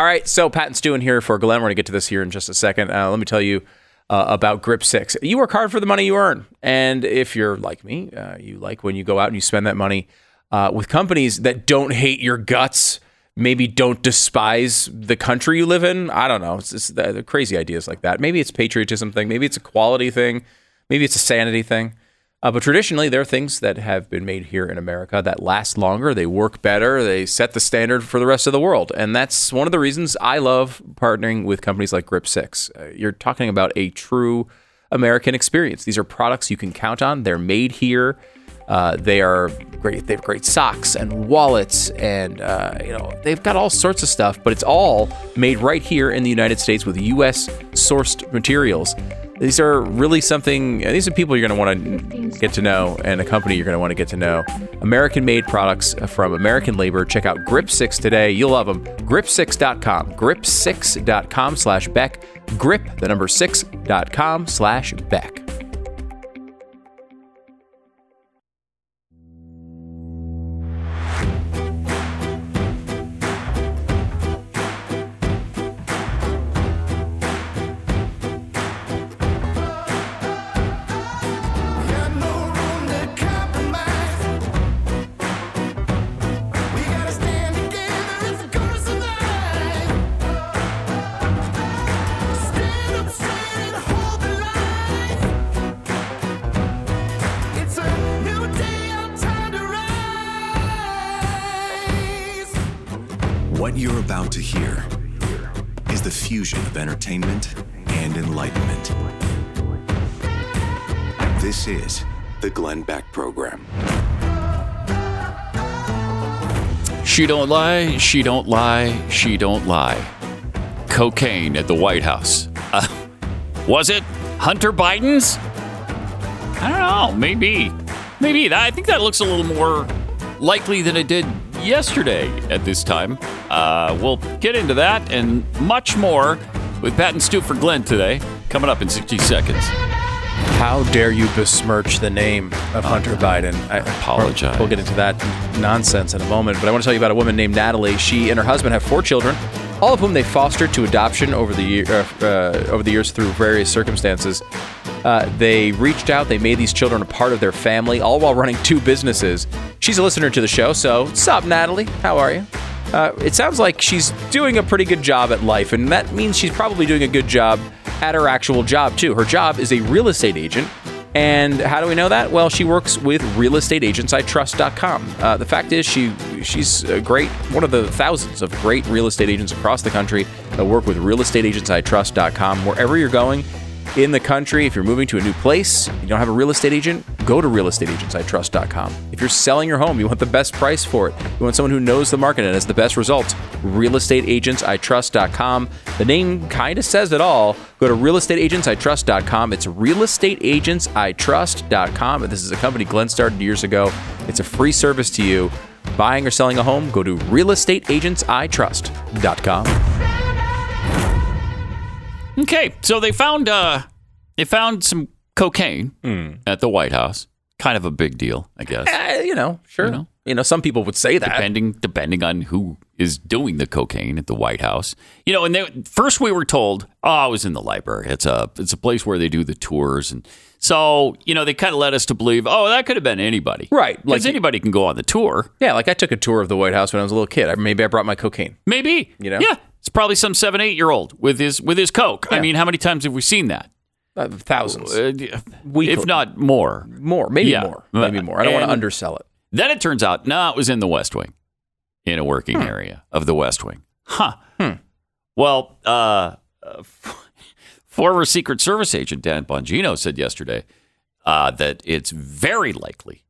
All right, so Pat and Stu in here for Glenn. We're going to get to this here in just a second. Uh, let me tell you uh, about Grip 6. You work hard for the money you earn. And if you're like me, uh, you like when you go out and you spend that money uh, with companies that don't hate your guts, maybe don't despise the country you live in. I don't know. It's just the, the crazy ideas like that. Maybe it's patriotism thing. Maybe it's a quality thing. Maybe it's a sanity thing. Uh, but traditionally, there are things that have been made here in America that last longer. They work better. They set the standard for the rest of the world. And that's one of the reasons I love partnering with companies like Grip 6. Uh, you're talking about a true American experience. These are products you can count on. They're made here. Uh, they are great. They have great socks and wallets, and uh, you know they've got all sorts of stuff. But it's all made right here in the United States with U.S. sourced materials. These are really something. Uh, these are people you're going to want to get to know, and a company you're going to want to get to know. American-made products uh, from American labor. Check out Grip Six today. You'll love them. Grip6.com. Grip6.com/slash Beck. Grip the number six.com/slash Beck. Beck Program. She don't lie, she don't lie, she don't lie. Cocaine at the White House. Uh, was it Hunter Biden's? I don't know. Maybe. Maybe. I think that looks a little more likely than it did yesterday at this time. Uh, we'll get into that and much more with Pat and Stu for Glenn today, coming up in 60 seconds. How dare you besmirch the name of Hunter Biden? I apologize. We'll get into that nonsense in a moment, but I want to tell you about a woman named Natalie. She and her husband have four children, all of whom they fostered to adoption over the year, uh, uh, over the years through various circumstances. Uh, they reached out. They made these children a part of their family, all while running two businesses. She's a listener to the show, so what's up, Natalie? How are you? Uh, it sounds like she's doing a pretty good job at life, and that means she's probably doing a good job at her actual job too. Her job is a real estate agent. And how do we know that? Well, she works with realestateagentsitrust.com. Uh, the fact is, she she's a great one of the thousands of great real estate agents across the country that work with realestateagentsitrust.com. Wherever you're going in the country, if you're moving to a new place, you don't have a real estate agent, go to realestateagentsitrust.com. If you're selling your home, you want the best price for it. You want someone who knows the market and has the best results. Realestateagentsitrust.com. The name kind of says it all. Go to realestateagentsitrust.com. It's realestateagentsitrust.com. This is a company Glenn started years ago. It's a free service to you. Buying or selling a home, go to realestateagentsitrust.com. Okay, so they found uh, they found some cocaine at the White House. Kind of a big deal, I guess. Eh, you know, sure. You know? You know, some people would say that. depending depending on who is doing the cocaine at the White House. You know, and they, first we were told, "Oh, I was in the library. It's a it's a place where they do the tours." And so, you know, they kind of led us to believe, "Oh, that could have been anybody." Right, Because like- anybody can go on the tour. Yeah, like I took a tour of the White House when I was a little kid. I- Maybe I brought my cocaine. Maybe. You know? Yeah. It's probably some 7-8-year-old with his with his coke. I mean, how many times have we seen that? Uh, thousands. Uh, Weekly. if not more. more, maybe Yeah. more. Maybe more. I don't want to undersell it. Then it turns out, no, it was in the West Wing, in a working area of the West Wing. Huh. Well, uh, uh, former Secret Service agent Dan Bongino said yesterday uh, that it's very likely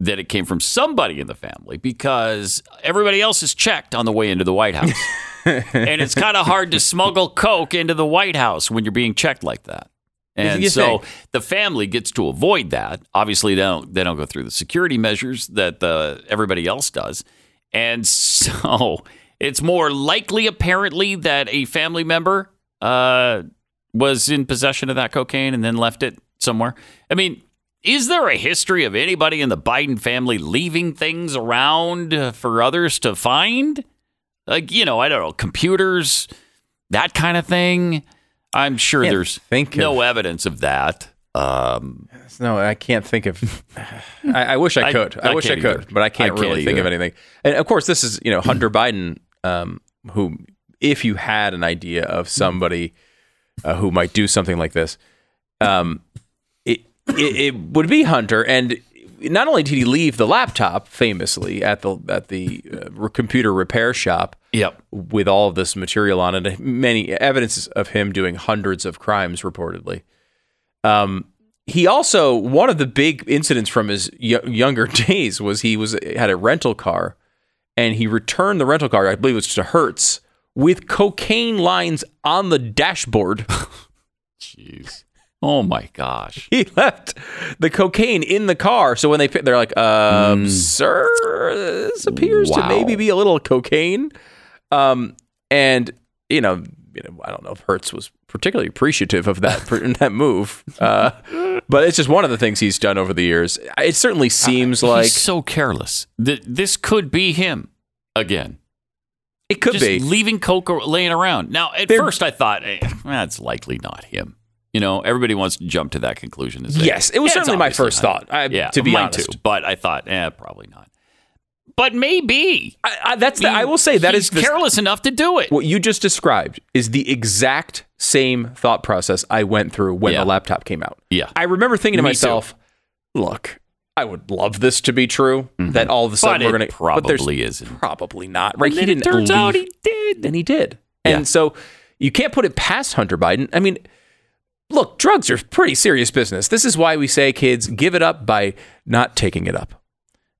that it came from somebody in the family because everybody else is checked on the way into the White House. and it's kind of hard to smuggle coke into the White House when you're being checked like that. And so think? the family gets to avoid that. Obviously, they don't they don't go through the security measures that the, everybody else does, and so it's more likely, apparently, that a family member uh, was in possession of that cocaine and then left it somewhere. I mean, is there a history of anybody in the Biden family leaving things around for others to find? Like, you know, I don't know, computers, that kind of thing. I'm sure there's think no of- evidence of that. Um, No, I can't think of. I, I wish I I- could. I, I wish I could, either. but I can't I can't really think of anything. And of course, this is you know Hunter Biden, um, who, if you had an idea of somebody uh, who might do something like this, um, it, it it would be Hunter. And not only did he leave the laptop famously at the at the uh, computer repair shop, yep. with all of this material on it, many evidences of him doing hundreds of crimes reportedly. Um, he also one of the big incidents from his y- younger days was he was had a rental car, and he returned the rental car. I believe it was to Hertz with cocaine lines on the dashboard. Jeez. Oh my gosh. he left the cocaine in the car. So when they they're like, um, "Sir, this appears to maybe be a little cocaine." Um, and you know, you know, I don't know if Hertz was particularly appreciative of that that move, uh, but it's just one of the things he's done over the years. It certainly seems like He's so careless. Th- this could be him again. it could Just be. leaving coke laying around. Now, at They're- first, I thought eh, that's likely not him. You know, everybody wants to jump to that conclusion. Yes, it was "Yeah, certainly my first not thought, I- yeah, to be honest. too. But I thought, eh, probably not. But maybe. I, I, that's the, I will say that is careless enough to do it. what you just described is the exact same thought process I went through when Yeah. the laptop came out. Yeah. I remember thinking to Me myself, look, I would love this to be true. That all of a sudden Mm-hmm. But we're going to probably isn't. Probably not. Right? And he didn't turns leave, out he did. and he did. Yeah. And so you can't put it past Hunter Biden. I mean, look, drugs are pretty serious business. This is why we say, kids, give it up by not taking it up.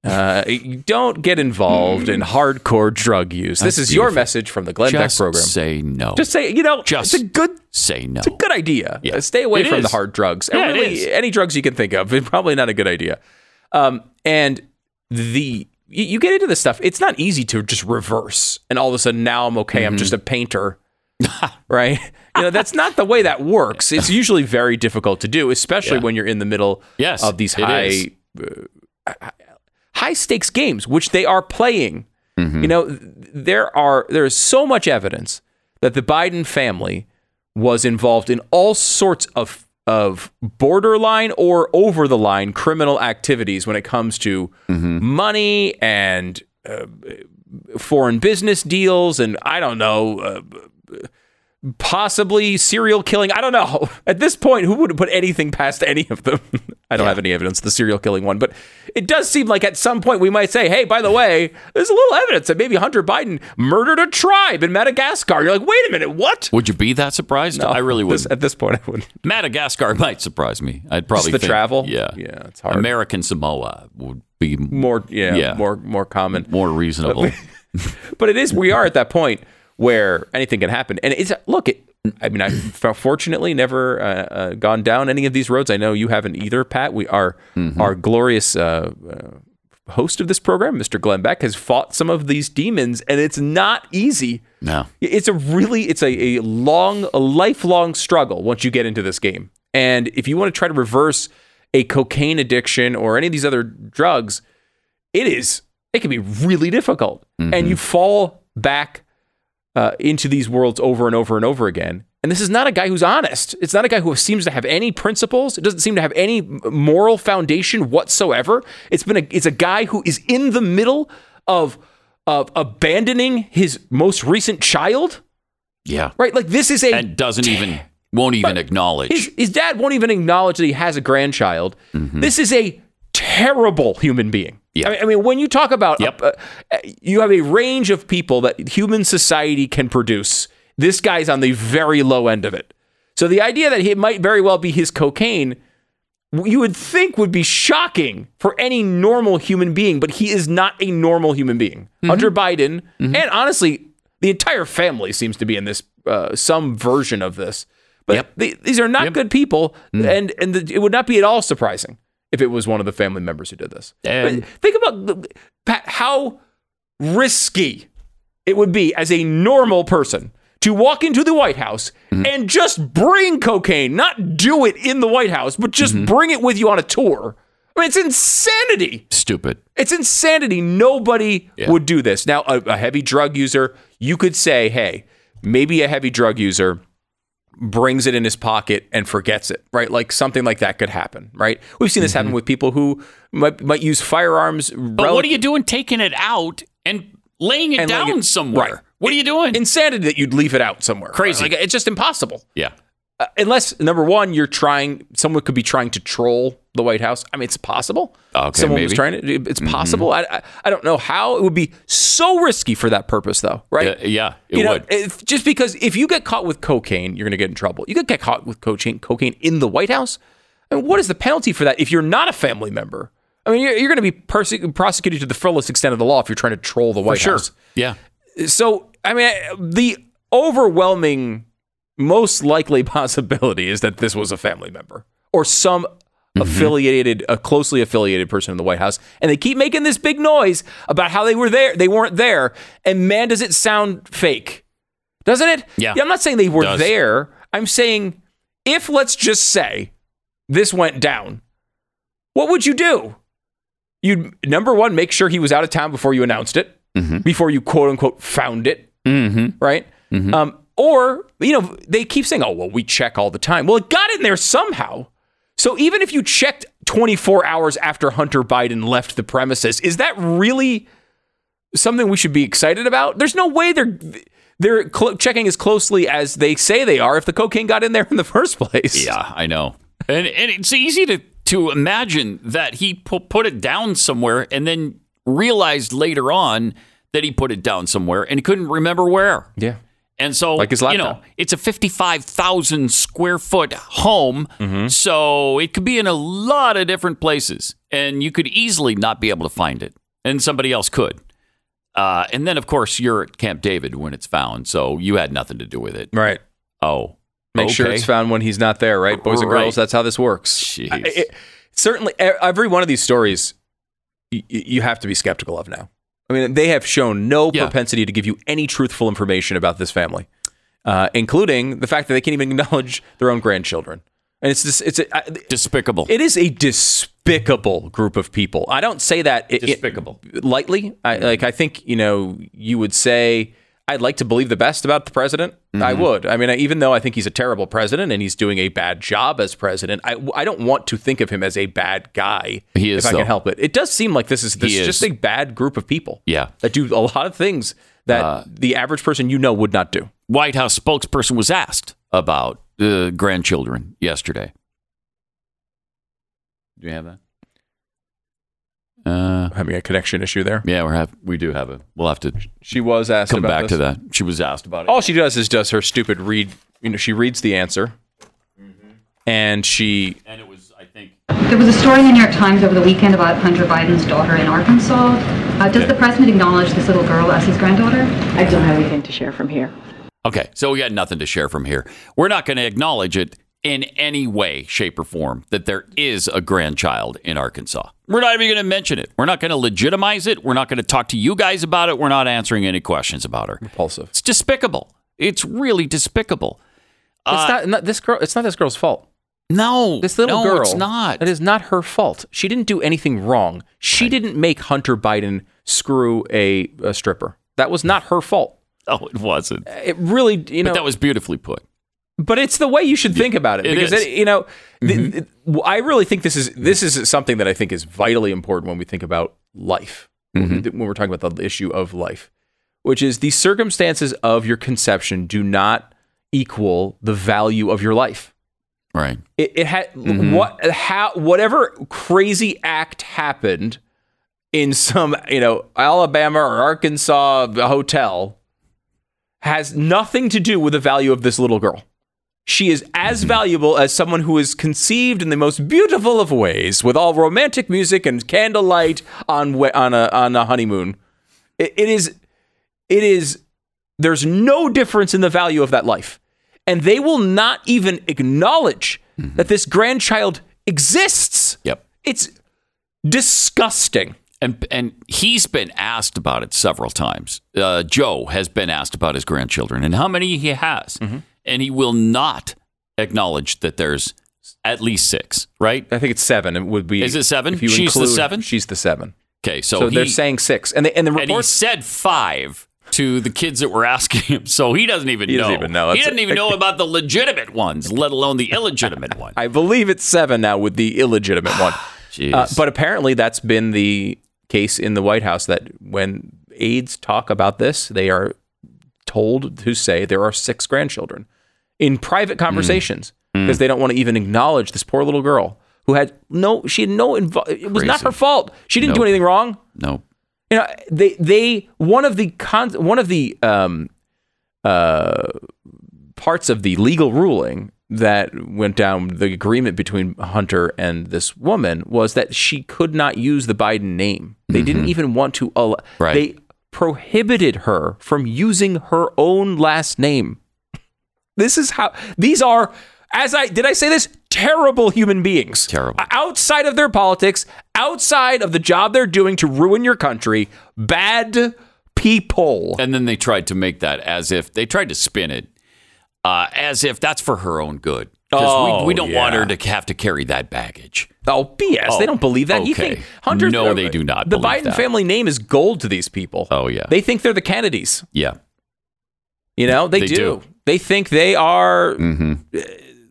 Uh, don't get involved in hardcore drug use. this That's is your message from the Glenn Beck Just program. say no. Just say, you know, Just it's a good say no. it's a good idea. Yeah. Uh, Stay away It from the hard drugs. Yeah, really, is. any drugs you can think of, it's probably not a good idea. Um, and the you, get into this stuff, it's not easy to just reverse and all of a sudden now I'm okay. Mm-hmm. I'm just a painter, right? You know, that's not the way that works. It's usually very difficult to do, especially Yeah. when you're in the middle Yes, of these high uh, high stakes games, which they are playing. Mm-hmm. You know, there are there is so much evidence that the Biden family was involved in all sorts of of borderline or over the line criminal activities when it comes to Mm-hmm. money and uh, foreign business deals and I don't know. Uh, Possibly serial killing. I don't know. At this point, who would put anything past any of them? I don't have any evidence the serial killing one, but it does seem like at some point we might say, hey, by the way, there's a little evidence that maybe Hunter Biden murdered a tribe in Madagascar. You're like, wait a minute, what? Would you be that surprised? I really would. At this point, I wouldn't. Madagascar might surprise me. I'd probably the think- travel? Yeah, Yeah, it's hard. American Samoa would be More, yeah, Yeah. more, more common. more reasonable. but it is we are at that point where anything can happen. And it's look it i mean i've fortunately never uh, uh, gone down any of these roads. I know you haven't either pat. We are our glorious uh, uh, host of this program mr glenn beck has fought some of these demons and it's not easy. No, it's a really it's a, a long a lifelong struggle once you get into this game. And if you want to try to reverse a cocaine addiction or any of these other drugs it is it can be really difficult. And you fall back uh, into these worlds over and over and over again. And this is not a guy who's honest. It's not a guy who seems to have any principles. It doesn't seem to have any moral foundation whatsoever. It's been a it's a guy who is in the middle of of abandoning his most recent child. Yeah, right? Like this is a and doesn't even won't even acknowledge. his, his dad won't even acknowledge that he has a grandchild. This is a terrible human being. Yeah. I, mean, I mean, when you talk about, Yep. uh, uh, you have a range of people that human society can produce. This guy's on the very low end of it. So the idea that it might very well be his cocaine, you would think would be shocking for any normal human being, but he is not a normal human being. Hunter Biden, and honestly, the entire family seems to be in this uh, some version of this. But Yep. the- these are not Yep. good people, and and the, it would not be at all surprising if it was one of the family members who did this. And- But think about Pat, how risky it would be as a normal person to walk into the White House Mm-hmm. and just bring cocaine, not do it in the White House, but just Mm-hmm. bring it with you on a tour. I mean, it's insanity. Stupid. It's insanity. Nobody Yeah. would do this. Now, a, a heavy drug user, you could say, hey, maybe a heavy drug user brings it in his pocket and forgets it, right? Like something like that could happen, right? We've seen this happen mm-hmm. with people who might, might use firearms. But what are you doing taking it out and laying it And down laying it- somewhere? right. What are you doing? Insanity that you'd leave it out somewhere. Crazy. Like, it's just impossible. yeah. Uh, unless number one, you're trying. Someone could be trying to troll the White House. I mean, it's possible. Okay, someone was trying to. It's possible. I, I I don't know how it would be so risky for that purpose, though. Right? Uh, yeah, it you know, would. if, just because if you get caught with cocaine, you're going to get in trouble. You could get caught with cocaine, cocaine in the White House. I mean, what is the penalty for that if you're not a family member? I mean, you're, you're going to be perse- prosecuted to the fullest extent of the law if you're trying to troll the White sure. House Yeah. so I mean, the overwhelming, most likely possibility is that this was a family member or some affiliated, a closely affiliated person in the White House, and they keep making this big noise about how they were there, they weren't there, and man, does it sound fake, doesn't it? Yeah. I'm not saying they were there. I'm saying if let's just say this went down, what would you do? You'd number one, make sure he was out of town before you announced it, before you quote unquote found it, Mm-hmm. right? Um, or you know, they keep saying, "Oh, well, we check all the time." Well, it got in there somehow. So even if you checked 24 hours after Hunter Biden left the premises, is that really something we should be excited about? There's no way they're they're cl- checking as closely as they say they are if the cocaine got in there in the first place. Yeah, I know. And, and it's easy to, to imagine that he pu- put it down somewhere and then realized later on that he put it down somewhere and he couldn't remember where. Yeah. And so, Like you know, it's a 55,000 square foot home. Mm-hmm. So it could be in a lot of different places. And you could easily not be able to find it. And somebody else could. Uh, and then, of course, you're at Camp David when it's found. So you had nothing to do with it. Right. Oh. Make sure it's found when he's not there, right? Boys and girls, that's how this works. Jeez. I- it- certainly, every one of these stories, you have to be skeptical of now. I mean, they have shown no Yeah. propensity to give you any truthful information about this family, uh, including the fact that they can't even acknowledge their own grandchildren. And it's this, it's a, I- Despicable. it is a despicable group of people. I don't say that it- it- Despicable. lightly. I, like I think you know you would say I'd like to believe the best about the president. Mm-hmm. I would. I mean, even though I think he's a terrible president and he's doing a bad job as president, I, I don't want to think of him as a bad guy. He is, if I though. can help it. It does seem like this is this is just a bad group of people. Yeah. Uh, that do a lot of things that the average person you know would not do. White House spokesperson was asked about the grandchildren yesterday. Do you have that? Uh, Having a connection issue there. yeah, we have we do have a. We'll have to She was asked come about back this. to that. She was asked about it. all she does is does her stupid read. You know, she reads the answer, and she and it was, I think, There was a story in the New York Times over the weekend about Hunter Biden's daughter in Arkansas. Uh, does the president acknowledge this little girl as his granddaughter? I don't have anything to share from here. Okay, so we got nothing to share from here. We're not going to acknowledge it in any way, shape, or form that there is a grandchild in Arkansas. We're not even going to mention it. We're not going to legitimize it. We're not going to talk to you guys about it. We're not answering any questions about her. repulsive. It's despicable. It's really despicable. It's uh, not, not this girl. It's not this girl's fault. No, This little no, girl. It's not. It is not her fault. She didn't do anything wrong. She didn't make Hunter Biden screw a, a stripper. That was not her fault. Oh, it wasn't. It really, you know. But that was beautifully put. But it's the way you should think about it it because. Mm-hmm. It, you know, th- th- I really think this is this is something that I think is vitally important when we think about life. Mm-hmm. When we're talking about the issue of life, which is the circumstances of your conception do not equal the value of your life. Right. it, it had Mm-hmm. what how whatever crazy act happened in some you know Alabama or Arkansas hotel has nothing to do with the value of this little girl. She is as Mm-hmm. valuable as someone who is conceived in the most beautiful of ways, with all romantic music and candlelight on we- on a on a honeymoon. It- it is it is there's no difference in the value of that life. And they will not even acknowledge that this grandchild exists. Yep. It's disgusting. And and he's been asked about it several times. Uh, Joe has been asked about his grandchildren and how many he has, Mm-hmm. And he will not acknowledge that there's at least six. Right? I think it's seven. It would be. Is it seven? If you She's the seven? She's the seven. Okay, so, So, he, they're saying six, and they, and the and he said five to the kids that were asking him, so he doesn't even He know. doesn't even know. He doesn't even know about the legitimate ones, let alone the illegitimate one. I believe it's seven now with the illegitimate one. Uh, but apparently, that's been the case in the White House that when aides talk about this, they are told to say there are six grandchildren in private conversations because they don't want to even acknowledge this poor little girl who had no, she had no, invo- it was not her fault. She didn't do anything wrong. no. You know, they, they, one of the con, one of the, um, uh, parts of the legal ruling that went down the agreement between Hunter and this woman was that she could not use the Biden name. They didn't even want to allow, Mm-hmm. Right. they prohibited her from using her own last name. This is how these are as I did I say this terrible human beings. Terrible. Outside of their politics, outside of the job they're doing to ruin your country, bad people. And then they tried to make that as if they tried to spin it uh, as if that's for her own good. Oh, we, we don't want her to have to carry that baggage. Oh BS! Oh, they don't believe that. You okay. think Hunter? No, they do not The Biden that. family name is gold to these people. Oh, yeah. They think they're the Kennedys. Yeah. You know, they, They do. do. They think they are. hmm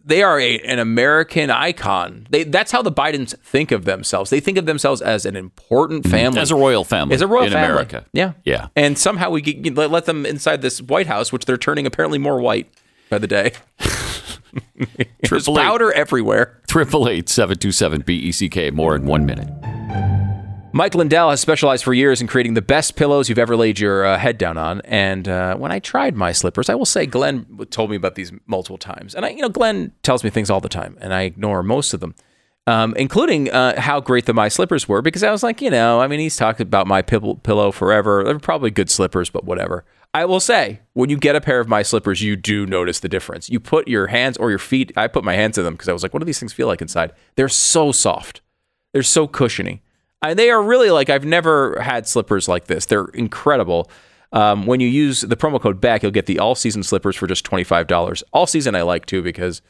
They are a, an American icon. They, that's how the Bidens think of themselves. They think of themselves as an important family, Mm-hmm. As a royal family. as a royal in family. America. Yeah, Yeah. And somehow we get, let them inside this White House, which they're turning apparently more white by the day. Triple eight. powder everywhere. Triple eight seven two seven B E C K. More in one minute. Mike Lindell has specialized for years in creating the best pillows you've ever laid your uh, head down on. And uh, when I tried my slippers, I will say Glenn told me about these multiple times. And I, you know, Glenn tells me things all the time, and I ignore most of them, um, including uh, how great the my slippers were. Because I was like, you know, I mean, he's talked about my pill- pillow forever. They're probably good slippers, but whatever. I will say, when you get a pair of my slippers, you do notice the difference. You put your hands or your feet. I put my hands in them because I was like, what do these things feel like inside? They're so soft. They're so cushiony. And they are really like I've never had slippers like this. They're incredible. Um, when you use the promo code BECK, you'll get the all season slippers for just twenty five dollars. All season I like too because,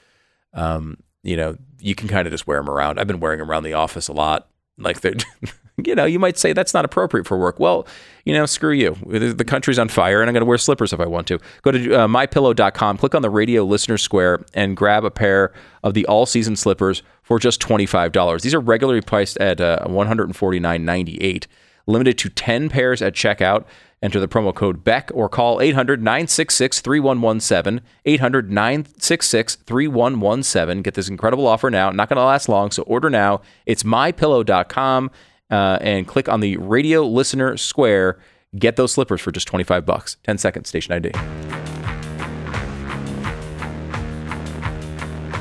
um, you know, you can kind of just wear them around. I've been wearing them around the office a lot. Like they're, you know, you might say that's not appropriate for work. Well, you know, screw you. The the country's on fire, and I'm going to wear slippers if I want to. Go to uh, mypillow.com, click on the radio listener square, and grab a pair of the all season slippers for just $25. These are regularly priced at uh, $149.98, limited to 10 pairs at checkout. Enter the promo code BECK or call 800 966 3117. 800 966 3117. Get this incredible offer now. Not going to last long, so order now. It's mypillow.com uh, and click on the radio listener square. Get those slippers for just 25 bucks. 10 seconds, station ID.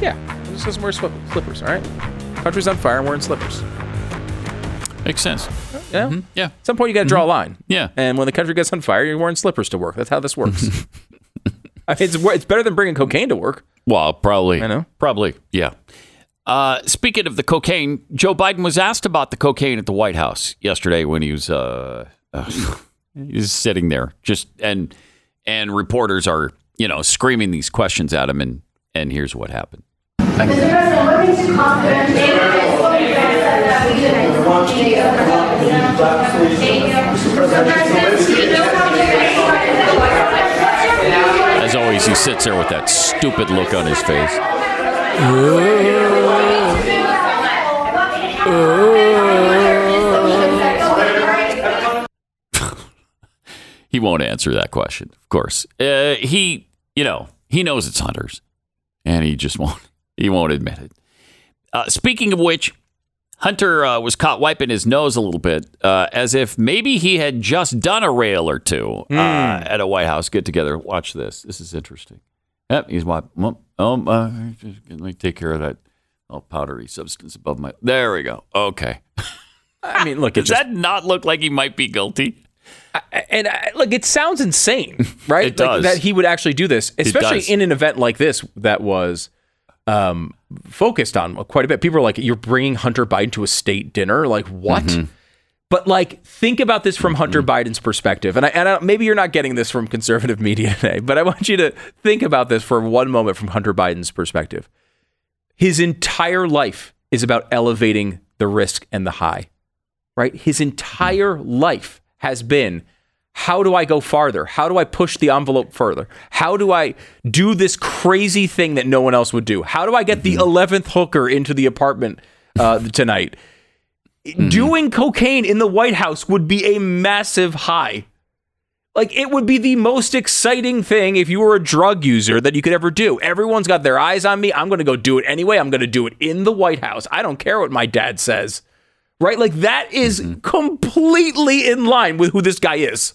Yeah, just doesn't wear slippers, all right? Country's on fire and wearing slippers. Makes sense. Yeah. Yeah. At some point, you got to draw a line. Yeah. And when the country gets on fire, you're wearing slippers to work. That's how this works. I mean, it's, it's better than bringing cocaine to work. Well, probably. I know. Probably. Yeah. Uh, speaking of the cocaine, Joe Biden was asked about the cocaine at the White House yesterday when he was uh, uh, he was sitting there just and and reporters are you know screaming these questions at him and and here's what happened. As always, he sits there with that stupid look on his face. He won't answer that question, of course. Uh, he, you know, he knows it's Hunter's, and he just won't. He won't admit it. Uh, speaking of which, Hunter uh, was caught wiping his nose a little bit, uh, as if maybe he had just done a rail or two uh, at a White House get together. Watch this. This is interesting. Yep, he's wiping. Um, uh, let me take care of that oh, powdery substance above my. There we go. Okay. I mean, look, Does just, that not look like he might be guilty? and I, look, it sounds insane, right? It Like, does. that he would actually do this, especially in an event like this that was um, focused on quite a bit. People are like, "You're bringing Hunter Biden to a state dinner? Like what?" Mm-hmm. But like, think about this from Hunter Biden's perspective, and I, and I, maybe you're not getting this from conservative media today, but I want you to think about this for one moment from Hunter Biden's perspective. His entire life is about elevating the risk and the high, right? His entire life has been how do I go farther? How do I push the envelope further? How do I do this crazy thing that no one else would do? How do I get the mm-hmm. 11th hooker into the apartment uh, tonight? Mm-hmm. Doing cocaine in the White House would be a massive high. Like it would be the most exciting thing if you were a drug user that you could ever do. Everyone's got their eyes on me. I'm going to go do it anyway. I'm going to do it in the White House. I don't care what my dad says. Right? Like that is mm-hmm. completely in line with who this guy is.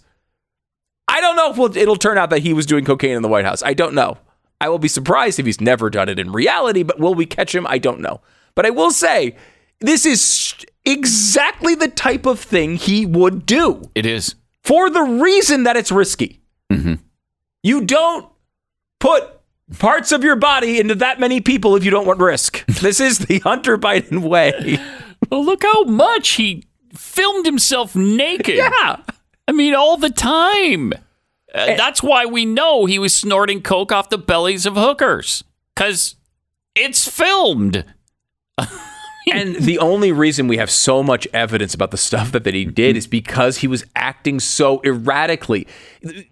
I don't know if we'll, it'll turn out that he was doing cocaine in the White House. I don't know. I will be surprised if he's never done it in reality, but will we catch him? I don't know. But I will say, this is exactly the type of thing he would do It is. for the reason that it's risky. Mm-hmm. You don't put parts of your body into that many people if you don't want risk. this is the Hunter Biden way. Well, look how much he filmed himself naked. Yeah. I mean, all the time. Uh, that's why we know he was snorting coke off the bellies of hookers because it's filmed. and the only reason we have so much evidence about the stuff that, that he did is because he was acting so erratically.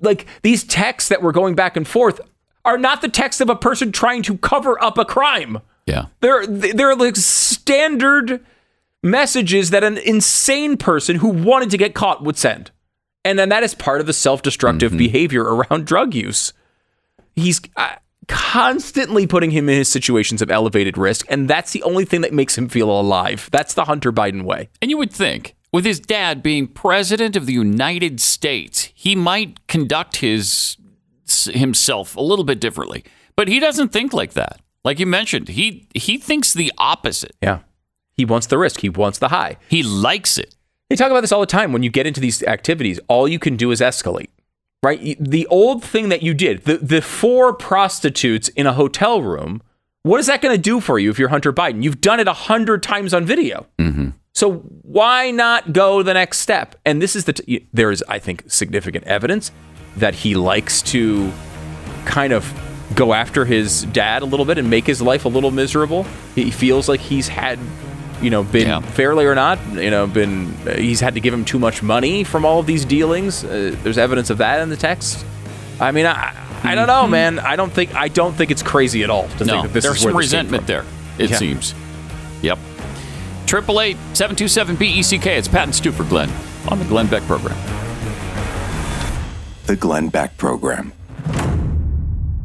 Like these texts that were going back and forth are not the text of a person trying to cover up a crime. Yeah. They're they're like standard messages that an insane person who wanted to get caught would send. And then that is part of the self-destructive behavior around drug use. He's uh, constantly putting him in his situations of elevated risk, and that's the only thing that makes him feel alive. That's the Hunter Biden way. And you would think, with his dad being president of the United States, he might conduct his himself a little bit differently. But he doesn't think like that. Like you mentioned, he he thinks the opposite. Yeah. He wants the risk. He wants the high. He likes it. They talk about this all the time. When you get into these activities, all you can do is escalate. Right? The old thing that you did, the, the four prostitutes in a hotel room, what is that going to do for you if you're Hunter Biden? You've done it a hundred times on video. Mm-hmm. So why not go the next step? And this is the, t- there is, I think, significant evidence that he likes to kind of go after his dad a little bit and make his life a little miserable. He feels like he's had, you know, been Yeah. fairly or not, you know, been uh, he's had to give him too much money from all of these dealings. Uh, there's evidence of that in the text. I mean, I, I don't know, man. I don't think I don't think it's crazy at all to No, think that this there's is where some this resentment there. It Yeah. seems. Yep. Triple eight seven two seven B E C K. It's Pat and Stu for Glenn on the Glenn Beck program. The Glenn Beck Program.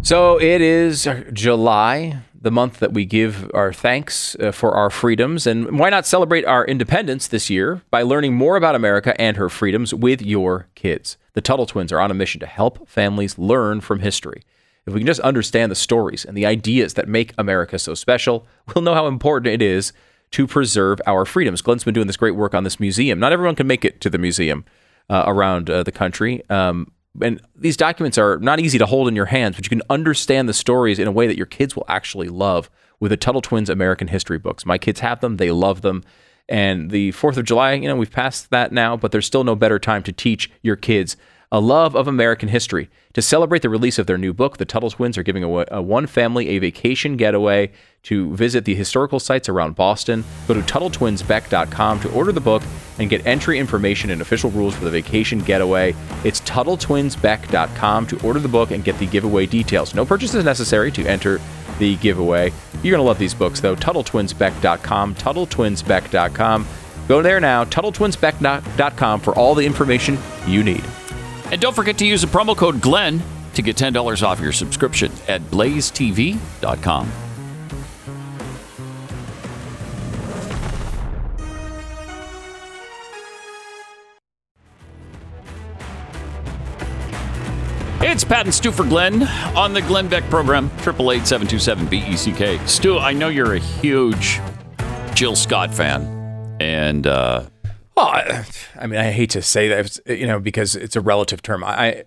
So it is July, the month that we give our thanks uh, for our freedoms. And why not celebrate our independence this year by learning more about America and her freedoms with your kids? The Tuttle twins are on a mission to help families learn from history. If we can just understand the stories and the ideas that make America so special, we'll know how important it is to preserve our freedoms. Glenn's been doing this great work on this museum. Not everyone can make it to the museum uh, around uh, the country. Um, and these documents are not easy to hold in your hands, but you can understand the stories in a way that your kids will actually love with the Tuttle Twins American History books. My kids have them, they love them. And the 4th of July, you know, we've passed that now, but there's still no better time to teach your kids a love of American history. To celebrate the release of their new book, the Tuttle Twins are giving away a one family a vacation getaway to visit the historical sites around Boston. Go to TuttleTwinsBeck.com to order the book and get entry information and official rules for the vacation getaway. It's TuttleTwinsBeck.com to order the book and get the giveaway details. No purchase is necessary to enter the giveaway. You're going to love these books, though. TuttleTwinsBeck.com, TuttleTwinsBeck.com. Go there now, TuttleTwinsBeck.com for all the information you need. And don't forget to use the promo code Glenn to get $10 off your subscription at blazetv.com. It's Pat and Stu for Glenn on the Glenn Beck program, 888-727-BECK. Stu, I know you're a huge Jill Scott fan. And uh, Well, I, I mean, I hate to say that, it's, you know, because it's a relative term. I,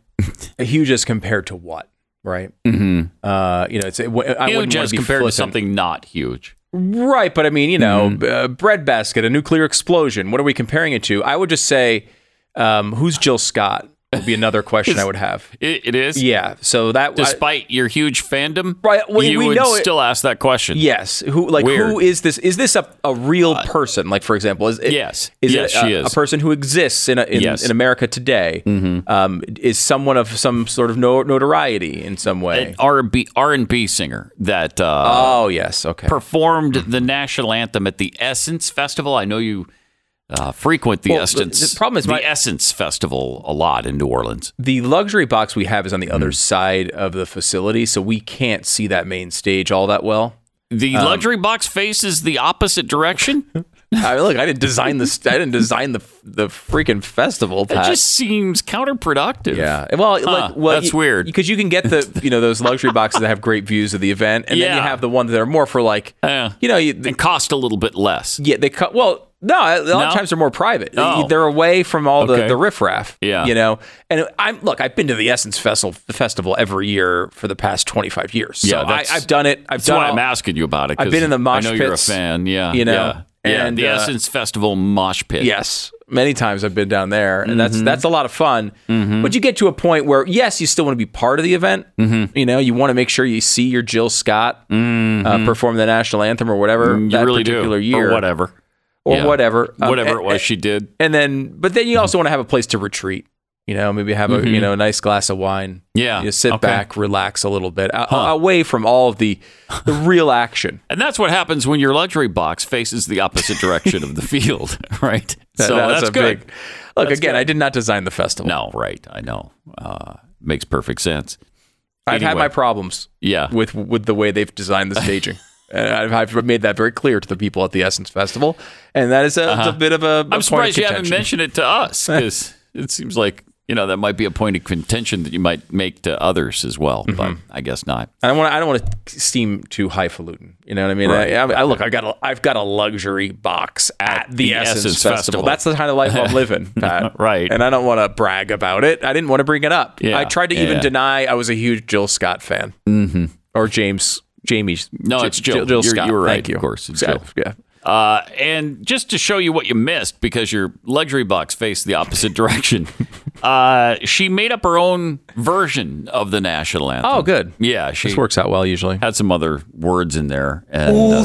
I huge as compared to what, right? Mm-hmm. Uh, you know, it's. It, I wouldn't huge wanna as be compared to something not huge. right? But I mean, you know, uh, breadbasket, a nuclear explosion. What are we comparing it to? I would just say, um, who's Jill Scott? Would be another question I would have. It, it is. Yeah. So that I- Despite your huge fandom, Right, we- you we would know it- still ask that question. Yes. Who like Weird. Uh, who is this? Is this a, a real person? Like for example, is it, Yes. Is Yes, it a, she a person who exists in a, in, Yes. Mm-hmm. in America today? Um, is someone of some sort of no, notoriety in some way? An R&B R&B singer that uh, oh yes. Okay. performed the national anthem at the Essence Festival. I know you uh, frequent the Well, Essence. the problem is the my- Essence Festival a lot in New Orleans. the luxury box we have is on the Mm. other side of the facility, so we can't see that main stage all that well. The Um, luxury box faces the opposite direction. I mean, look, I didn't design this. I didn't design the the freaking festival. It Pat. just seems counterproductive. Yeah. Well, like, well, that's you- weird. because you can get the you know those luxury boxes that have great views of the event, and then you have the ones that are more for like Yeah. you know you, and cost a little bit less. yeah they cut well. No, a lot No? of times they're more private. Oh. They're away from all the, Okay. the riffraff. Yeah. you know. And I'm look. I've been to the Essence Festival festival every year for the past 25 years. So Yeah, I, I've done it. I've That's done. why all- I'm asking you about it. I've been in the mosh I know you're a fan. Yeah, you know, yeah, yeah. and, the uh, Essence Festival mosh pit. Yes, many times I've been down there, and Mm-hmm. that's that's a lot of fun. But you get to a point where yes, you still want to be part of the event. Mm-hmm. You know, you want to make sure you see your Jill Scott uh, perform the national anthem or whatever Mm-hmm. you that really particular do, year, or whatever, or Yeah. whatever, Um, whatever it was she did. And then, but then you also want to have a place to retreat. You know, maybe have a you know a nice glass of wine. Mm-hmm. Yeah, you sit okay. back, relax a little bit, a- away from all of the the real action. And that's what happens when your luxury box faces the opposite direction of the field, right? That- so that's, a good. big. Look That's again. good. I did not design the festival. No, right? I know. Uh, makes perfect sense. I've had my problems. Yeah. with with the way they've designed the staging. And I've, I've made that very clear to the people at the Essence Festival, and that is a, it's a bit of a. a Uh-huh. I'm surprised you haven't mentioned it to us because it seems like you know that might be a point of contention that you might make to others as well, Mm-hmm. but I guess not. I don't want. I don't want to seem too highfalutin. You know what I mean? Right. I, I, I look. I got. A, I've got a luxury box at the, the Essence, Essence Festival. Festival. That's the kind of life I'm living, Pat. Right. And I don't want to brag about it. I didn't want to bring it up. Yeah. I tried to even deny I was a huge Jill Scott fan, mm-hmm. or James. Jamie. No, J- it's Jill. Jill You're- Scott. you were right, Thank you. of course, it's Yeah, Jill. Yeah. Uh, and just to show you what you missed because your luxury box faced the opposite direction, uh, she made up her own version of the national anthem. Oh, good. Yeah, she This works out well usually. had some other words in there. And, uh,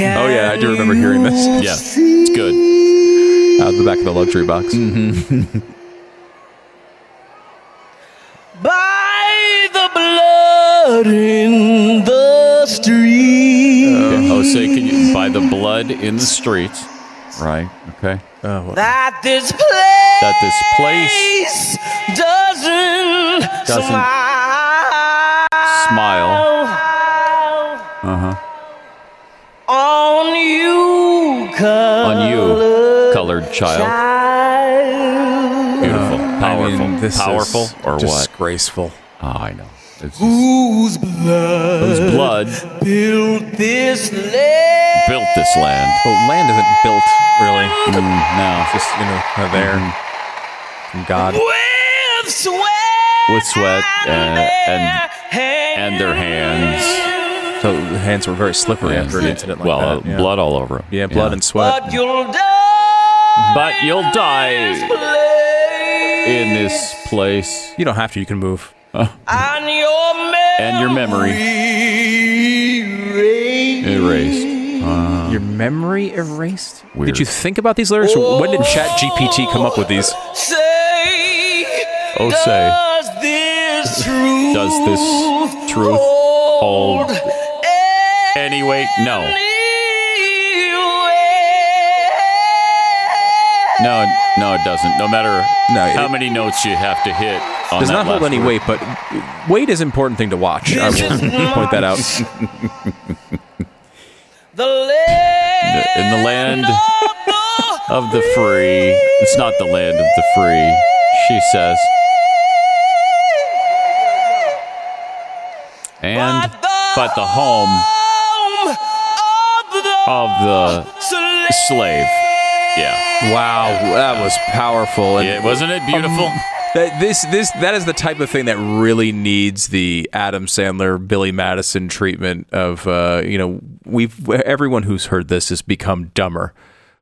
Oh yeah, I do remember hearing this yeah, it's good. out the back of the luxury box. Mm-hmm. By the blood in the street. Okay, Jose, can you buy the blood in the streets? Right. Okay. Uh, that this place, That this place doesn't, Doesn't smile, smile Uh-huh. on you, on you, colored child. child. Beautiful, uh, powerful, I mean, this powerful, is or what? disgraceful. Oh, I know. It's Whose blood whose blood built this land? built this land? Well, land isn't built really. Mm, no, Just you know, kind there Mm-hmm. from God. With sweat, with sweat and and, and their hands. So the hands were very slippery after an Yeah. incident like well, that. Yeah. blood all over them. Yeah, blood and sweat. But you'll die. But you'll die in this place, You don't have to. You can move. And your memory and your memory erased. Uh, your memory erased. Weird. Did you think about these lyrics? When did oh, Chat GPT come up with these? Say, Oh, say, does this truth does this truth hold any weight? No, no, no, it doesn't. No matter No, it- how many notes you have to hit. On Does that not hold any word. weight, but weight is an important thing to watch. I will point that out. The land In the land of the free. It's not the land of the free, she says. And but the home of the slave. Yeah. Wow, that was powerful. And yeah wasn't it beautiful? That this this that is the type of thing that really needs the Adam Sandler Billy Madison treatment of uh, you know we've everyone who's heard this has become dumber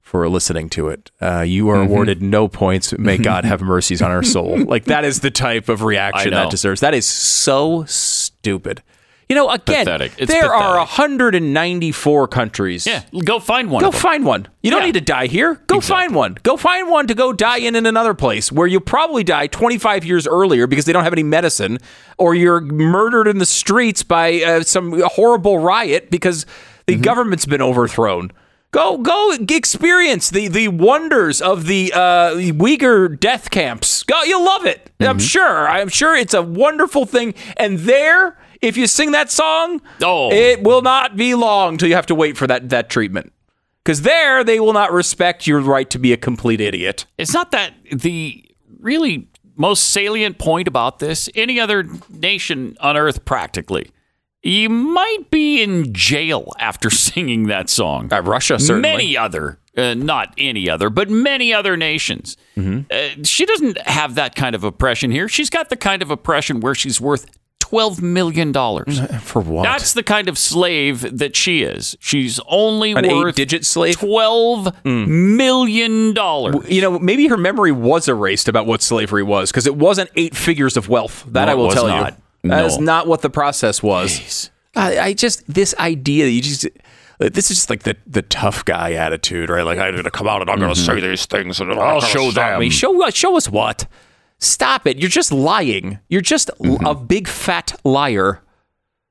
for listening to it. Uh, you are Mm-hmm. awarded no points. May God have mercies on our soul. Like that is the type of reaction that deserves. That is so stupid. You know, again, Pathetic. There are pathetic. 194 countries. Yeah, go find one. Go find one. You don't Yeah. need to die here. Go find one. Go find one to go die in in another place where you'll probably die 25 years earlier because they don't have any medicine, or you're murdered in the streets by uh, some horrible riot because the Mm-hmm. government's been overthrown. Go, go, experience the the wonders of the uh, Uyghur death camps. Go, you'll love it. Mm-hmm. I'm sure. I'm sure it's a wonderful thing. And there, if you sing that song, Oh. it will not be long till you have to wait for that that treatment. Because there, they will not respect your right to be a complete idiot. It's not that the really most salient point about this. Any other nation on earth, practically, you might be in jail after singing that song. Uh, Russia, certainly. Many other, uh, not any other, but many other nations. Mm-hmm. Uh, she doesn't have that kind of oppression here. She's got the kind of oppression where she's worth twelve million dollars. For what? That's the kind of slave that she is. She's only An worth eight-digit slave? Twelve hmm. million dollars. you know, maybe her memory was erased about what slavery was because it wasn't eight figures of wealth. That No, I will tell not. you. That No. is not what the process was. I, I just this idea that you just this is just like the the tough guy attitude, right? Like I'm gonna come out and I'm gonna mm-hmm. say these things and I'll show them. Me. Show uh, show us what? Stop it! You're just lying. You're just a mm-hmm. big fat liar.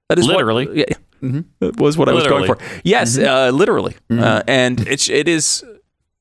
That is what- Literally. yeah, mm-hmm. That was what I was going for. Yes, mm-hmm. uh, literally, uh, and it's it is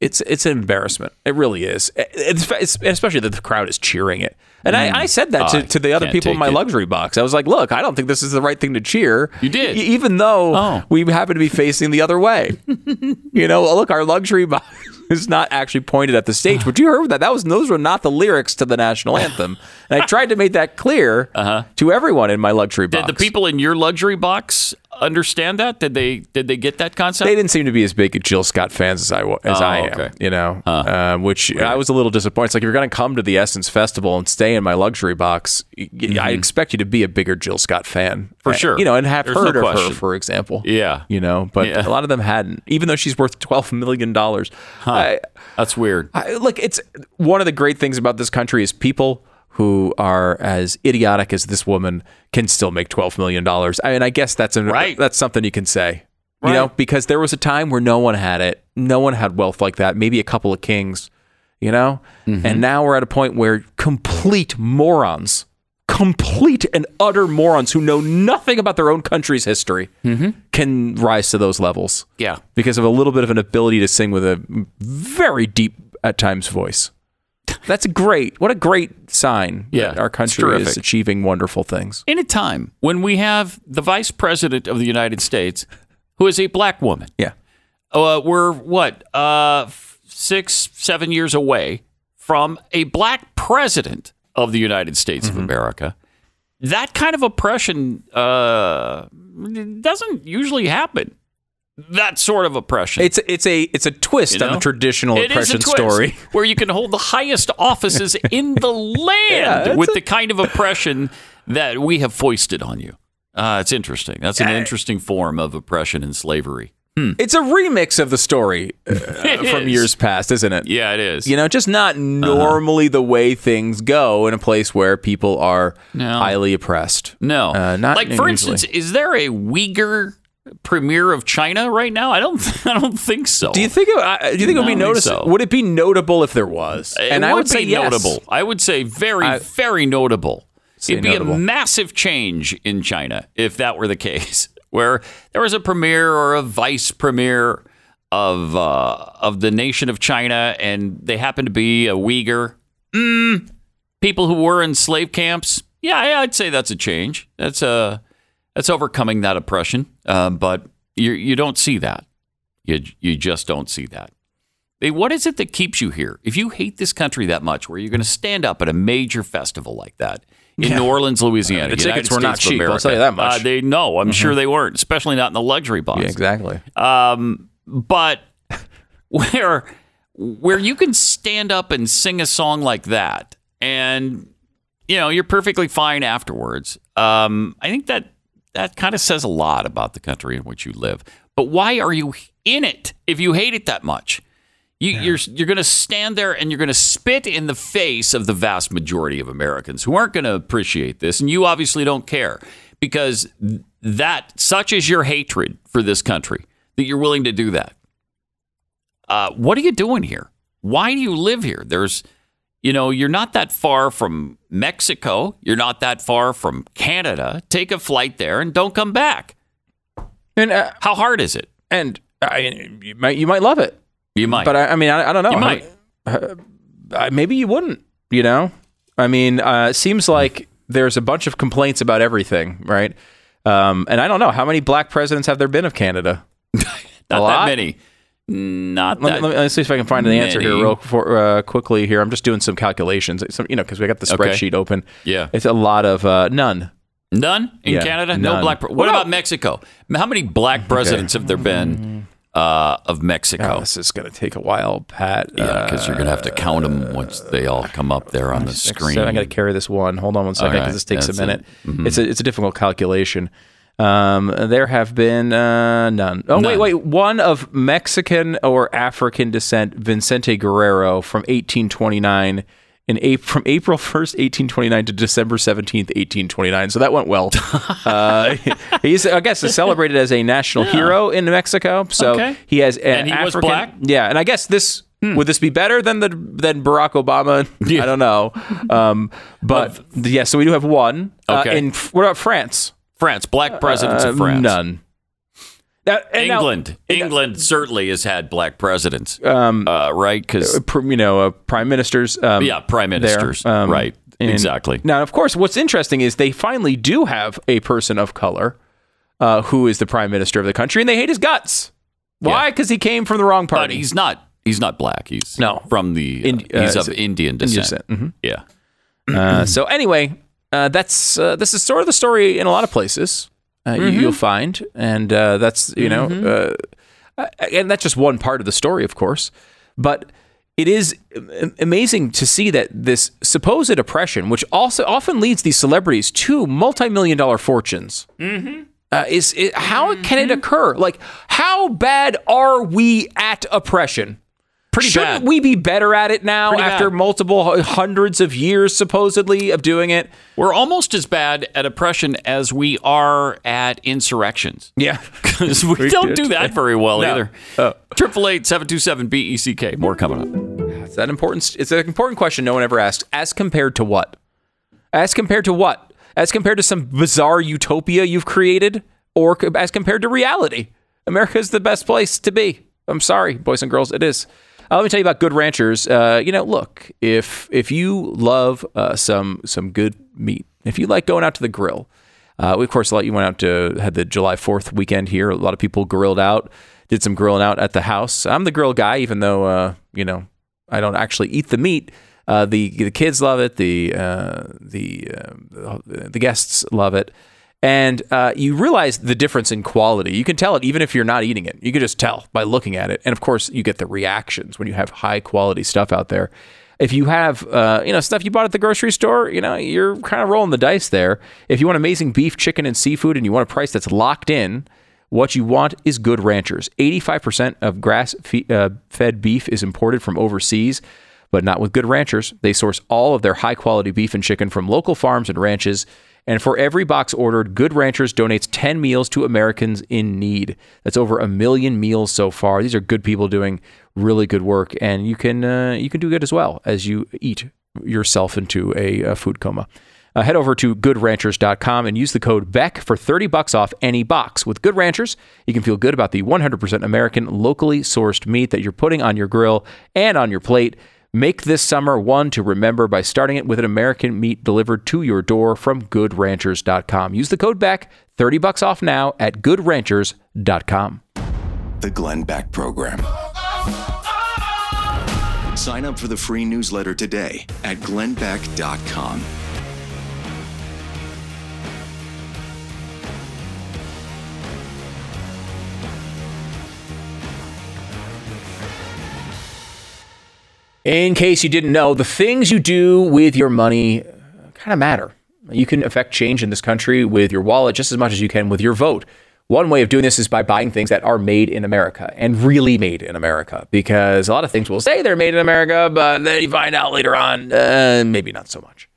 it's it's an embarrassment. It really is, it's, it's, especially that the crowd is cheering it. And I, mm. I said that to, oh, to the other people in my it. luxury box. I was like, look, I don't think this is the right thing to cheer. You did. Even though Oh. we happen to be facing the other way. you know, look, our luxury box is not actually pointed at the stage. But you heard that? That was those were not the lyrics to the national anthem. And I tried to make that clear to everyone in my luxury box. Uh-huh. Did the people in your luxury box understand that? Did they did they get that concept? they didn't seem to be as big Jill Scott fans as I as Oh, I am. okay. You know, um, which I was a little disappointed. It's like if you're going to come to the Essence Festival and stay in my luxury box, I expect you to be a bigger Jill Scott fan Mm-hmm. For sure. You know, and have There's heard no of her, for example. Yeah. You know, but Yeah. a lot of them hadn't, even though she's worth twelve million dollars. I, That's weird. I, look, it's one of the great things about this country is people who are as idiotic as this woman can still make twelve million dollars. I mean, I guess that's a, Right. that's something you can say. You know, because there was a time where no one had it. No one had wealth like that. Maybe a couple of kings, you know? Mm-hmm. And now we're at a point where complete morons, complete and utter morons who know nothing about their own country's history can rise to those levels Mm-hmm. Yeah. because of a little bit of an ability to sing with a very deep at times voice. That's great. What a great sign Yeah, that our country is achieving wonderful things. In a time when we have the vice president of the United States, who is a black woman, Yeah. uh, we're what uh, six, seven years away from a black president of the United States Mm-hmm. of America. That kind of oppression uh, doesn't usually happen. That sort of oppression. It's it's a it's a twist You on the traditional It oppression story. where you can hold the highest offices in the land it's with a- the kind of oppression that we have foisted on you. Uh, it's interesting. That's an interesting form of oppression and slavery. It's a remix of the story uh, from is. years past, isn't it? Yeah, it is. You know, just not normally the way things go in a place where people are No. highly oppressed. no, Uh, not like for usually. instance, is there a Uyghur premier of China right now? I don't. I don't think so. Do you think it, uh, do you think it would be I don't think noticeable? so. Would it be notable if there was? It and I would say be yes. notable. I would say very, I- very notable. It'd be notable. a massive change in China if that were the case, where there was a premier or a vice premier of uh, of the nation of China, and they happen to be a Uyghur. Mm, people who were in slave camps. Yeah, yeah, I'd say that's a change. That's a that's overcoming that oppression. Uh, but you you don't see that. You you just don't see that. What is it that keeps you here? If you hate this country that much, where you're going to stand up at a major festival like that in New Orleans, Louisiana, The tickets United were not States of cheap, I'll tell you that much. Mm-hmm. Uh, they no, I'm sure they weren't, especially not in the luxury box. Yeah, exactly. Um, but where where you can stand up and sing a song like that, and you know you're perfectly fine afterwards. Um, I think that that kind of says a lot about the country in which you live. But why are you in it if you hate it that much? You, You're you're going to stand there and you're going to spit in the face of the vast majority of Americans who aren't going to appreciate this, and you obviously don't care because that such is your hatred for this country that you're willing to do that. Uh, what are you doing here? Why do you live here? There's, you know, you're not that far from Mexico. You're not that far from Canada. Take a flight there and don't come back. And uh, How hard is it? and I, you might you might love it, You might. but I, I mean I, I don't know. you might. mean, uh, maybe you wouldn't. You know, I mean, uh, it seems like there's a bunch of complaints about everything, right? Um, and I don't know how many black presidents have there been of Canada. Not that many. Not Let, that. me- let me, let's see if I can find an answer here real for, uh, quickly. Here, I'm just doing some calculations. Some, you know, because we got the Okay. spreadsheet open. Yeah. it's a lot of uh, none. None in Yeah, Canada. No none. black. Pre- what about Mexico? How many black presidents have there been uh, of Mexico? this is going to take a while, Pat. Yeah, because you're gonna have to count them once they all come up there on the screen. I got to carry this one. Hold on one second, because right, this takes a that's it. minute. Mhm. It's a it's a difficult calculation. Um, there have been uh, none. Oh wait, None. wait. One of Mexican or African descent, Vicente Guerrero, from 1829. In April, from April 1st, 1829 to December 17th, 1829. So that went well. uh, he's, I guess, is celebrated as a national hero in Mexico. So Okay. he has an And he was African, black? Hmm. Yeah, and I guess this would this be better than the than Barack Obama? Yeah. I don't know. Um, but yeah, so we do have one. Uh, Okay. in what about France? France, black presidents Uh, of France. None. Now- and now- England, England certainly has had black presidents, um, uh, right? Because you know, uh, prime ministers. Um, yeah, prime there, ministers, um, right? exactly. Now, of course, what's interesting is they finally do have a person of color uh, who is the prime minister of the country, and they hate his guts. Why? Yeah. Because he came from the wrong But party. he's not. He's not black. He's No. from the. Uh, uh, he's of Indian descent. descent, mhm. Yeah. Uh, so anyway, uh, that's uh, this is sort of the story in a lot of places uh, you, Mm-hmm. you'll find, and uh, that's you know, uh, uh, and that's just one part of the story, of course, but. It is amazing to see that this supposed oppression, which also often leads these celebrities to multi-million dollar fortunes, uh, is, is how can Mm-hmm. it occur? Like, how bad are we at oppression? Pretty Shouldn't bad. we be better at it now Pretty after bad. multiple hundreds of years supposedly of doing it? We're almost as bad at oppression as we are at insurrections. Yeah. Because we, don't do that very well No. either. Oh. Triple eight seven two seven B E C K. More coming up. It's that important. It's an important question no one ever asks. As compared to what? As compared to what? As compared to some bizarre utopia you've created, or as compared to reality? America is the best place to be. I'm sorry, boys and girls, it is. Uh, let me tell you about Good Ranchers. Uh, you know, look, if if you love uh, some some good meat, if you like going out to the grill, uh, we of course let you went out to had the July Fourth weekend here. A lot of people grilled out, did some grilling out at the house. I'm the grill guy, even though uh, you know I don't actually eat the meat. Uh, the the kids love it. The uh, the the guests love it, and uh, you realize the difference in quality. You can tell it even if you're not eating it. You can just tell by looking at it, and of course you get the reactions when you have high quality stuff out there. If you have uh, you know stuff you bought at the grocery store, you know you're kind of rolling the dice there. If you want amazing beef, chicken, and seafood, and you want a price that's locked in, what you want is Good Ranchers. 85% of grass uh, fed beef is imported from overseas, but not with Good Ranchers. They source all of their high quality beef and chicken from local farms and ranches. And for every box ordered, Good Ranchers donates 10 meals to Americans in need. That's over a million meals so far. These are good people doing really good work, and you can uh, you can do good as well as you eat yourself into a, uh food coma. Uh, head over to goodranchers.com and use the code BECK for 30 bucks off any box. With Good Ranchers, you can feel good about the 100% American, locally sourced meat that you're putting on your grill and on your plate. Make this summer one to remember by starting it with an American meat delivered to your door from goodranchers.com. Use the code BECK, 30 bucks off now at goodranchers.com. The Glenn Beck Program. Sign up for the free newsletter today at glennbeck.com. In case you didn't know, the things you do with your money kind of matter. You can affect change in this country with your wallet just as much as you can with your vote. One way of doing this is by buying things that are made in America and really made in America, because a lot of things will say they're made in America, but then you find out later on, uh, maybe not so much.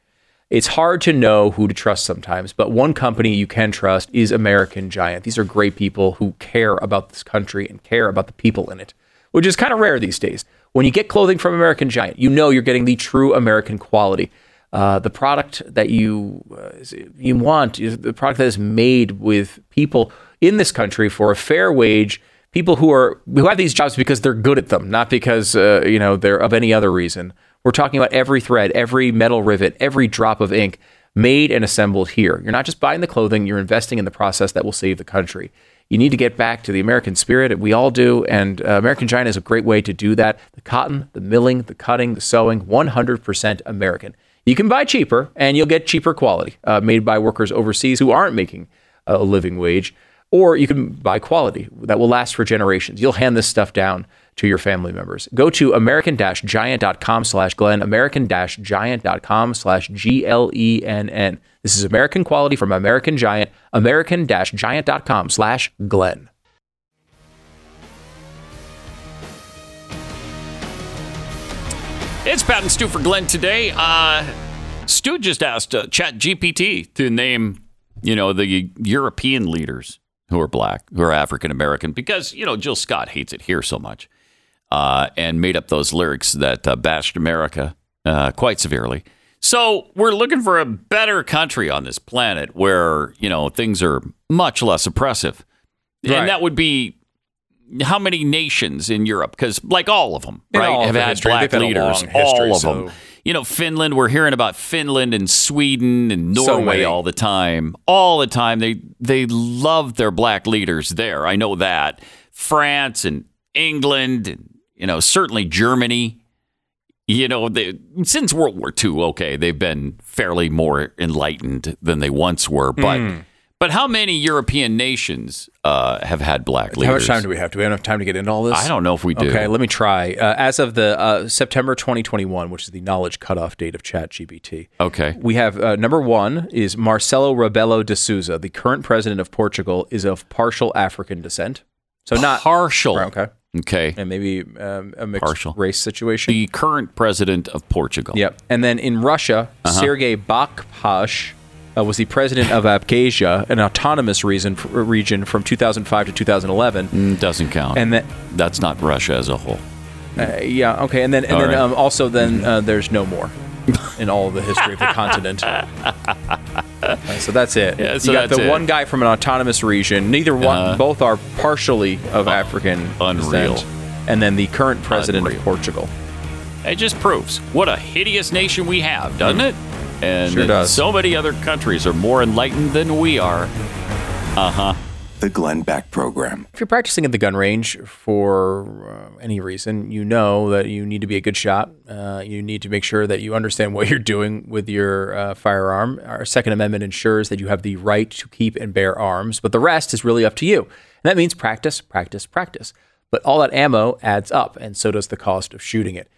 It's hard to know who to trust sometimes, but one company you can trust is American Giant. These are great people who care about this country and care about the people in it, which is kind of rare these days. When you get clothing from American Giant, you know you're getting the true American quality. Uh, the product that you uh, you want is the product that is made with people in this country for a fair wage. People who are who have these jobs because they're good at them, not because uh, you know they're of any other reason. We're talking about every thread, every metal rivet, every drop of ink made and assembled here. You're not just buying the clothing, you're investing in the process that will save the country. You need to get back to the American spirit. We all do. And uh, American Giant is a great way to do that. The cotton, the milling, the cutting, the sewing, 100% American. You can buy cheaper and you'll get cheaper quality uh, made by workers overseas who aren't making a living wage. Or you can buy quality that will last for generations. You'll hand this stuff down to your family members. Go to american-giant.com slash Glenn, american-giant.com slash G-L-E-N-N. This is American quality from American Giant, american-giant.com slash Glenn. It's Pat and Stu for Glenn today. Uh, Stu just asked uh, Chat GPT to name, you know, the European leaders who are black, who are African American, because you know Jill Scott hates it here so much, uh, and made up those lyrics that uh, bashed America uh, quite severely. So we're looking for a better country on this planet where you know things are much less oppressive, Right. and that would be how many nations in Europe? Because like all of them, In right, have had history. black leaders. history, all of so- them. You know, Finland. We're hearing about Finland and Sweden and Norway many. all the time. All the time. They they love their black leaders there. I know that. France and England and you know certainly Germany. You know, they, since World War II, okay, they've been fairly more enlightened than they once were. But Hmm. but how many European nations uh, have had black leaders? How much time do we have? Do we have enough time to get into all this? I don't know if we do. Okay, let me try. Uh, as of the uh, September 2021, which is the knowledge cutoff date of ChatGPT, Okay. we have uh, number one is Marcelo Rebelo de Sousa, the current president of Portugal, is of partial African descent. So not partial. Right, okay, Okay. and maybe um, a mixed Partial. race situation. The current president of Portugal. Yep. And then in Russia, Uh-huh. Sergei Bagapsh uh, was the president of Abkhazia, an autonomous reason, region from 2005 to 2011. Mm, Doesn't count. And then, That's not Russia as a whole. uh, yeah, okay. And then, and All then right. um, also, then uh, there's no more in all of the history of the continent. Uh, so that's it. Yeah, so you got the it. one guy from an autonomous region. Neither one, Uh-huh. both are partially of African unreal. descent. And then the current president Unreal. of Portugal. It just proves what a hideous nation we have, doesn't it? And Sure does. so many other countries are more enlightened than we are. Uh huh. The Glenn Beck Program. If you're practicing at the gun range for uh, any reason, you know that you need to be a good shot. Uh, you need to make sure that you understand what you're doing with your uh, firearm. Our Second Amendment ensures that you have the right to keep and bear arms, but the rest is really up to you. And that means practice, practice, practice. But all that ammo adds up, and so does the cost of shooting it.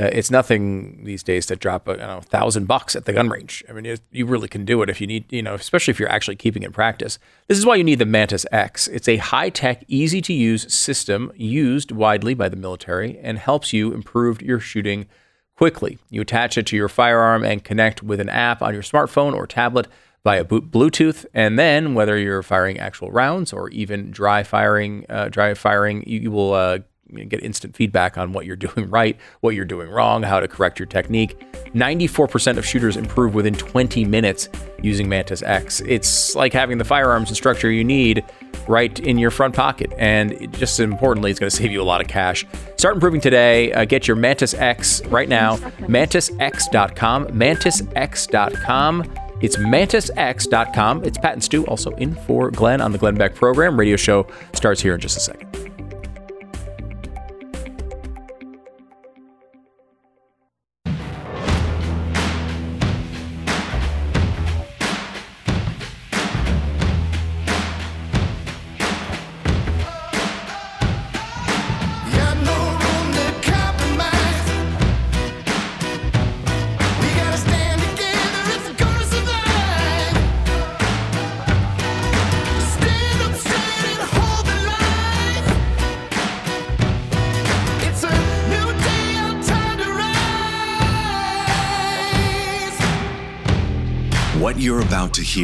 Uh, it's nothing these days to drop a you know, thousand bucks at the gun range. I mean, it, you really can do it if you need, you know, especially if you're actually keeping in practice. This is why you need the Mantis X. It's a high tech, easy to use system used widely by the military and helps you improve your shooting quickly. You attach it to your firearm and connect with an app on your smartphone or tablet via Bluetooth, and then whether you're firing actual rounds or even dry firing, uh, dry firing, you, you will uh, get instant feedback on what you're doing right, what you're doing wrong, how to correct your technique. 94% of shooters improve within 20 minutes using Mantis X. It's like having the firearms instructor you need right in your front pocket. And just importantly, it's going to save you a lot of cash. Start improving today. Uh, get your Mantis X right now. MantisX.com. MantisX.com. It's MantisX.com. It's Pat and Stu, also in for Glenn on the Glenn Beck program. Radio show starts here in just a second.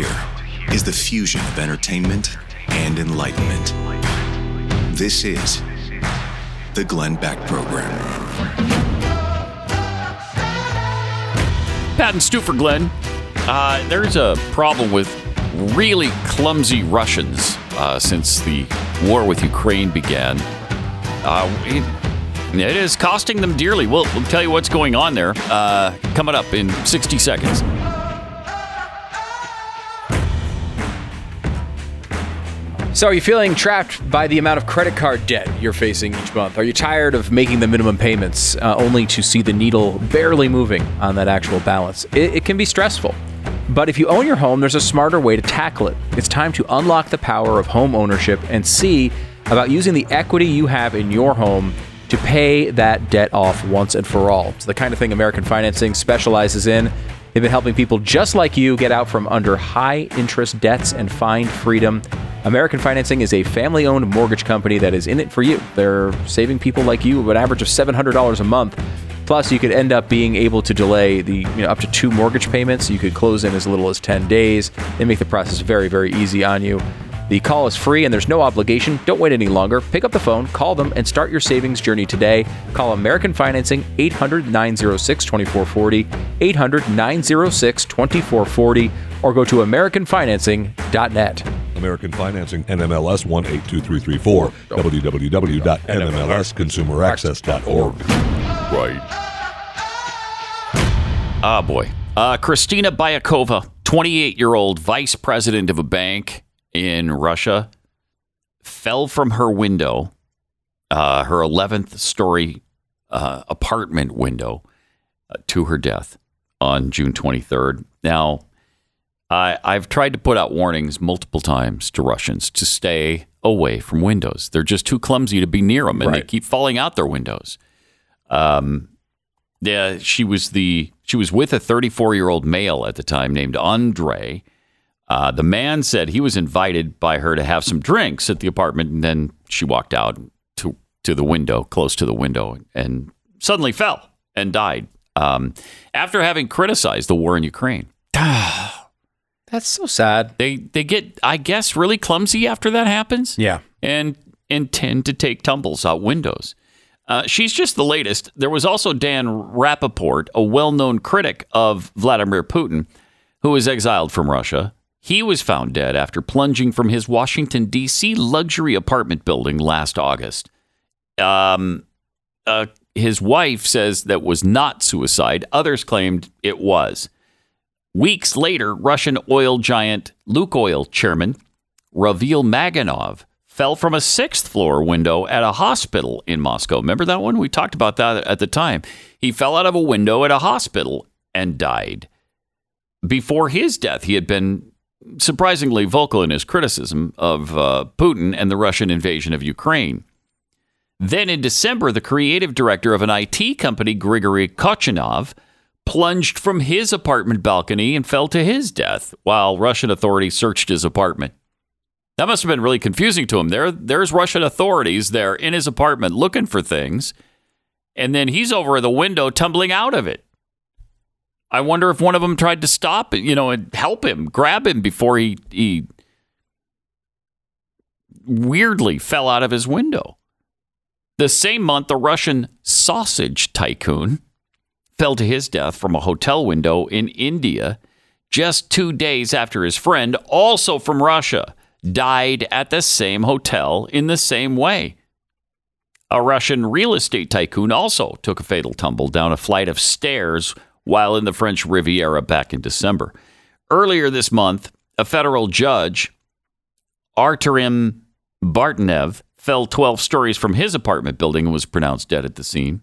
Hear is the fusion of entertainment and enlightenment. This is the Glenn Beck Program. Pat and Stu for Glenn. Uh, there's a problem with really clumsy Russians uh, since the war with Ukraine began. Uh, it, it is costing them dearly. We'll, we'll tell you what's going on there uh, coming up in 60 seconds. So, are you feeling trapped by the amount of credit card debt you're facing each month? Are you tired of making the minimum payments uh, only to see the needle barely moving on that actual balance? It, it can be stressful. But if you own your home, there's a smarter way to tackle it. It's time to unlock the power of home ownership and see about using the equity you have in your home to pay that debt off once and for all. It's the kind of thing American Financing specializes in. They've been helping people just like you get out from under high interest debts and find freedom. American Financing is a family owned mortgage company that is in it for you. They're saving people like you an average of $700 a month. Plus, you could end up being able to delay the you know, up to two mortgage payments. You could close in as little as 10 days. They make the process very, very easy on you. The call is free and there's no obligation. Don't wait any longer. Pick up the phone, call them, and start your savings journey today. Call American Financing 800 906 2440, 800 906 2440, or go to AmericanFinancing.net. American Financing, NMLS 182334, www.nmlsconsumeraccess.org. Right. Ah, boy. Uh, Kristina Baikova, 28 year old vice president of a bank in Russia, fell from her window, uh, her 11th story uh, apartment window, uh, to her death on June 23rd. Now, I, I've tried to put out warnings multiple times to Russians to stay away from windows. They're just too clumsy to be near them, and they keep falling out their windows. Um, yeah, she was the she was with a 34 year old male at the time named Andre. Uh, the man said he was invited by her to have some drinks at the apartment, and then she walked out to to the window, close to the window, and suddenly fell and died um, after having criticized the war in Ukraine. That's so sad. They they get, I guess, really clumsy after that happens Yeah. and and tend to take tumbles out windows. Uh, she's just the latest. There was also Dan Rapoport, a well known critic of Vladimir Putin, who was exiled from Russia. He was found dead after plunging from his Washington, D.C. luxury apartment building last August. Um, uh, his wife says that was not suicide. Others claimed it was. Weeks later, Russian oil giant Lukoil chairman Ravil Maganov fell from a sixth floor window at a hospital in Moscow. Remember that one? We talked about that at the time. He fell out of a window at a hospital and died. Before his death, he had been surprisingly vocal in his criticism of uh, Putin and the Russian invasion of Ukraine. Then in December, the creative director of an IT company, Grigory Kochenov, plunged from his apartment balcony and fell to his death while Russian authorities searched his apartment. That must have been really confusing to him. There, there's Russian authorities there in his apartment looking for things, and then he's over the window tumbling out of it. I wonder if one of them tried to stop, you know, and help him, grab him before he he weirdly fell out of his window. The same month, the Russian sausage tycoon fell to his death from a hotel window in India just two days after his friend, also from Russia, died at the same hotel in the same way. A Russian real estate tycoon also took a fatal tumble down a flight of stairs while in the French Riviera back in December. Earlier this month, a federal judge, Arturim Bartnev, fell 12 stories from his apartment building and was pronounced dead at the scene.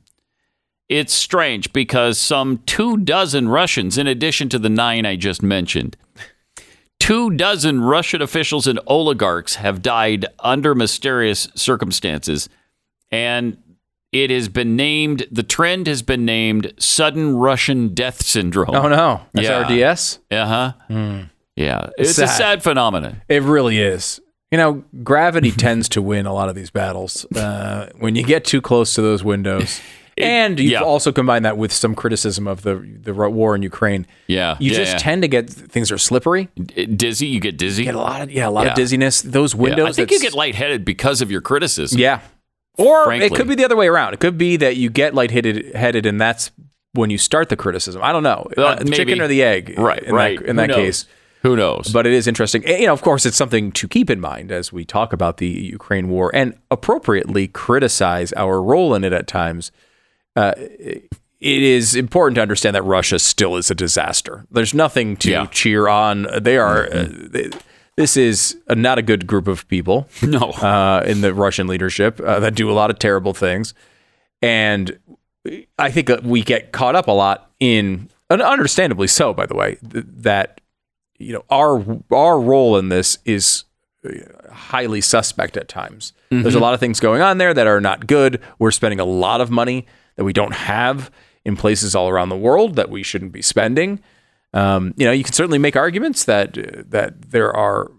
It's strange because some two dozen Russians, in addition to the nine I just mentioned, two dozen Russian officials and oligarchs have died under mysterious circumstances. And it has been named, the trend has been named sudden Russian death syndrome. Oh no, Yeah. SRDS. Uh huh. Yeah. It's a Sad. sad phenomenon. It really is. You know, gravity tends to win a lot of these battles. Uh, when you get too close to those windows, and you've yeah. also combined that with some criticism of the the war in Ukraine. Yeah, you yeah, just yeah. tend to get things are slippery. dizzy. You get dizzy. Get a lot of yeah, a lot of dizziness. Those windows. I think you get lightheaded because of your criticism. Yeah. Or Frankly. it could be the other way around. It could be that you get lightheaded headed and that's when you start the criticism. I don't know. Uh, Uh, the chicken or the egg. Right, In right. That, in Who that knows? case. Who knows? But it is interesting. You know, of course, it's something to keep in mind as we talk about the Ukraine war and appropriately criticize our role in it at times. Uh, it is important to understand that Russia still is a disaster. There's nothing to Yeah. cheer on. They are. Uh, they, this is a, not a good group of people no. uh, in the Russian leadership uh, that do a lot of terrible things. And I think that we get caught up a lot in, and understandably so, by the way, th- that you know our our role in this is uh, highly suspect at times. There's a lot of things going on there that are not good. We're spending a lot of money that we don't have in places all around the world that we shouldn't be spending. Um, you know, you can certainly make arguments that uh, that there are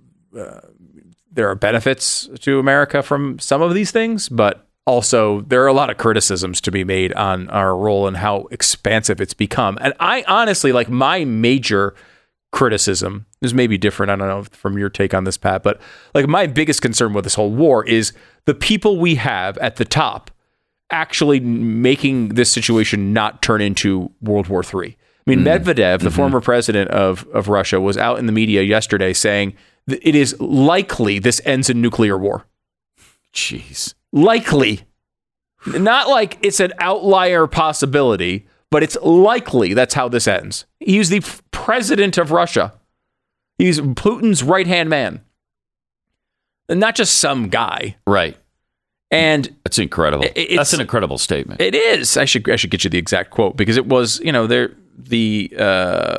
there are benefits to America from some of these things, but also there are a lot of criticisms to be made on our role and how expansive it's become. And I honestly like my major criticism is maybe different. I don't know from your take on this, Pat, but like my biggest concern with this whole war is the people we have at the top actually making this situation not turn into World War III. I mean, mm-hmm. Medvedev, the mm-hmm. former president of, of Russia, was out in the media yesterday saying that it is likely this ends in nuclear war. Jeez. Likely. Not like it's an outlier possibility, but it's likely that's how this ends. He's the president of Russia. He's Putin's right hand man. And not just some guy. Right. And That's incredible. it's- That's an incredible statement. It is. I should I should get you the exact quote because it was you know there the uh,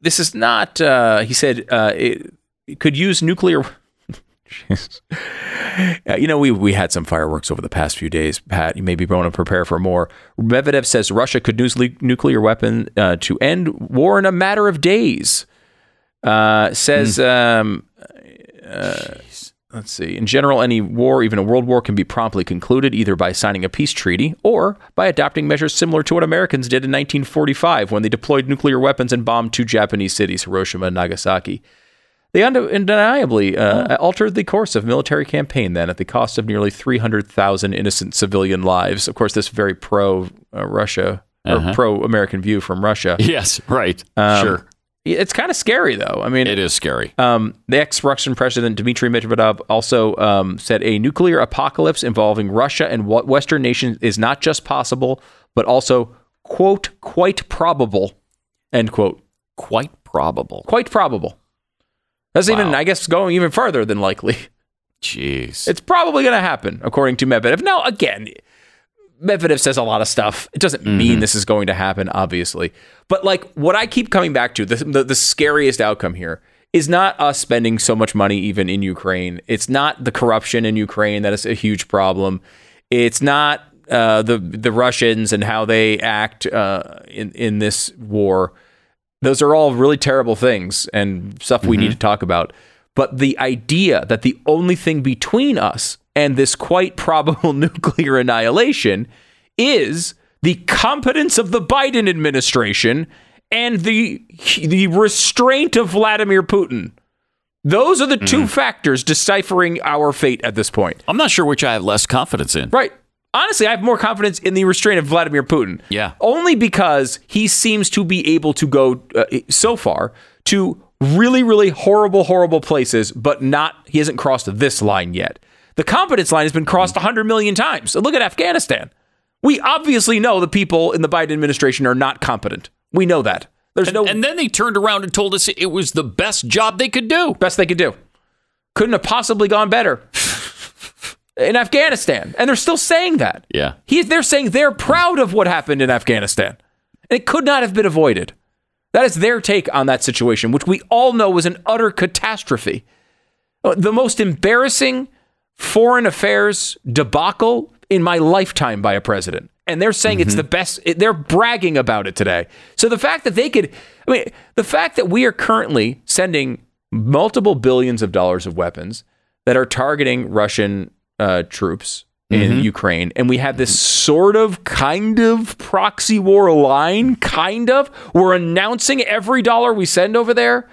this is not. Uh, he said uh, it, it could use nuclear. Uh, you know, we we had some fireworks over the past few days, Pat. You maybe want to prepare for more. Medvedev says Russia could use le- nuclear weapon uh, to end war in a matter of days. Uh, says um, let's see. In general, any war, even a world war, can be promptly concluded either by signing a peace treaty or by adopting measures similar to what Americans did in 1945 when they deployed nuclear weapons and bombed two Japanese cities, Hiroshima and Nagasaki. They undeniably uh, altered the course of military campaign then at the cost of nearly 300,000 innocent civilian lives. Of course, this very pro uh, Russia or pro American view from Russia. yes. Right. Um, sure. It's kind of scary, though. I mean, It is scary. um, the ex-Russian president Dmitry Medvedev also um, said a nuclear apocalypse involving Russia and what Western nations is not just possible, but also quote quite probable, end quote. Quite probable. Quite probable. That's even, I guess, going even further than likely. Jeez. It's probably going to happen, according to Medvedev. Now, again, Medvedev says a lot of stuff. It doesn't mean this is going to happen, obviously. But like what I keep coming back to, the, the, the scariest outcome here is not us spending so much money even in Ukraine. It's not the corruption in Ukraine that is a huge problem. It's not uh, the the Russians and how they act uh, in in this war. Those are all really terrible things and stuff we need to talk about. But the idea that the only thing between us and this quite probable nuclear annihilation is the competence of the Biden administration and the the restraint of Vladimir Putin. Those are the two factors deciphering our fate at this point. I'm not sure which I have less confidence in. Right. Honestly, I have more confidence in the restraint of Vladimir Putin. Yeah. Only because he seems to be able to go uh, so far to really, really horrible, horrible places, but not, he hasn't crossed this line yet. The competence line has been crossed 100 million times. So look at Afghanistan. We obviously know the people in the Biden administration are not competent. We know that. There's no And then they turned around and told us it was the best job they could do. best they could do. Couldn't have possibly gone better in Afghanistan. And they're still saying that. Yeah. He, they're saying they're proud of what happened in Afghanistan. It could not have been avoided. That is their take on that situation, which we all know was an utter catastrophe. The most embarrassing foreign affairs debacle in my lifetime by a president. And they're saying it's the best, they're bragging about it today. So the fact that they could, I mean, the fact that we are currently sending multiple billions of dollars of weapons that are targeting Russian uh, troops in Ukraine, and we have this sort of kind of proxy war line, kind of. We're announcing every dollar we send over there.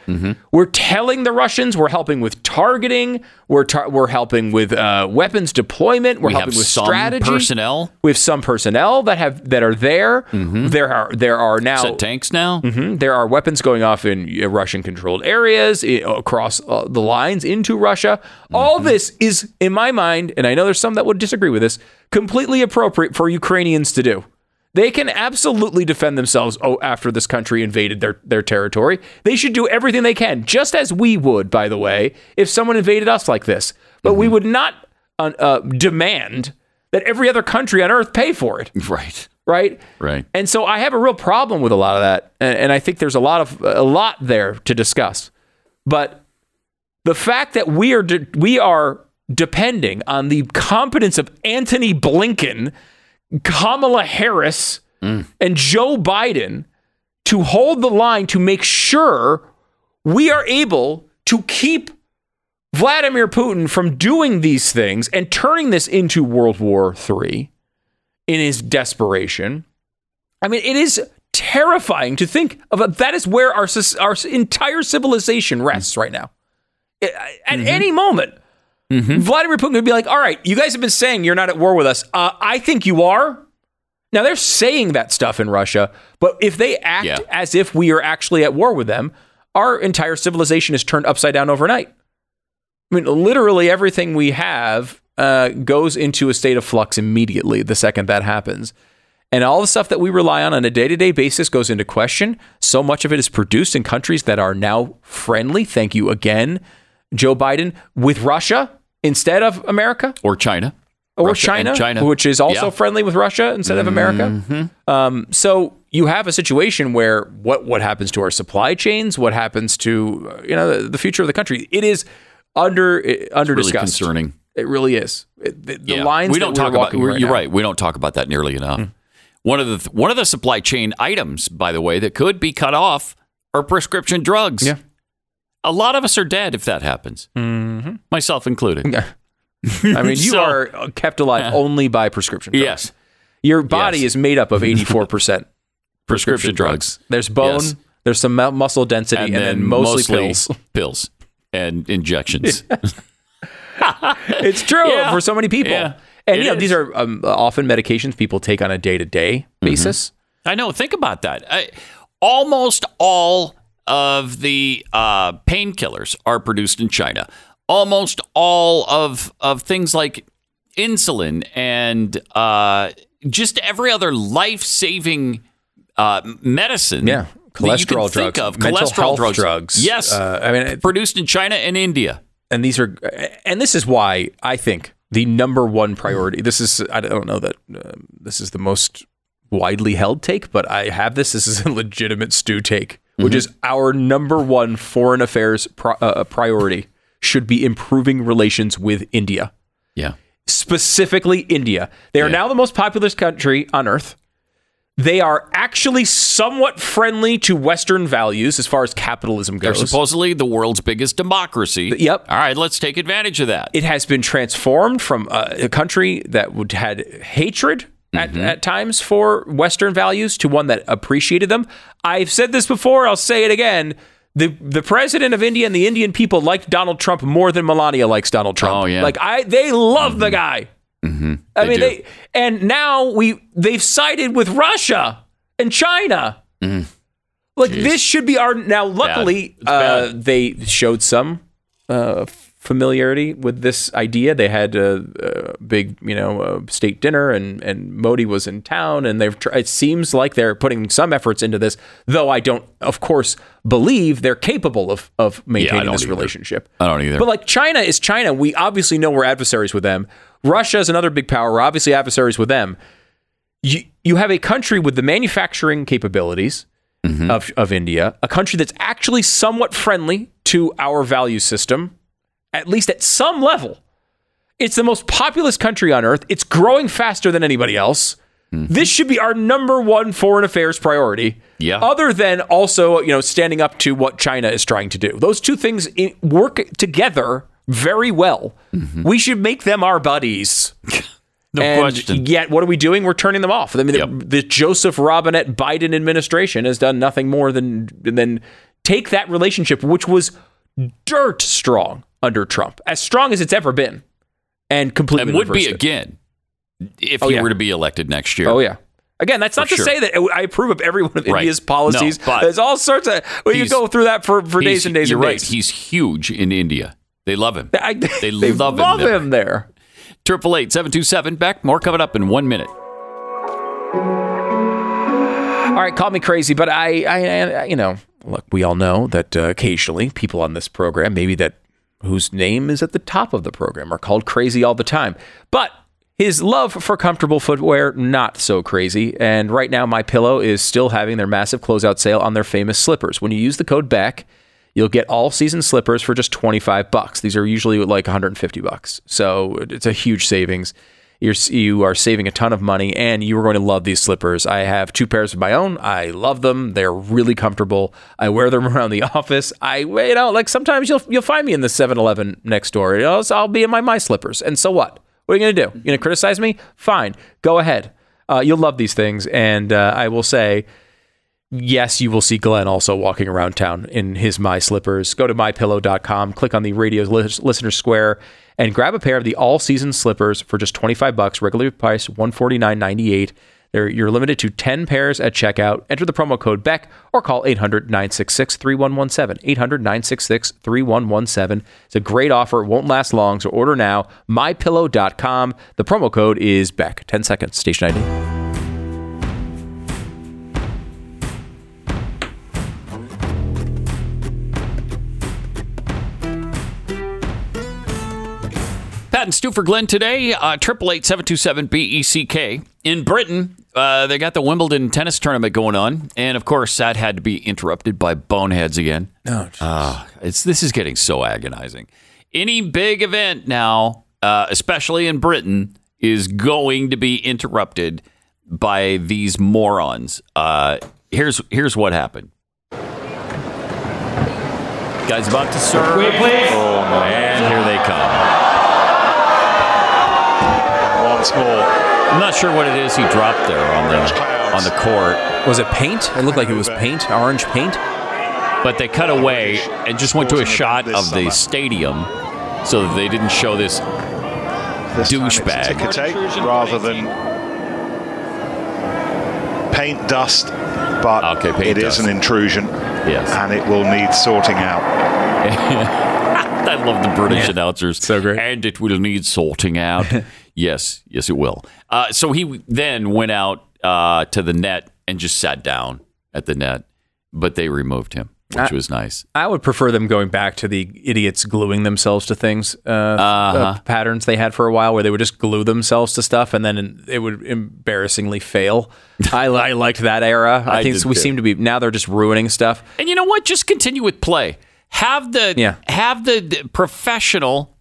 We're telling the Russians we're helping with targeting. We're tar- we're helping with uh, weapons deployment. We're We helping with strategy. personnel. We have some personnel that have that are there. There are there are now tanks now. Mhm. There are weapons going off in uh, Russian-controlled areas across uh, the lines into Russia. All this is, in my mind, and I know there's some that would disagree with this, completely appropriate for Ukrainians to do. They can absolutely defend themselves oh, after this country invaded their, their territory. They should do everything they can, just as we would, by the way, if someone invaded us like this. But we would not uh, demand that every other country on earth pay for it Right. right? Right. And so I have a real problem with a lot of that, and, and I think there's a lot of a lot there to discuss. But the fact that we are we are depending on the competence of Antony Blinken, Kamala Harris, mm. and Joe Biden to hold the line to make sure we are able to keep Vladimir Putin from doing these things and turning this into World War III in his desperation. I mean, it is terrifying to think of. That is where our our entire civilization rests mm. right now. At mm-hmm. any moment, Vladimir Putin would be like, "All right, you guys have been saying you're not at war with us. Uh, I think you are." Now they're saying that stuff in Russia, but if they act Yeah. as if we are actually at war with them, our entire civilization is turned upside down overnight. I mean, literally everything we have uh, goes into a state of flux immediately the second that happens. And all the stuff that we rely on on a day to day basis goes into question. So much of it is produced in countries that are now friendly. Thank you again, Joe Biden, with Russia instead of America Or China. or China, China. which is also Yeah. Mm-hmm. friendly with Russia instead of America. Um, so you have a situation where what what happens to our supply chains? What happens to you know the, the future of the country? It is under uh, under Really discussed. concerning. It really is. It- the, the Yeah. lines we don't talk about. right you're now- right. We don't talk about that nearly enough. One of the one of the supply chain items, by the way, that could be cut off are prescription drugs. Yeah. A lot of us are dead if that happens, Mm-hmm. myself included. I mean, you So- are kept alive only by prescription drugs. Yes, Your body Yes. is made up of 84% prescription drugs. There's bone, Yes. there's some muscle density, and, then, mostly, pills. pills and injections. It's true Yeah. for so many people. Yeah. And It you know, is. these are um, often medications people take on a day to day basis. I know. Think about that. I, almost all of the uh, painkillers are produced in China. Almost all of of things like insulin and uh, just every other life saving uh, medicine. Yeah. that you can Cholesterol drugs, of cholesterol drugs. drugs. Yes, Uh, I mean, it- produced in China and India. and these are, and this is why I think the number one priority. This is, I don't know that uh, this is the most widely held take, but I have this. This is a legitimate Stu take, which is our number one foreign affairs pri- uh, priority should be improving relations with India. Yeah. specifically India. They are Yeah. now the most populous country on earth. They are actually somewhat friendly to Western values as far as capitalism goes. They're supposedly the world's biggest democracy. Yep. All right, let's take advantage of that. it has been transformed from uh, a country that would had hatred at, at times for Western values to one that appreciated them. I've said this before. I'll say it again. The, the president of India and the Indian people liked Donald Trump more than Melania likes Donald Trump. Oh, yeah. Like I, they love the guy. I They mean, do. they and now we they've sided with Russia and China. Like this should be our now. Luckily, uh, they showed some uh, familiarity with this idea. They had a, a big, you know, state dinner, and and Modi was in town, and they've. Tr- it seems like they're putting some efforts into this, though I don't, of course, believe they're capable of of maintaining don't this either. relationship. I don't either. But like China is China. We obviously know we're adversaries with them. Russia is another big power. We're obviously adversaries with them. You, you have a country with the manufacturing capabilities mm-hmm. of, of India, a country that's actually somewhat friendly to our value system, at least at some level. It's the most populous country on earth. It's growing faster than anybody else. Mm-hmm. This should be our number one foreign affairs priority. Yeah. Other than also, you know, standing up to what China is trying to do. Those two things eh, work together very well. Mm-hmm. We should make them our buddies. No and question. Yet, what are we doing? We're turning them off. I mean, Yep. the, the Joseph Robinette Biden administration has done nothing more than than take that relationship, which was dirt strong under Trump, as strong as it's ever been, and completely and would be it. again if Oh, he yeah. were to be elected next year. Oh yeah. Again, that's not For to sure. say that I approve of every one of Right. India's policies. No, but There's all sorts of. Well, you go through that for, for days and days You're and right. days. He's huge in India. They love him. I, They they love him love there. him there. Triple eight seven two seven. Back. More coming up in one minute. All right, call me crazy, but I, I, I you know, look, we all know that uh, occasionally people on this program, maybe that whose name is at the top of the program, are called crazy all the time. But his love for comfortable footwear not so crazy. And right now, my pillow is still having their massive closeout sale on their famous slippers. When you use the code BECK, you'll get all season slippers for just 25 bucks. These are usually like 150 bucks. So it's a huge savings. You're, you are saving a ton of money and you are going to love these slippers. I have two pairs of my own. I love them. They're really comfortable. I wear them around the office. I, you know, like sometimes you'll, you'll find me in the 7-Eleven next door. You know, so I'll be in my, my slippers. And so what? What are you going to do? You're going to criticize me? Fine. Go ahead. Uh, you'll love these things. And uh, I will say, yes, you will see Glenn also walking around town in his My Slippers. Go to mypillow.com, click on the radio lis- listener square, and grab a pair of the all season slippers for just 25 bucks, regular price 149.98. They're, you're limited to 10 pairs at checkout. Enter the promo code BECK or call 800 966 3117. 800 966 3117. It's a great offer. It won't last long, so order now. MyPillow.com. The promo code is BECK. 10 seconds. Station ID. Pat and Stu for Glenn today. uh, Triple eight seven two seven B E C K. In Britain, uh, they got the Wimbledon tennis tournament going on, and of course, that had to be interrupted by boneheads again. Oh, Ah, it's this is getting so agonizing. Any big event now, uh, especially in Britain, is going to be interrupted by these morons. Uh, here's here's what happened. Guys about to serve. please. Oh man, here they come. Once more. I'm not sure what it is he dropped there on the on the court, Was it paint? It looked like it was paint, orange paint. but they cut away and just went to a shot of the stadium, so that they didn't show this This time it's Douchebag. rather than paint dust, but Okay, paint it is dust. an intrusion Yes. and it will need sorting out. I love the British Yeah. announcers. So great. And it will need sorting out. yes, yes, it will. Uh, so he then went out uh, to the net and just sat down at the net, but they removed him, which I- was nice. I would prefer them going back to the idiots gluing themselves to things uh, uh, patterns they had for a while, where they would just glue themselves to stuff and then it would embarrassingly fail. I, I liked that era. I, I think we too. seem to be now they're just ruining stuff. And you know what? Just continue with play. Have the Yeah. have the professional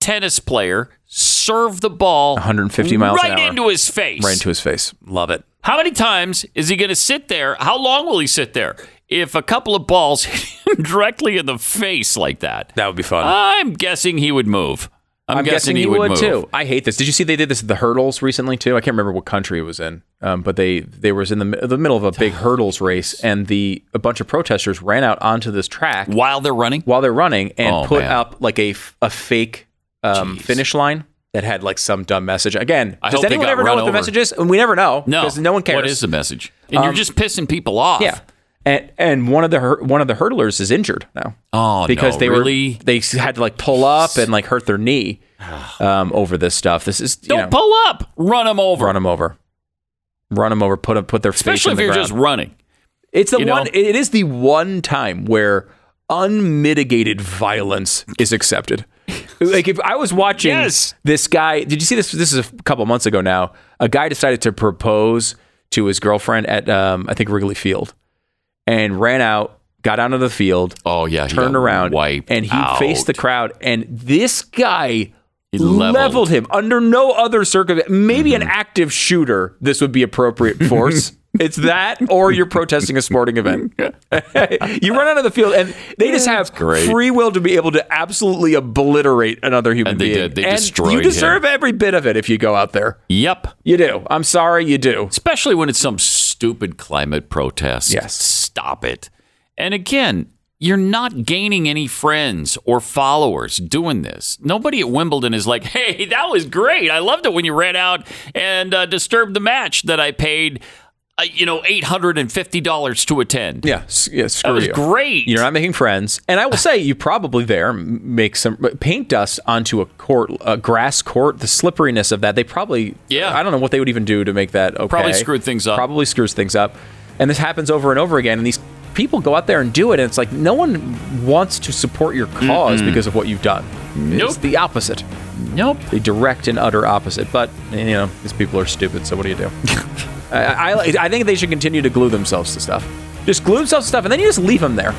tennis player serve the ball 150 miles right into his face. Right into his face. Love it. How many times is he going to sit there? How long will he sit there? If a couple of balls hit him directly in the face like that, That would be fun. I'm guessing he would move. I'm, I'm guessing, guessing he he would, would too. I hate this. Did you see they did this at the hurdles recently too? I can't remember what country it was in, um, but they they was in the, the middle of a big hurdles race, and the a bunch of protesters ran out onto this track While they're running, while they're running and Oh, put man. up like a a fake um, finish line that had like some dumb message. Again, I does anyone ever know what the over. message is? And we never know. no, because no one cares. What is the message? And you're Um, just pissing people off. Yeah, and and one of the hur- one of the hurdlers is injured now. Oh, because no, they really? were they had to like pull up and like hurt their knee um, over this stuff. This is you Don't know, pull up. Run them over. run them over, run them over, put 'em- put their Especially if the you're ground. just running. It's the you know? one. It is the one time where unmitigated violence is accepted. like if I was watching Yes. this guy, did you see this? This is a couple months ago now. A guy decided to propose to his girlfriend at um, I think Wrigley Field, and ran out, got onto the field, Oh yeah, turned around, wiped and he out. faced the crowd, and this guy. Leveled. leveled. him under no other circumstance. Maybe Mm-hmm. an active shooter, this would be appropriate force. It's that, or you're protesting a sporting event. you run out of the field, and they just have free will to be able to absolutely obliterate another human being. And they being. did. They and destroyed You him. deserve every bit of it if you go out there. Yep. You do. I'm sorry, you do. Especially when it's some stupid climate protest. Yes. Stop it. And again, you're not gaining any friends or followers doing this. Nobody at Wimbledon is like, hey, that was great. I loved it when you ran out and uh, disturbed the match that I paid, uh, you know, $850 to attend. Yeah, yeah screw That was you. great. You're not making friends, and I will say you probably there make some paint dust onto a court, a grass court. The slipperiness of that, they probably. Yeah. I don't know what they would even do to make that okay. Probably screwed things up. Probably screws things up, and this happens over and over again. And these people go out there and do it, and it's like no one wants to support your because because of what you've done. Nope. It's the opposite. Nope. The direct and utter opposite. But you know, these people are stupid. So what do you do? I, I, I think they should continue to glue themselves to stuff. Just glue themselves to stuff, and then you just leave them there.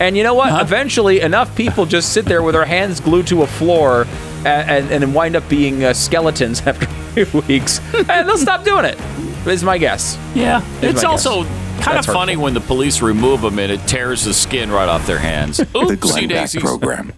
And you know what? Eventually, enough people just sit there with their hands glued to a floor and, and, and wind up being uh, skeletons after a few weeks, and they'll stop doing it. Is my guess. Yeah. Is It's also guess. kind That's of funny when the police remove them and it tears the skin right off their hands. The Oopsie Glenn Beck program.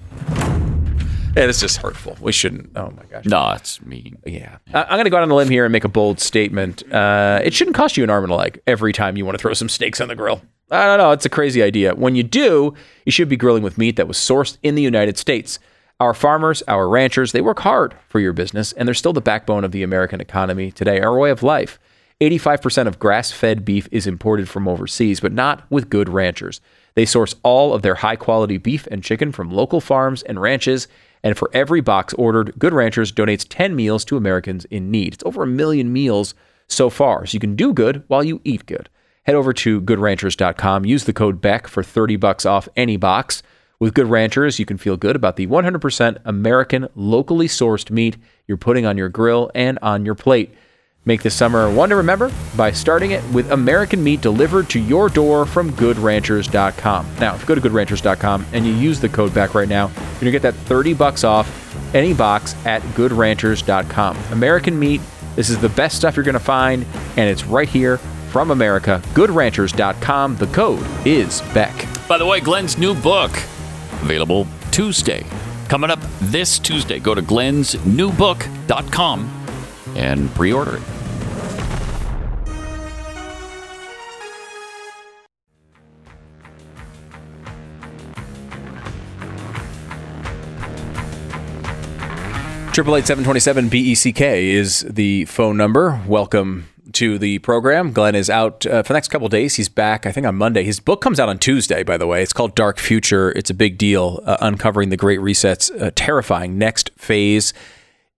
Yeah, it's just hurtful. We shouldn't. Oh my gosh. No, it's mean. Yeah. I- I'm going to go out on a limb here and make a bold statement. Uh, it shouldn't cost you an arm and a leg every time you want to throw some steaks on the grill. I don't know. It's a crazy idea. When you do, you should be grilling with meat that was sourced in the United States. Our farmers, our ranchers, they work hard for your business, and they're still the backbone of the American economy today, our way of life. 85% of grass fed beef is imported from overseas, but not with good ranchers. They source all of their high quality beef and chicken from local farms and ranches. And for every box ordered, Good Ranchers donates 10 meals to Americans in need. It's over a million meals so far. So you can do good while you eat good. Head over to goodranchers.com. Use the code BECK for 30 bucks off any box. With Good Ranchers, you can feel good about the 100% American, locally sourced meat you're putting on your grill and on your plate. Make this summer one to remember by starting it with American meat delivered to your door from goodranchers.com. Now, if you go to goodranchers.com and you use the code BECK right now, you're going to get that 30 bucks off any box at goodranchers.com. American meat, this is the best stuff you're going to find, and it's right here from America. Goodranchers.com. The code is BECK. By the way, Glenn's new book available Tuesday. Coming up this Tuesday. Go to glensnewbook.com and pre-order it. Triple eight seven twenty seven BECK is the phone number. Welcome to the program. Glenn is out uh, for the next couple days. He's back, I think, on Monday. His book comes out on Tuesday, by the way. It's called Dark Future. It's a big deal, uh, uncovering the Great Reset's uh, terrifying next phase.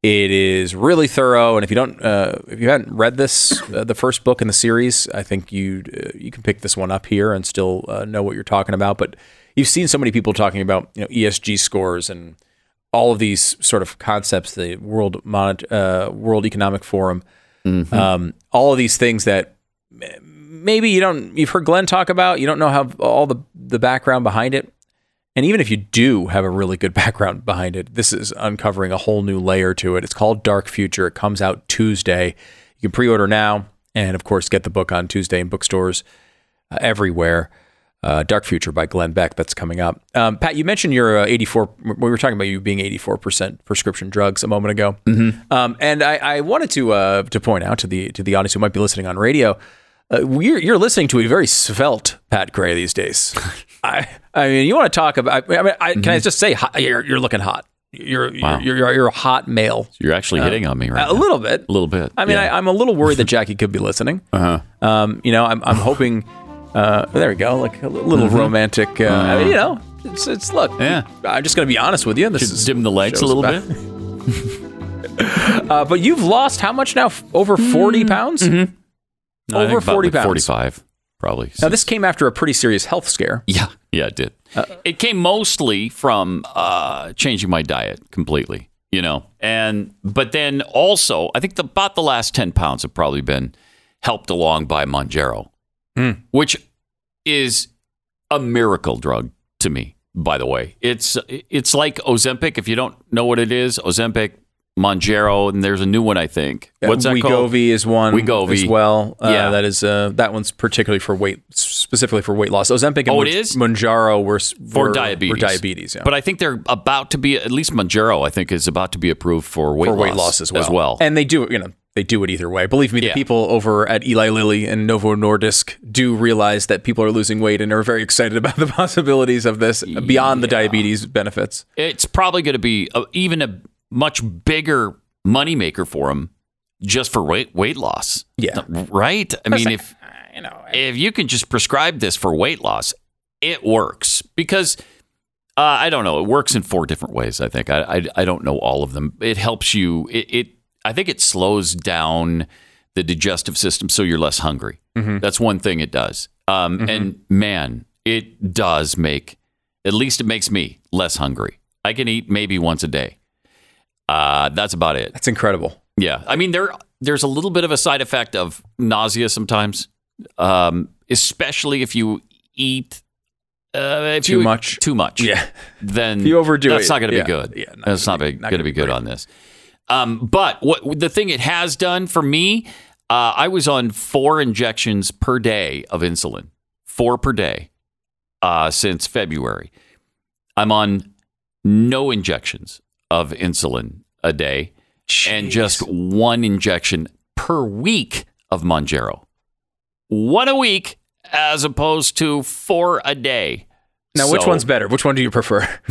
It is really thorough, and if you don't, uh, if you hadn't read this, uh, the first book in the series, I think you you can pick this one up here and still know what you're talking about. But you've seen so many people talking about you know ESG scores and all of these sort of concepts, the World Mon- uh, World Economic Forum, um, all of these things that maybe you don't you've heard Glenn talk about, you don't know how all the the background behind it. And even if you do have a really good background behind it, this is uncovering a whole new layer to it. It's called Dark Future. It comes out Tuesday. You can pre-order now, and of course, get the book on Tuesday in bookstores uh, everywhere. Uh, Dark Future by Glenn Beck. That's coming up. Um, Pat, you mentioned your uh, 84. We were talking about you being 84 percent prescription drugs a moment ago, um, and I, I wanted to uh, to point out to the to the audience who might be listening on radio, uh, you're, you're listening to a very svelte Pat Gray these days. I I mean, you want to talk about? I mean, I, can I just say you're you're looking hot. You're, Wow. you're you're you're a hot male. You're actually hitting on me right A now. little bit. A little bit. I mean, yeah. I, I'm a little worried that Jackie could be listening. uh-huh. Um, you know, I'm, I'm hoping. Uh, there we go, like a little romantic. Uh, I mean, you know, it's it's look. Yeah. I'm just gonna be honest with you. This Should is dim the lights a little about- bit. Uh, but you've lost how much now? Over 40 pounds. No, I think Over 40 like pounds. 45, probably. Now this came after a pretty serious health scare. Yeah, yeah, it did. it came mostly from uh, changing my diet completely, you know, and but then also I think the, about the last ten pounds have probably been helped along by Mounjaro, Hmm. which is a miracle drug to me. By the way, it's it's like Ozempic. If you don't know what it is, Ozempic, Mounjaro, and there's a new one, I think. What's that called? Wegovy is one Wegovy. as well. Uh, Yeah. that is uh, that one's particularly for weight, specifically for weight loss. Ozempic and Oh, it Mon- is? Mounjaro were s- For were- diabetes. Were diabetes, yeah. But I think they're about to be, at least Mounjaro, I think, is about to be approved for weight, for weight loss as well. And they do, it, you know, they do it either way. Believe me, Yeah. the people over at Eli Lilly and Novo Nordisk do realize that people are losing weight and are very excited about the possibilities of this beyond the diabetes benefits. it's probably going to be a, even a much bigger moneymaker for them just for weight weight loss. Yeah. Right? I mean, if You know, if you can just prescribe this for weight loss, it works because uh, I don't know. It works in four different ways. I think I, I I don't know all of them. It helps you. It, it I think it slows down the digestive system so you're less hungry. That's one thing it does. Um, And man, it does make at least it makes me less hungry. I can eat maybe once a day. Uh, that's about it. that's incredible. Yeah, I mean there there's a little bit of a side effect of nausea sometimes, um, especially if you eat uh, if Too you- much? Too much. Yeah. then If you overdo that's it, not going to yeah, be good. yeah, not that's not, gonna not going to be good on this. Um, but what the thing it has done for me, uh, I was on four injections per day of insulin, four per day, uh, since February. I'm on no injections of insulin a day and just one injection per week of Mounjaro. One a week as opposed to four a day. Now, which one's better? Which one do you prefer?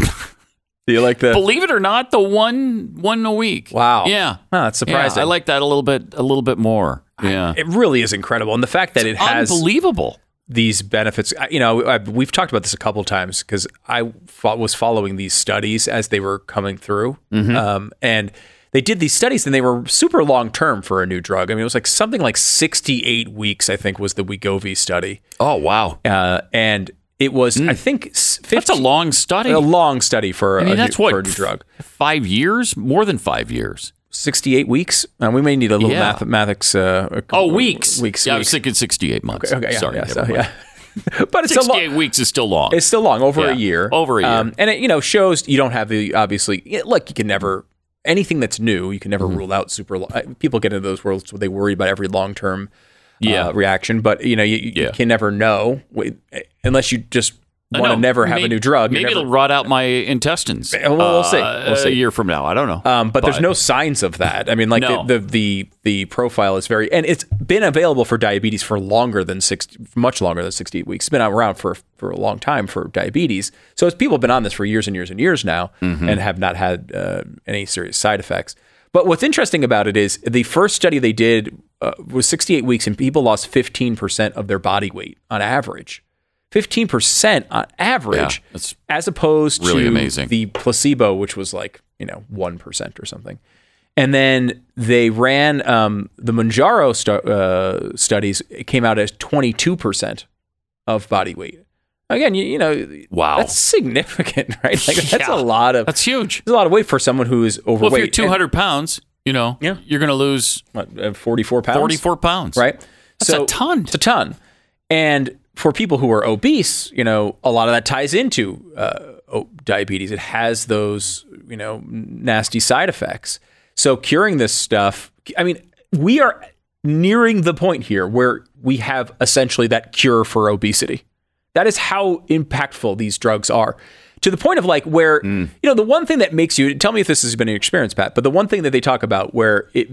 do you like the? Believe it or not, the one one a week. Wow. Yeah. Oh, that's Yeah, surprising. I like that a little bit a little bit more. Yeah. It really is incredible, and the fact that it has Unbelievable. These benefits. You know, I, we've talked about this a couple times because I fo- was following these studies as they were coming through, Mm-hmm. um, and they did these studies, and they were super long term for a new drug. I mean, it was like something like sixty-eight weeks. I think was the Wegovy study, Oh wow. uh, and it was I think s- 15, Mm. That's a long study. a long study for, I mean, a, that's new, what for a new drug. Five years, more than five years. 68 weeks. Uh, we may need a little Yeah. mathematics. Uh, Oh, weeks. Weeks. Yeah, I was thinking sixty-eight months. Okay, yeah, Sorry, yeah, so, yeah. but it's a long. Sixty-eight weeks is still long. It's still long, over Yeah, a year. over a year. Um, and it, you know, shows you don't have the obviously. Look, you can never anything that's new. You can never Mm-hmm. rule out super. lo- uh, People get into those worlds where they worry about every long term Yeah. uh, reaction, but you know, you, you can never know unless you just want to never have a new drug. Maybe never- it'll rot out my intestines. Well, we'll see. uh, We'll see. A year from now, I don't know. Um, but, there's no signs of that. I mean, like No. the, the the the profile is very, and it's been available for diabetes for longer than six, much longer than 68 weeks. It's been around for for a long time for diabetes. So it's people have been on this for years and years and years now, Mm-hmm. and have not had uh, any serious side effects. But what's interesting about it is the first study they did uh, was 68 weeks, and people lost 15 percent of their body weight on average. 15% on average, Yeah, as opposed really to amazing. the placebo, which was like, you know, 1% or something. And then they ran um, the Mounjaro stu- uh, studies, it came out as 22% of body weight. Again, you, you know, Wow. that's significant, right? Like, that's Yeah. a lot of That's huge. that's a lot of weight for someone who is overweight. Well, if you're And- 200 pounds, you know, Yeah. you're going to lose what, uh, 44 pounds. 44 pounds. right? That's a ton. It's a ton. And for people who are obese, you know, a lot of that ties into uh, diabetes. It has those, you know, nasty side effects. So curing this stuff, I mean, we are nearing the point here where we have essentially that cure for obesity. That is how impactful these drugs are. To the point of like where, Mm. you know, the one thing that makes you tell me if this has been an experience, Pat, but the one thing that they talk about where it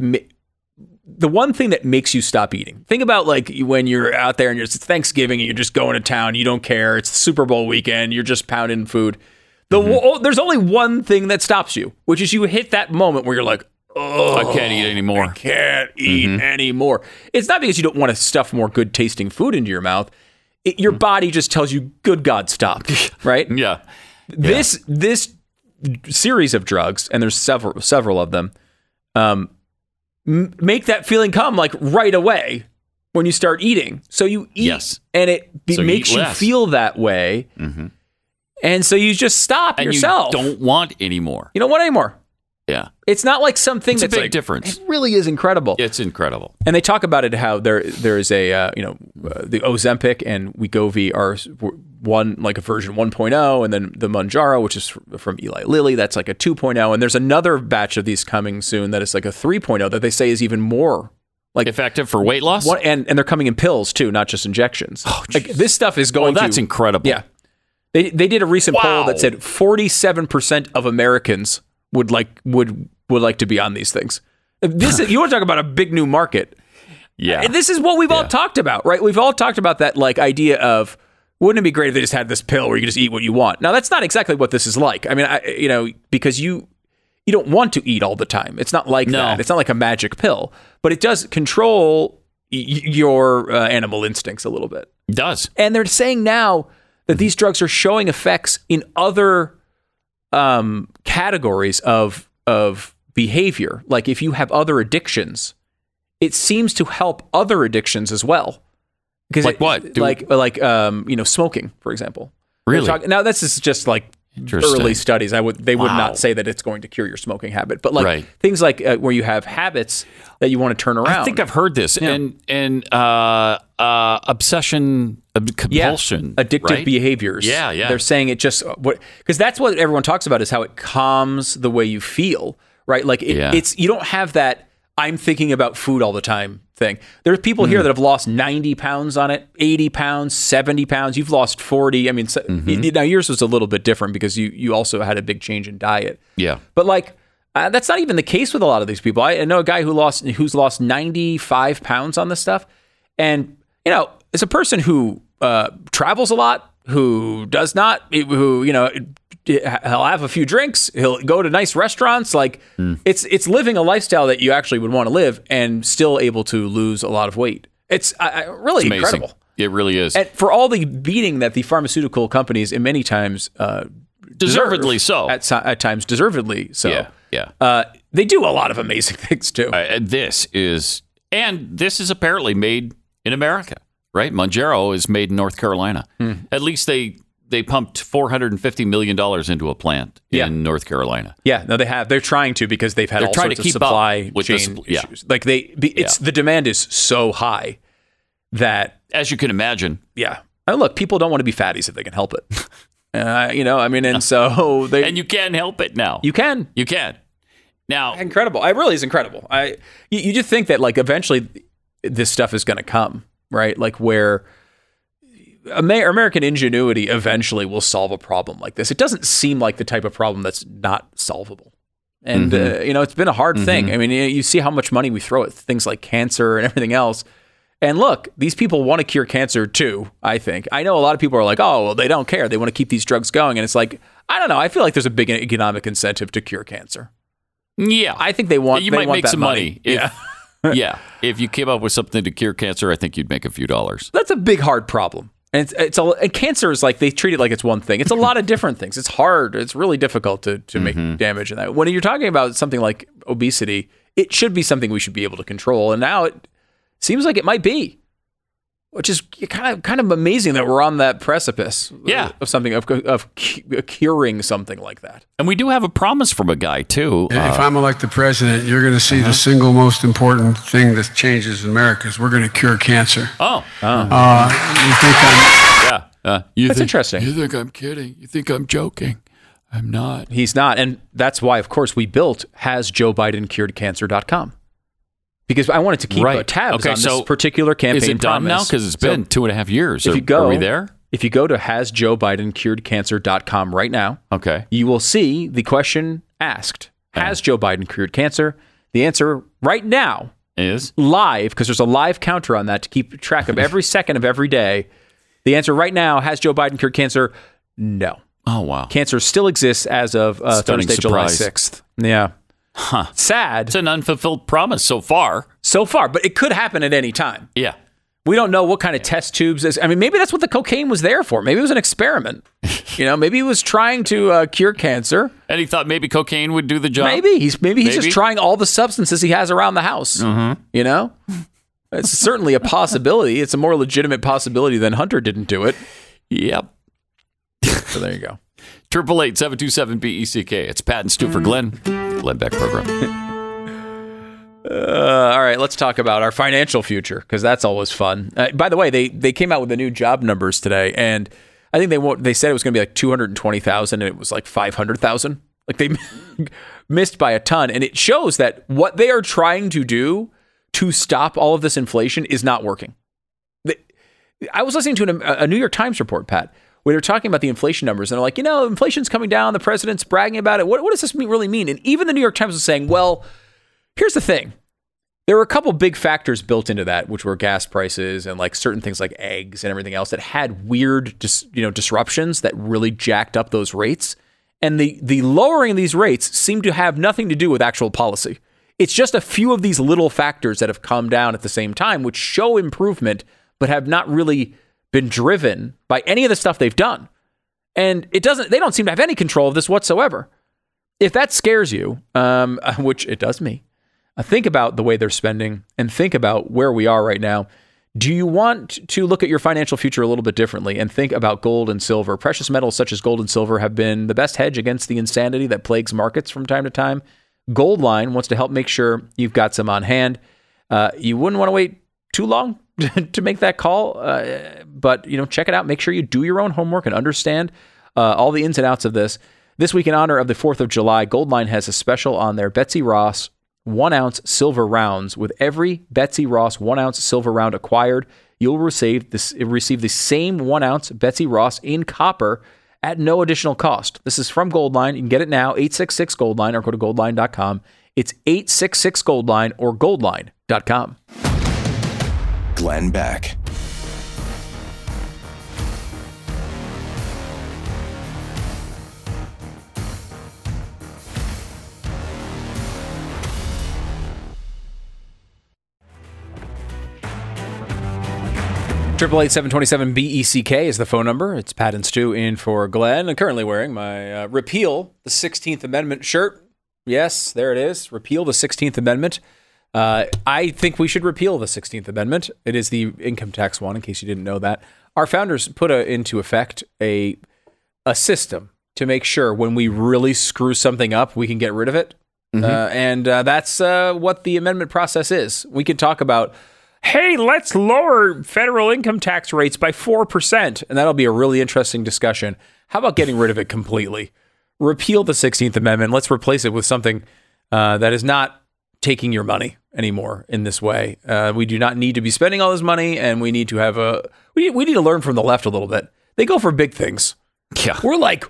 the one thing that makes you stop eating. Think about like when you're out there and you're, it's Thanksgiving and you're just going to town, you don't care. It's Super Bowl weekend, you're just pounding food. The mm-hmm. wo- there's only one thing that stops you, which is you hit that moment where you're like, oh, I can't eat anymore. I can't eat mm-hmm. anymore. It's not because you don't want to stuff more good tasting food into your mouth. It, your mm. body just tells you, "Good God, stop!" Right? Yeah. This this series of drugs, and there's several several of them, um, m- make that feeling come like right away when you start eating. So you eat, Yes. and it be, So you makes eat you feel that way, mm-hmm. and so you just stop And yourself. you don't want anymore. You don't want any more. Yeah. It's not like something It's a that's big like- difference. It really is incredible. It's incredible. And they talk about it how there there is a uh, you know uh, the Ozempic and Wegovy are one like a version 1.0 and then the Mounjaro which is from Eli Lilly that's like a 2.0 and there's another batch of these coming soon that is like a 3.0 that they say is even more like Effective for weight loss? one, and and they're coming in pills too not just injections. like this stuff is Oh, going that's to incredible. yeah. They they did a recent poll that said 47% of Americans would like would would like to be on these things. This is, you want to talk about a big new market. Yeah. And this is what we've all talked about, right? We've all talked about that like idea of wouldn't it be great if they just had this pill where you can just eat what you want? Now that's not exactly what this is like. I mean, I, you know, because you you don't want to eat all the time. It's not like No. that. It's not like a magic pill, but it does control y- y- your uh, animal instincts a little bit. It does. And they're saying now that these drugs are showing effects in other um, categories of of behavior. Like if you have other addictions, it seems to help other addictions as well. Because Like it- what? Do- like like um, you know smoking, for example. Really? talking- now this is just like. Early studies. I would they would Wow. not say that it's going to cure your smoking habit, but like Right. things like uh, where you have habits that you want to turn around. I think I've heard this. And and uh, uh, obsession, ob- yeah, compulsion, addictive right? behaviors. Yeah, yeah. They're saying it just what because that's what everyone talks about is how it calms the way you feel, right? Like it, Yeah. it's you don't have that I'm thinking about food all the time thing. There's people Hmm. here that have lost 90 pounds on it, 80 pounds, 70 pounds. You've lost 40. I mean, so, Mm-hmm. now yours was a little bit different because you you also had a big change in diet. Yeah. But like uh, that's not even the case with a lot of these people. I know a guy who lost who's lost 95 pounds on this stuff, and you know, as a person who uh, travels a lot, who does not, who you know, he'll have a few drinks, he'll go to nice restaurants. Like Hmm. it's it's living a lifestyle that you actually would want to live, and still able to lose a lot of weight. It's I, really Amazing. incredible. It really is. And for all the beating that the pharmaceutical companies, in many times, uh, Deservedly so. At, at times, deservedly so. yeah. Yeah. Uh, they do a lot of amazing things too. Uh, this is, and this is apparently made in America, right? Mounjaro is made in North Carolina. Hmm. At least they they pumped four hundred and fifty million dollars into a plant Yeah. in North Carolina. yeah, no, they have. They're trying to because they've had They're all trying sorts to keep up supply with chain yeah. issues. Like they, it's the demand is so high that As you can imagine, yeah. And look, people don't want to be fatties if they can help it. uh, you know, I mean, and so they and you can help it now. you can. you can. Now, incredible. I really is incredible. I you, you just think that like eventually this stuff is going to come, right? Like where Amer- American ingenuity eventually will solve a problem like this. It doesn't seem like the type of problem that's not solvable. And Mm-hmm. uh, you know, it's been a hard thing. I mean, you, see how much money we throw at things like cancer and everything else. And look, these people want to cure cancer too, I think. I know a lot of people are like, "Oh, well, they don't care. They want to keep these drugs going." And it's like, I don't know. I feel like there's a big economic incentive to cure cancer. yeah, I think they want. you they might want make that some money. if, yeah, yeah, if you came up with something to cure cancer, I think you'd make a few dollars. that's a big hard problem. And it's it's a, and cancer is like they treat it like it's one thing. It's a lot of different things. It's hard. It's really difficult to to make mm-hmm. damage in that. When you're talking about something like obesity, it should be something we should be able to control. And now it seems like it might be, which is kind of kind of amazing that we're on that precipice. Yeah. of something of of curing something like that. And we do have a promise from a guy too. if Uh, I'm elected president, you're going to see the single most important thing that changes in America is we're going to cure cancer. oh, Uh, you think I'm yeah. Uh, you That's think- interesting. You think I'm kidding? You think I'm joking? I'm not. He's not. And that's why, of course, we built has Joe Biden cured cancer.com. Because I wanted to keep Right. tabs Okay, on so this particular campaign Is it done now? Because it's So been two and a half years. if Are, you go, are we there? If you go to has Joe Biden right now, Okay. you will see the question asked Has Joe Biden cured cancer? The answer right now, Is live, because there's a live counter on that to keep track of every second of every day. The answer right now Has Joe Biden cured cancer? No. oh wow, Cancer still exists as of uh, Thursday, July 6th. Yeah. Huh? Sad It's an unfulfilled promise so far. so far, but it could happen at any time. Yeah. We don't know what kind of test tubes is. I mean, maybe that's what the cocaine was there for. Maybe it was an experiment. you know, maybe he was trying to uh, cure cancer. And he thought maybe cocaine would do the job. Maybe he's maybe he's Maybe. just trying all the substances he has around the house. You know, it's certainly a possibility. It's a more legitimate possibility than Hunter didn't do it. Yep. So there you go. Triple eight seven two seven B E C K. It's Pat and Stu for Glenn. Glenn Beck program. Uh, all right, let's talk about our financial future because that's always fun. Uh, by the way, they they came out with the new job numbers today, and I think they wa- they said it was going to be like two hundred and twenty thousand, and it was like five hundred thousand. Like they missed by a ton, and it shows that what they are trying to do to stop all of this inflation is not working. I was listening to an, a New York Times report, Pat, where they're talking about the inflation numbers, and they're like, you know, inflation's coming down. The president's bragging about it. What, what does this really mean? And even the New York Times was saying, well, here's the thing. There were a couple big factors built into that, which were gas prices and like certain things like eggs and everything else that had weird, dis, you know, disruptions that really jacked up those rates. And the the lowering of these rates seemed to have nothing to do with actual policy. It's just a few of these little factors that have come down at the same time, which show improvement, but have not really been driven by any of the stuff they've done. And it doesn't. They don't seem to have any control of this whatsoever. If that scares you, um, which it does me, uh, think about the way they're spending and think about where we are right now. Do you want to look at your financial future a little bit differently and think about gold and silver? Precious metals such as gold and silver have been the best hedge against the insanity that plagues markets from time to time. Goldline wants to help make sure you've got some on hand. Uh, you wouldn't want to wait too long to make that call, uh, but you know, check it out. Make sure you do your own homework and understand uh, all the ins and outs of this. This week, in honor of the 4th of July, Goldline has a special on their Betsy Ross one ounce silver rounds. With every Betsy Ross one ounce silver round acquired, you'll receive this receive the same one ounce Betsy Ross in copper at no additional cost. This is from Goldline. You can get it now, 866 Goldline, or go to goldline.com. It's 866 Goldline or goldline.com. Glenn Beck. Triple eight seven twenty seven B E C K is the phone number. It's Pat and Stu in for Glenn. I'm currently wearing my uh, repeal the Sixteenth Amendment shirt. Yes, there it is. Repeal the Sixteenth Amendment. Uh, I think we should repeal the Sixteenth Amendment. It is the income tax one. In case you didn't know that, our founders put a, into effect a a system to make sure when we really screw something up, we can get rid of it. Uh, and uh, that's uh, what the amendment process is. We can talk about hey, let's lower federal income tax rates by 4%. And that'll be a really interesting discussion. How about getting rid of it completely? Repeal the 16th Amendment. Let's replace it with something uh, that is not taking your money anymore in this way. Uh, we do not need to be spending all this money, and we need to have a. We, we need to learn from the left a little bit. They go for big things. Yeah. We're like,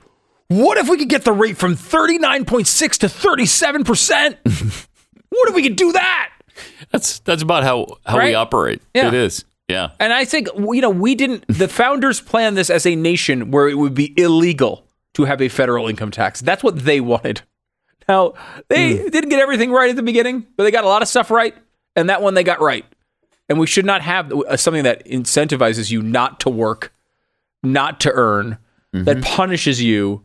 what if we could get the rate from 39.6 to 37%? what if we could do that? That's that's about how how we operate. Yeah. It is. Yeah. And I think you know we didn't. The founders planned this as a nation where it would be illegal to have a federal income tax. That's what they wanted. Now they didn't get everything right at the beginning, but they got a lot of stuff right, and that one they got right. And we should not have uh, something that incentivizes you not to work, not to earn, that punishes you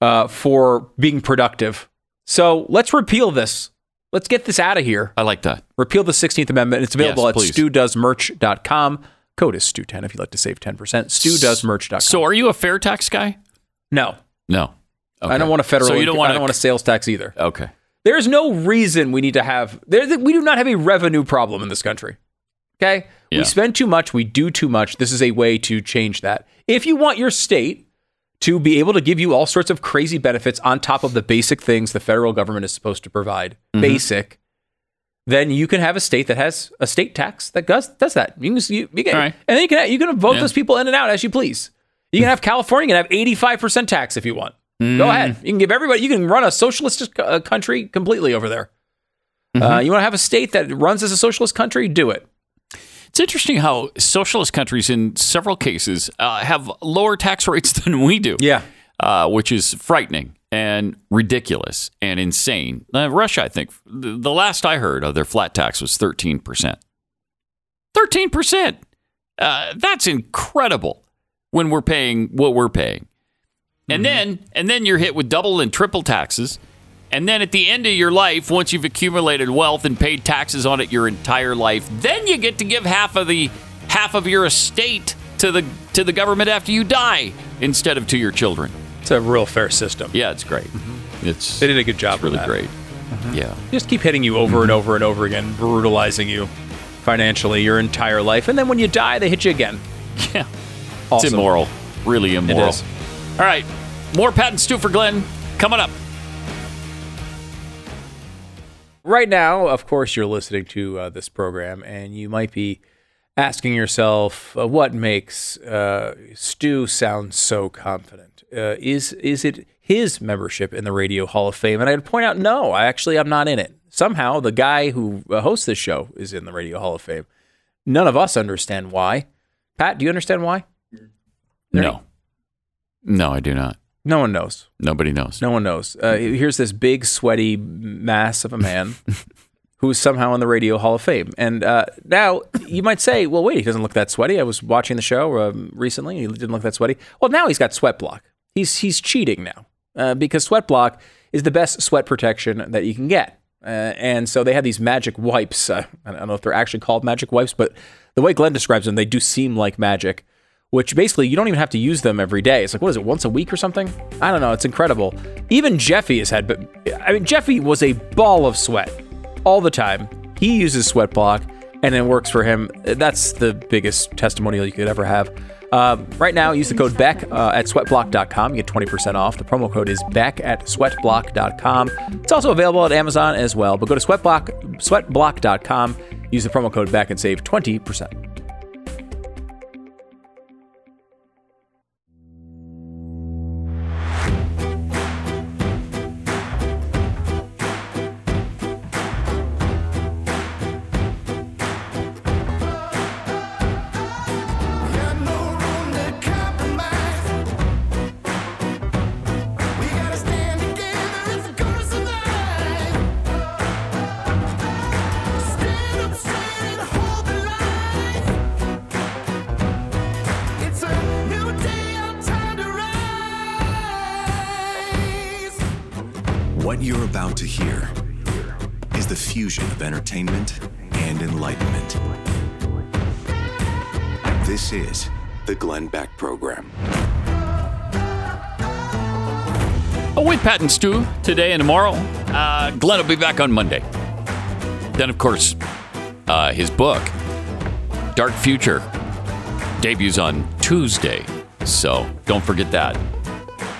uh, for being productive. So let's repeal this. Let's get this out of here. I like that. Repeal the 16th Amendment. It's available Yes, at please. stewdoesmerch.com. Code is STU10 if you'd like to save 10%. Stewdoesmerch.com. So, are you a fair tax guy? no, No. I don't want a federal. So you don't income- want I don't want a sales tax either. Okay. There's no reason we need to have. There, we do not have a revenue problem in this country. Okay, Yeah. we spend too much. We do too much. This is a way to change that. If you want your state to be able to give you all sorts of crazy benefits on top of the basic things the federal government is supposed to provide, Mm-hmm. basic, then you can have a state that has a state tax that does does that. You can, you, you can right. and then you can you can vote Yeah. those people in and out as you please. You can have California you can have eighty five percent tax if you want. Mm. Go ahead. You can give everybody. You can run a socialist uh, country completely over there. Mm-hmm. Uh, you want to have a state that runs as a socialist country? Do it. It's interesting how socialist countries, in several cases, uh, have lower tax rates than we do. Yeah. uh, which is frightening and ridiculous and insane. Uh, Russia, I think, the, the last I heard of their flat tax was 13%. 13%! Uh, that's incredible when we're paying what we're paying. And mm-hmm. then and then you're hit with double and triple taxes. And then at the end of your life, once you've accumulated wealth and paid taxes on it your entire life, then you get to give half of the half of your estate to the to the government after you die instead of to your children. It's a real fair system. Yeah, it's great. Mm-hmm. It's They did a good job really that. Mm-hmm. great. Yeah. Just keep hitting you over and mm-hmm. over and over again, brutalizing you financially your entire life. And then when you die, they hit you again. Yeah. Awesome. It's immoral. Really immoral. Is. All right. More Pat and Stu for Glenn coming up. Right now, of course, you're listening to uh, this program, and you might be asking yourself, uh, "What makes uh, Stu sound so confident? Uh, is is it his membership in the Radio Hall of Fame?" And I'd point out, no, I actually I'm not in it. Somehow, the guy who uh, hosts this show is in the Radio Hall of Fame. None of us understand why. Pat, do you understand why? There No. No, I do not. No one knows. Nobody knows. No one knows. Uh, here's this big, sweaty mass of a man who's somehow in the Radio Hall of Fame. And uh, now you might say, well, wait, he doesn't look that sweaty. I was watching the show um, recently. He didn't look that sweaty. Well, now he's got sweat block. He's, he's cheating now uh, because sweat block is the best sweat protection that you can get. Uh, and so they have these magic wipes. Uh, I don't know if they're actually called magic wipes, but the way Glenn describes them, they do seem like magic which basically you don't even have to use them every day. It's like what is it, once a week or something? I don't know. It's incredible. Even Jeffy has had, but I mean, Jeffy was a ball of sweat all the time. He uses sweat block, and it works for him. That's the biggest testimonial you could ever have. Uh, right now, use the code Beck uh, at sweatblock.com. You get 20% off. The promo code is Beck at sweatblock.com. It's also available at Amazon as well. But go to sweatblock, sweatblock.com, use the promo code Beck, and save 20%. Glenn Beck Program. Oh, with Pat and Stu today and tomorrow. Uh, Glenn will be back on Monday. Then, of course, uh, his book, Dark Future, debuts on Tuesday. So don't forget that.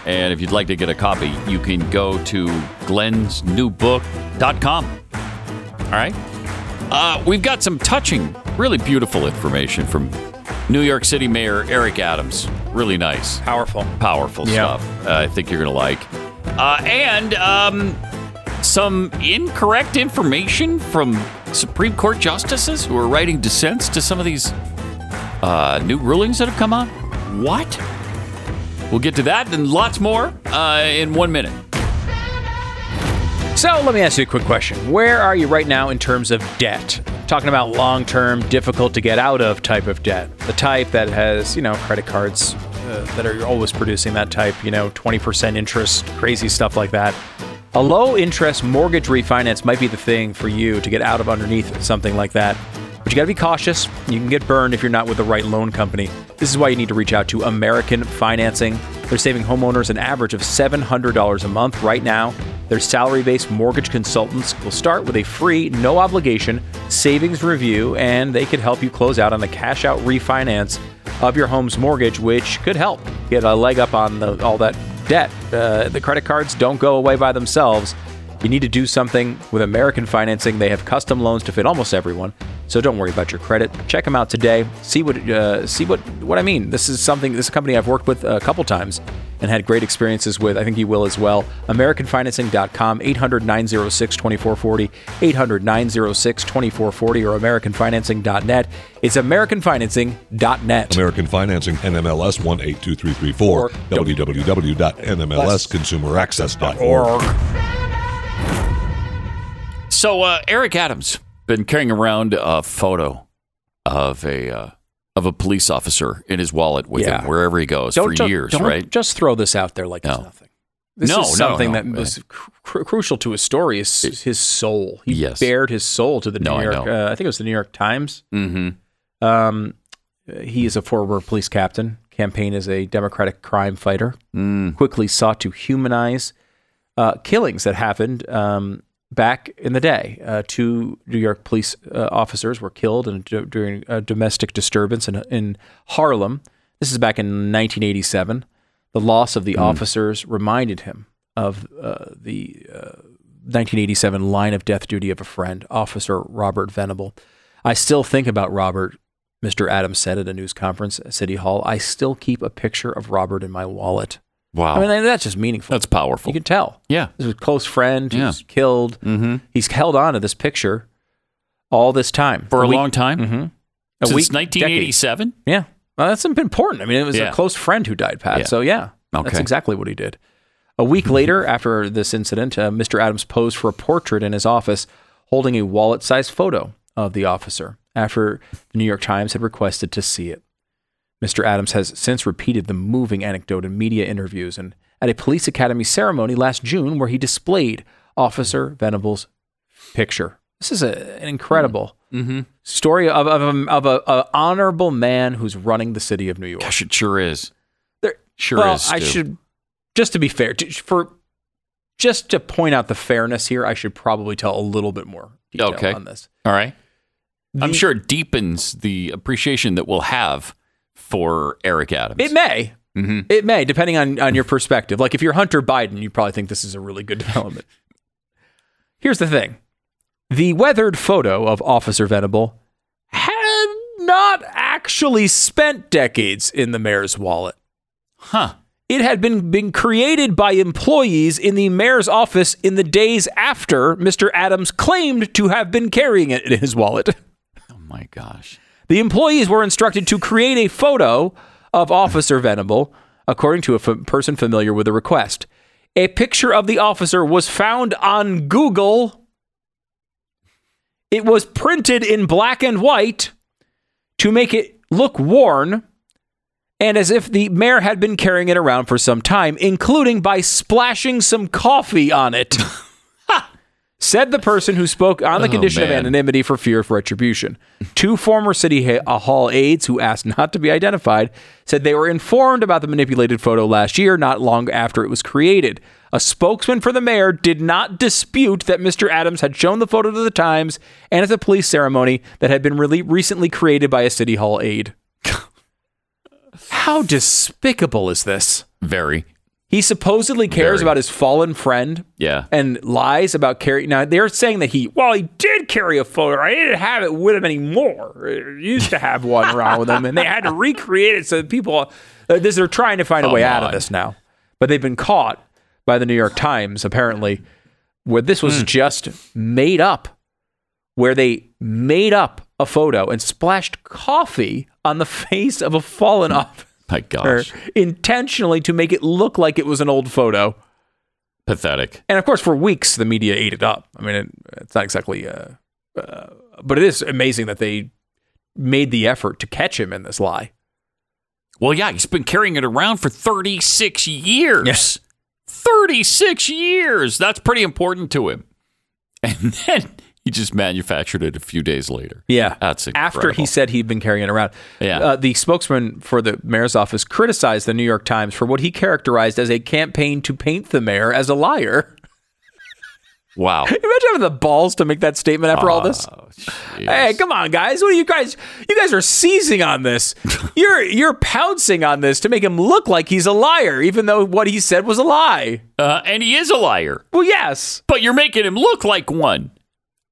And if you'd like to get a copy, you can go to glensnewbook.com. All right? Uh, we've got some touching, really beautiful information from New York City Mayor Eric Adams. Really nice Powerful. powerful Yeah. stuff. Uh, I think you're going to like. Uh, and um, some incorrect information from Supreme Court justices who are writing dissents to some of these uh, new rulings that have come out. What? We'll get to that and lots more uh, in one minute. So let me ask you a quick question. Where are you right now in terms of debt? Talking about long term, difficult to get out of type of debt. The type that has, you know, credit cards uh, that are always producing that type, you know, 20% interest, crazy stuff like that. A low interest mortgage refinance might be the thing for you to get out of underneath something like that. But you got to be cautious. You can get burned if you're not with the right loan company. This is why you need to reach out to American Financing. They're saving homeowners an average of $700 a month right now. Their salary based mortgage consultants will start with a free, no obligation savings review, and they could help you close out on a cash out refinance of your home's mortgage, which could help get a leg up on the, all that debt. Uh, the credit cards don't go away by themselves. You need to do something with American Financing. They have custom loans to fit almost everyone, so don't worry about your credit. Check them out today. See what uh, see what what I mean. This is something. This is a company I've worked with a couple times and had great experiences with. I think you will as well. AmericanFinancing.com 800 906 2440 800 906 2440 or AmericanFinancing.net. It's AmericanFinancing.net. American Financing NMLS 182334 Or- www.nmlsconsumeraccess.org. So uh, Eric Adams been carrying around a photo of a uh, of a police officer in his wallet with Yeah. him wherever he goes for don't, years, don't right? Just throw this out there like No. it's nothing. This No, is no, something no, that right. was cr- crucial to his story. Is his soul. He Yes. bared his soul to the New I York. know. Uh, I think it was the New York Times. Mm-hmm. Um, he is a former police captain, campaign as a Democratic crime fighter, quickly sought to humanize uh, killings that happened um, back in the day. Uh, two New York police uh, officers were killed in, during a domestic disturbance in, in Harlem. This is back in 1987. The loss of the officers reminded him of uh, the uh, 1987 line of death duty of a friend, Officer Robert Venable. I still think about Robert, Mr. Adams said at a news conference at City Hall. I still keep a picture of Robert in my wallet. Wow. I mean, that's just meaningful. That's powerful. You can tell. yeah. This is a close friend Yeah. who's killed. Mm-hmm. He's held on to this picture all this time. For a, week- long time? Mhm. A Since week- 1987? decade. Yeah. Well, that's important. I mean, it was Yeah. a close friend who died, Pat. Yeah. So, yeah, that's exactly what he did. A week later, after this incident, uh, Mr. Adams posed for a portrait in his office holding a wallet sized photo of the officer after the New York Times had requested to see it. Mr. Adams has since repeated the moving anecdote in media interviews and at a police academy ceremony last June where he displayed Officer Venable's picture. This is a, an incredible mm-hmm. Mm-hmm. story of, of, a, of a, a honorable man who's running the city of New York. Gosh, it sure is. There, Sure well, is, I Stu. should just to be fair, to, for just to point out the fairness here, I should probably tell a little bit more detail Okay. on this. All right. I'm sure it deepens the appreciation that we'll have for Eric Adams. It may. Mhm. It may, depending on, on your perspective. Like if you're Hunter Biden, you probably think this is a really good development. Here's the thing the weathered photo of Officer Venable had not actually spent decades in the mayor's wallet. Huh. It had been, been created by employees in the mayor's office in the days after Mr. Adams claimed to have been carrying it in his wallet. Oh my gosh. The employees were instructed to create a photo of Officer Venable, according to a f- person familiar with the request. A picture of the officer was found on Google. It was printed in black and white to make it look worn and as if the mayor had been carrying it around for some time, including by splashing some coffee on it. Said the person who spoke on the Oh, condition of anonymity for fear of retribution. Two former City uh, Hall aides who asked not to be identified said they were informed about the manipulated photo last year, not long after it was created. A spokesman for the mayor did not dispute that Mr. Adams had shown the photo to the Times and at the police ceremony that had been really recently created by a City Hall aide. How despicable is this? Very. He supposedly cares Very. about his fallen friend Yeah. and lies about carrying. Now they're saying that he, well, he did carry a photo. I didn't have it with him anymore. Used to have one around with him, and they had to recreate it so that people. Uh, this, they're trying to find a Come way out of this now, but they've been caught by the New York Times apparently, where this was just made up, where they made up a photo and splashed coffee on the face of a fallen officer My gosh. intentionally to make it look like it was an old photo. Pathetic. And of course, for weeks, the media ate it up. I mean, it, it's not exactly, uh, uh, but it is amazing that they made the effort to catch him in this lie. Well, yeah, he's been carrying it around for 36 years. Yes. 36 years. That's pretty important to him. And then he just manufactured it a few days later. Yeah. That's incredible. After he said he'd been carrying it around. Yeah. Uh, the spokesman for the mayor's office criticized the New York Times for what he characterized as a campaign to paint the mayor as a liar. Wow. Imagine having the balls to make that statement after all this. Oh, Hey, come on, guys! What are you guys? You guys are seizing on this. You're you're pouncing on this to make him look like he's a liar, even though what he said was a lie. Uh, and he is a liar, Well, yes. but you're making him look like one.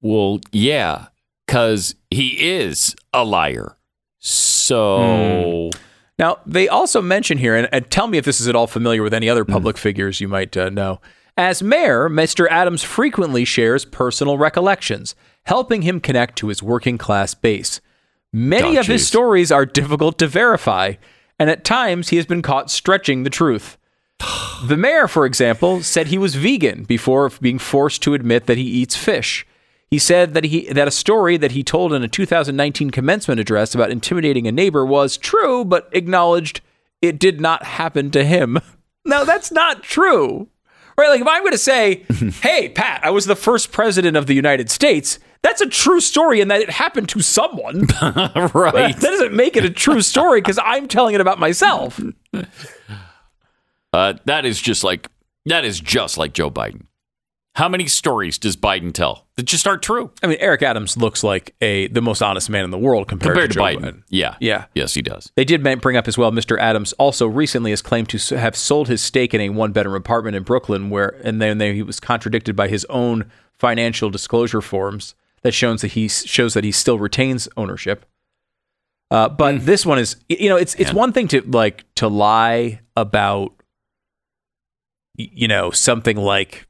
Well, yeah, because he is a liar. So, Now they also mention here, and, and tell me if this is at all familiar with any Hmm. other public figures you might uh, know. As mayor, Mr. Adams frequently shares personal recollections, helping him connect to his working class base. Many Oh, of his stories are difficult to verify, and at times he has been caught stretching the truth. The mayor, for example, said he was vegan before being forced to admit that he eats fish. He said that he that a story that he told in a 2019 commencement address about intimidating a neighbor was true, but acknowledged it did not happen to him. No, that's not true. Right? Like if I'm going to say, "Hey, Pat, I was the first president of the United States," That's a true story and that it happened to someone. right. that doesn't make it a true story because I'm telling it about myself. Uh, that is just like that is just like Joe Biden. How many stories does Biden tell that just aren't true I mean, Eric Adams looks like a the most honest man in the world compared, compared to Joe Biden? Yeah, Yeah. yes, he does. They did bring up as well. Mr. Adams also recently has claimed to have sold his stake in a one-bedroom apartment in Brooklyn, where and then he was contradicted by his own financial disclosure forms that shows that he shows that he still retains ownership. Uh, but this one is, you know, it's it's one thing to like to lie about, you know, something like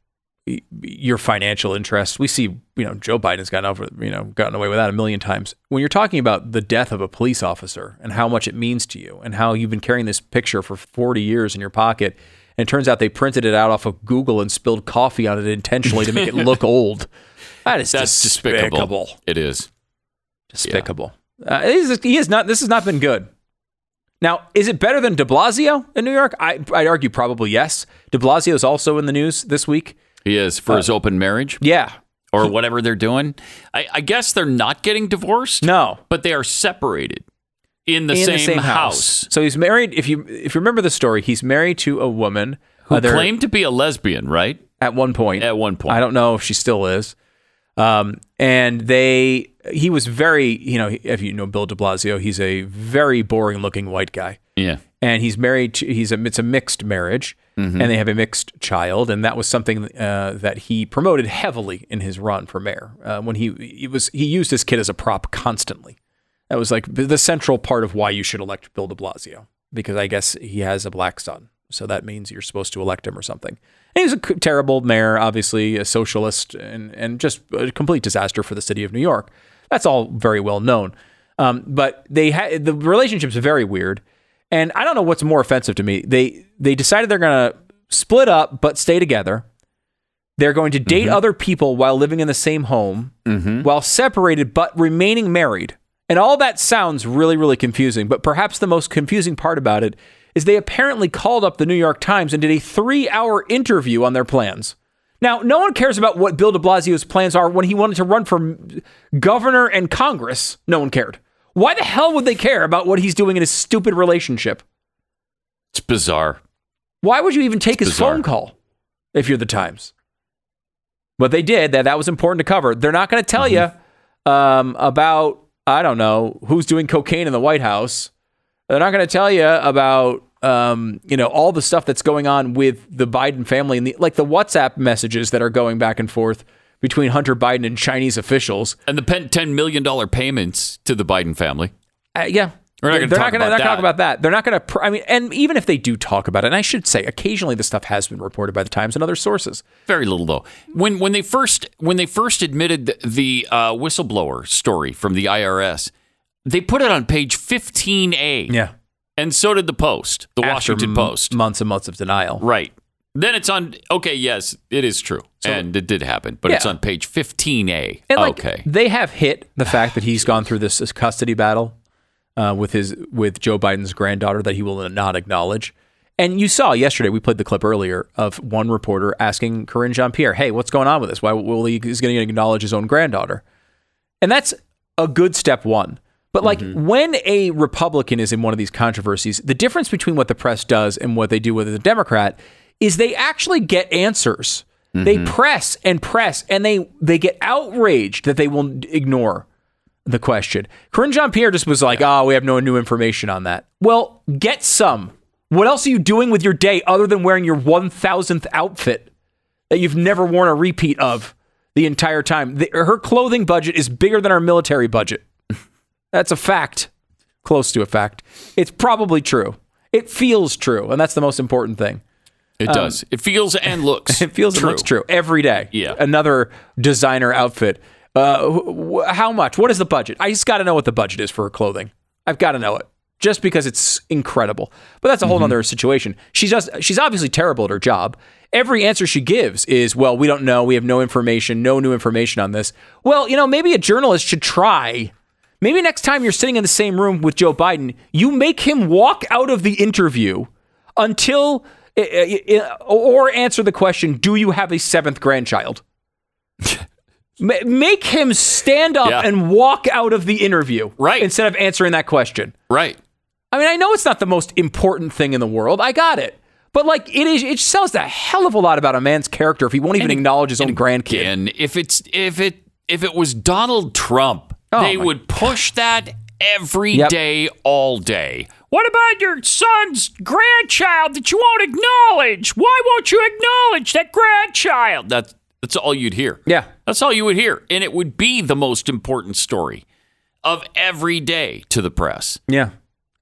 your financial interests. We see, you know, Joe Biden's gotten over, you know, gotten away with that a million times. When you're talking about the death of a police officer and how much it means to you, and how you've been carrying this picture for 40 years in your pocket, and it turns out they printed it out off of Google and spilled coffee on it intentionally to make it look old. That is That's despicable. despicable. It is. Despicable. Uh, it is- he is not. This has not been good. Now, is it better than De Blasio in New York? I, I'd argue probably yes. De Blasio is also in the news this week. He is Uh, for his open marriage Yeah. or whatever they're doing. I, I guess they're not getting divorced. No. but they are separated in the, in same, the same house. So he's married. If you if you remember the story, he's married to a woman Who uh, claimed to be a lesbian, right? at one point. At one point. I don't know if she still is. Um, and they, he was very, you know, if you know Bill De Blasio, he's a very boring looking white guy. Yeah. And he's married to he's a it's a mixed marriage. Mm-hmm. and they have a mixed child. And that was something uh, that he promoted heavily in his run for mayor uh, when he was he used his kid as a prop constantly. That was like the central part of why you should elect Bill de Blasio. Because I guess he has a black son. So that means you're supposed to elect him or something. And he's a terrible mayor obviously a socialist and and just a complete disaster for the city of New York. That's all very well known. Um, but they had the relationship's very weird and I don't know what's more offensive to me. They they decided they're going to split up but stay together. They're going to date mm-hmm. other people while living in the same home, mm-hmm. while separated but remaining married. And all that sounds really really confusing, but perhaps the most confusing part about it is they apparently called up the New York Times and did a 3-hour interview on their plans. Now, no one cares about what Bill de Blasio's plans are when he wanted to run for governor and Congress. No one cared. Why the hell would they care about what he's doing in his stupid relationship? It's bizarre. Why would you even take his bizarre. phone call if you're the Times? But they did. That that was important to cover. They're not going to tell Mm-hmm. you um, about I don't know who's doing cocaine in the White House. They're not going to tell you about um, you know all the stuff that's going on with the Biden family and the like the WhatsApp messages that are going back and forth between Hunter Biden and Chinese officials. And the $10 million payments to the Biden family. Uh, yeah. We're not They're gonna talk not gonna- about they're talk that. about that. They're not going to. Pr- I mean, and even if they do talk about it, and I should say, occasionally this stuff has been reported by the Times and other sources. Very little though. When when they first when they first admitted th- the uh, whistleblower story from the IRS, they put it on page 15A. Yeah. And so did the Post, the After Washington m- Post. Months and months of denial. Right. Then it's on. Okay, yes, it is true, and it did happen, but it's on page 15A. Like, okay. they have hit the fact that he's gone through this, this custody battle uh, with his with Joe Biden's granddaughter that he will not acknowledge. And you saw yesterday, we played the clip earlier of one reporter asking Karine Jean Pierre, "Hey, what's going on with this? Why will he is going to acknowledge his own granddaughter?" And that's a good step one. But like when a Republican is in one of these controversies, the difference between what the press does and what they do with a Democrat is they actually get answers. They mm-hmm. press and press and they they get outraged that they will ignore the question. Karine Jean Pierre just was like, oh, we have no new information on that. Well, get some. What else are you doing with your day other than wearing your 1000th outfit that you've never worn a repeat of the entire time? The, her clothing budget is bigger than our military budget. That's a fact. Close to a fact. It's probably true. It feels true. And that's the most important thing. It does. It feels and looks. It feels and looks true every day. Yeah. Another designer outfit. Uh, wh- how much? What is the budget? I just got to know what the budget is for her clothing. I've got to know it just because it's incredible. But that's a whole other situation. She's just she's obviously terrible at her job. Every answer she gives is, "Well, we don't know. We have no information. No new information on this." Well, you know, maybe a journalist should try. Maybe next time you're sitting in the same room with Joe Biden, you make him walk out of the interview until or answer the question, "Do you have a seventh grandchild?" Make him stand up Yeah. and walk out of the interview, Right. Instead of answering that question. Right. I mean, I know it's not the most important thing in the world. I got it. But like it is it sells a hell of a lot about a man's character if he won't even acknowledge his own grandkid. And if it's if it if it was Donald Trump, Oh, they would push that every day, Yep. all day. What about your son's grandchild that you won't acknowledge? Why won't you acknowledge that grandchild? That's that's all you'd hear. Yeah. That's all you would hear. And it would be the most important story of every day to the press. Yeah.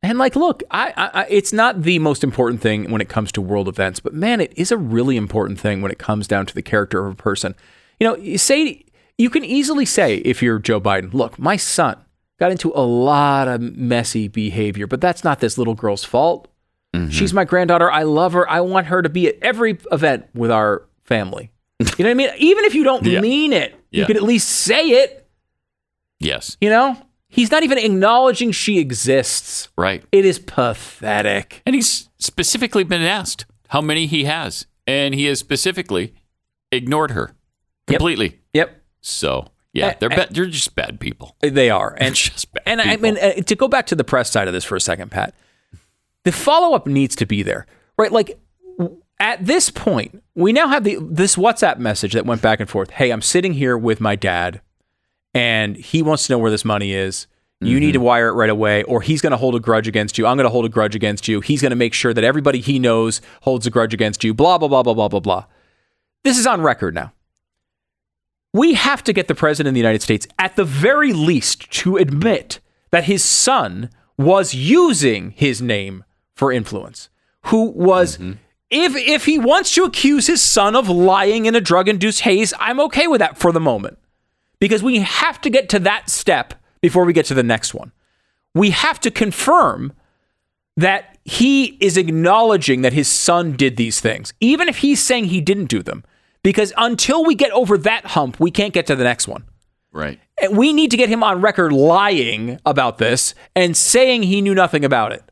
And like, look, I, I, I, it's not the most important thing when it comes to world events, but man, it is a really important thing when it comes down to the character of a person. You know, you say you can easily say if you're Joe Biden, look, my son got into a lot of messy behavior, but that's not this little girl's fault. Mm-hmm. She's my granddaughter. I love her. I want her to be at every event with our family. You know what I mean? Even if you don't Yeah. mean it, you Yeah. can at least say it. Yes. You know, he's not even acknowledging she exists. Right. It is pathetic. And he's specifically been asked how many he has. And he has specifically ignored her completely. Yep, So, yeah, Uh, they're uh, bad, they're just bad people. they are. And Just bad and I people. mean, uh, to go back to the press side of this for a second, Pat, the follow up needs to be there, right? Like at this point, we now have the this WhatsApp message that went back and forth. Hey, I'm sitting here with my dad, and he wants to know where this money is. You need to wire it right away, or he's going to hold a grudge against you. I'm going to hold a grudge against you. He's going to make sure that everybody he knows holds a grudge against you. Blah blah blah blah blah blah blah. This is on record now. We have to get the president of the United States, at the very least, to admit that his son was using his name for influence. Who was, mm-hmm. if if he wants to accuse his son of lying in a drug-induced haze, I'm okay with that for the moment, because we have to get to that step before we get to the next one. We have to confirm that he is acknowledging that his son did these things, even if he's saying he didn't do them. Because until we get over that hump, we can't get to the next one. right. And we need to get him on record lying about this and saying he knew nothing about it.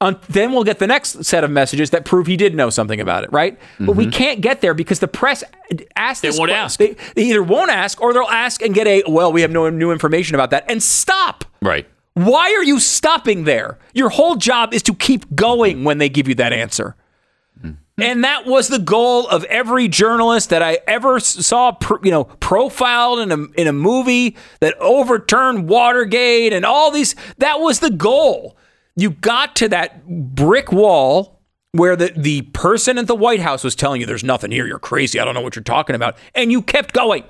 Un- then we'll get the next set of messages that prove he did know something about it, right? But we mm-hmm. can't get there because the press asks. They won't que- ask. They, they either won't ask or they'll ask and get a well. We have no new information about that and stop. Right. Why are you stopping there? Your whole job is to keep going when they give you that answer. And that was the goal of every journalist that I ever saw, you know, profiled in a in a movie that overturned Watergate and all these. That was the goal. You got to that brick wall where the the person at the White House was telling you, "There's nothing here. You're crazy. I don't know what you're talking about," and you kept going.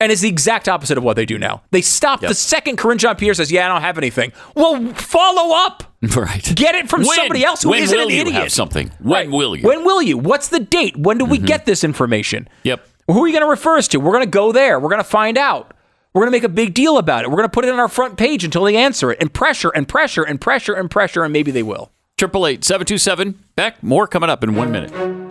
And it's the exact opposite of what they do now. They stop the second Karine Jean Pierre says, "Yeah, I don't have anything." Well, follow up. Right. Get it from When? somebody else who when not will an you idiot. have something? When Right. will you? Mm-hmm. When will you? What's the date? When do we get this information? Yep. Who are you going to refer us to? We're going to go there. We're going to find out. We're going to make a big deal about it. We're going to put it on our front page until they answer it and pressure and pressure and pressure and pressure and maybe they will. Triple eight seven two seven. Beck. More coming up in one minute.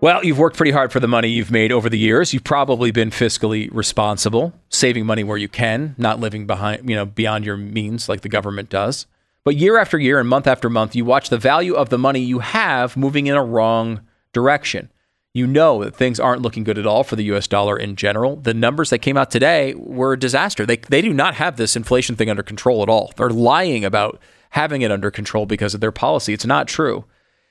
Well, you've worked pretty hard for the money you've made over the years. You've probably been fiscally responsible, saving money where you can, not living behind, you know, beyond your means like the government does. But year after year and month after month, you watch the value of the money you have moving in a wrong direction. You know that things aren't looking good at all for the US dollar in general. The numbers that came out today were a disaster. They, they do not have this inflation thing under control at all. They're lying about having it under control because of their policy. It's not true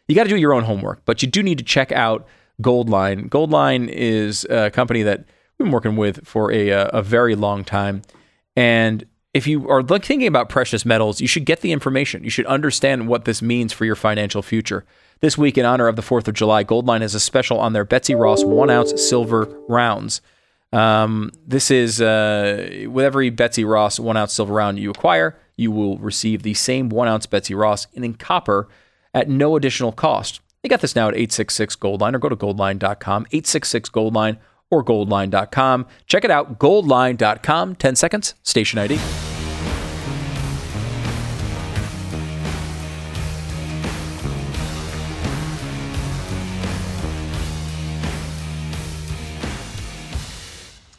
you got to do your own homework, but you do need to check out Goldline. Goldline is a company that we've been working with for a, uh, a very long time. And if you are thinking about precious metals, you should get the information. You should understand what this means for your financial future. This week, in honor of the 4th of July, Goldline has a special on their Betsy Ross one ounce silver rounds. Um, this is uh, with every Betsy Ross one ounce silver round you acquire, you will receive the same one ounce Betsy Ross in, in copper at no additional cost. They got this now at 866 Goldline or go to goldline.com, 866 Goldline or goldline.com. Check it out, goldline.com. 10 seconds, station ID.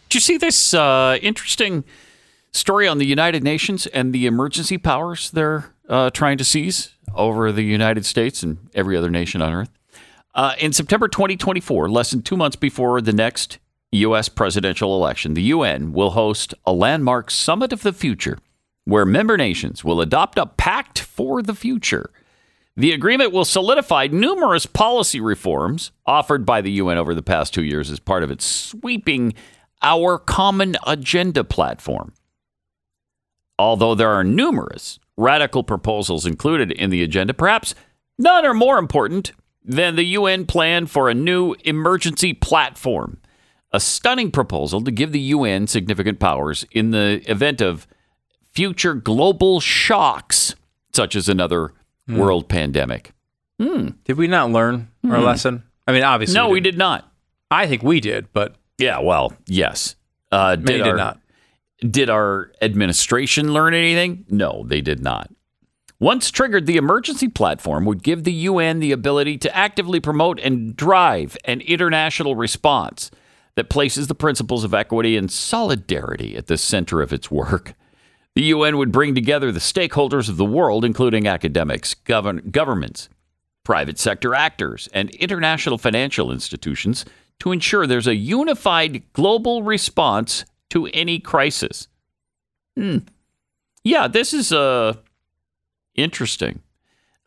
Did you see this uh, interesting story on the United Nations and the emergency powers they're uh, trying to seize over the United States and every other nation on Earth? Uh, in September 2024, less than two months before the next U.S. presidential election, the UN will host a landmark Summit of the Future where member nations will adopt a pact for the future. The agreement will solidify numerous policy reforms offered by the UN over the past two years as part of its sweeping Our Common Agenda platform. Although there are numerous radical proposals included in the agenda, perhaps none are more important than the UN plan for a new emergency platform, a stunning proposal to give the UN significant powers in the event of future global shocks, such as another world pandemic. Did we not learn our lesson? I mean, obviously. Hmm. No, we did not. I think we did, but Yeah, well, yes. Uh, did our- not. Did our administration learn anything? No, they did not. Once triggered, the emergency platform would give the UN the ability to actively promote and drive an international response that places the principles of equity and solidarity at the center of its work. The UN would bring together the stakeholders of the world, including academics, govern- governments, private sector actors, and international financial institutions to ensure there's a unified global response to any crisis. Hmm. Yeah, this is uh, interesting.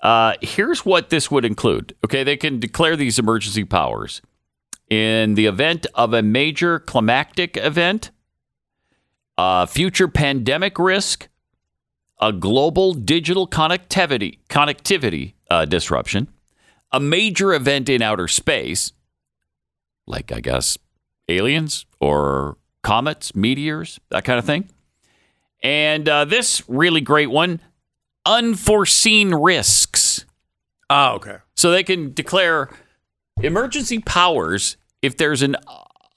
Uh, here's what this would include. Okay, they can declare these emergency powers in the event of a major climactic event, a future pandemic risk, a global digital connectivity connectivity uh, disruption, a major event in outer space, like I guess aliens or comets, meteors, that kind of thing. And uh, this really great one, unforeseen risks. oh, okay. So they can declare emergency powers if there's an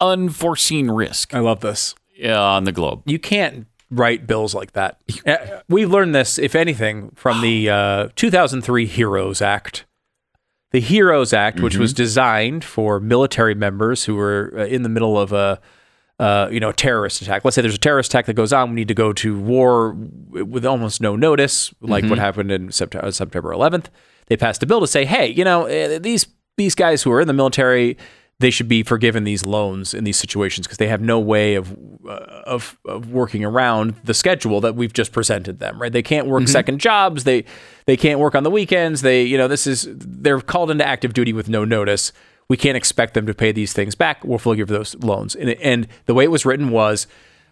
unforeseen risk I love this. uh, on the globe. You can't write bills like that. Uh, We learned this, if anything, from the uh, 2003 Heroes Act. The Heroes Act, which was designed for military members who were uh, in the middle of a uh, you know, a terrorist attack. Let's say there's a terrorist attack that goes on. We need to go to war with almost no notice, like what happened in September, September 11th. They passed a bill to say, hey, you know, eh, these these guys who are in the military, they should be forgiven these loans in these situations because they have no way of, uh, of of working around the schedule that we've just presented them. Right? They can't work second jobs. They they can't work on the weekends. They you know this is they're called into active duty with no notice we can't expect them to pay these things back. We'll forgive those loans. And, and the way it was written was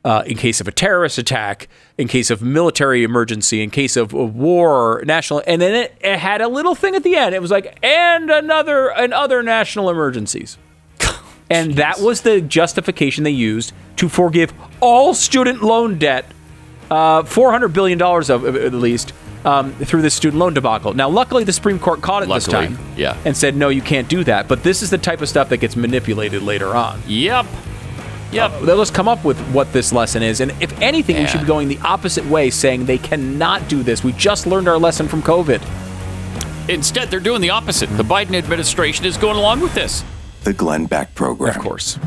uh, in case of a terrorist attack, in case of military emergency, in case of, war, national, and then it, it had a little thing at the end. It was like, and another, and other national emergencies. and that was the justification they used to forgive all student loan debt, uh, $400 billion of, of- at least, um, through this student loan debacle. Now, luckily, the Supreme Court caught it Luckily, this time yeah. and said, no, you can't do that. But this is the type of stuff that gets manipulated later on. Yep. yep. They'll just come up with what this lesson is. And if anything, we should be going the opposite way, saying they cannot do this. We just learned our lesson from COVID. Instead, they're doing the opposite. The Biden administration is going along with this. The Glenn Beck Program. Of course.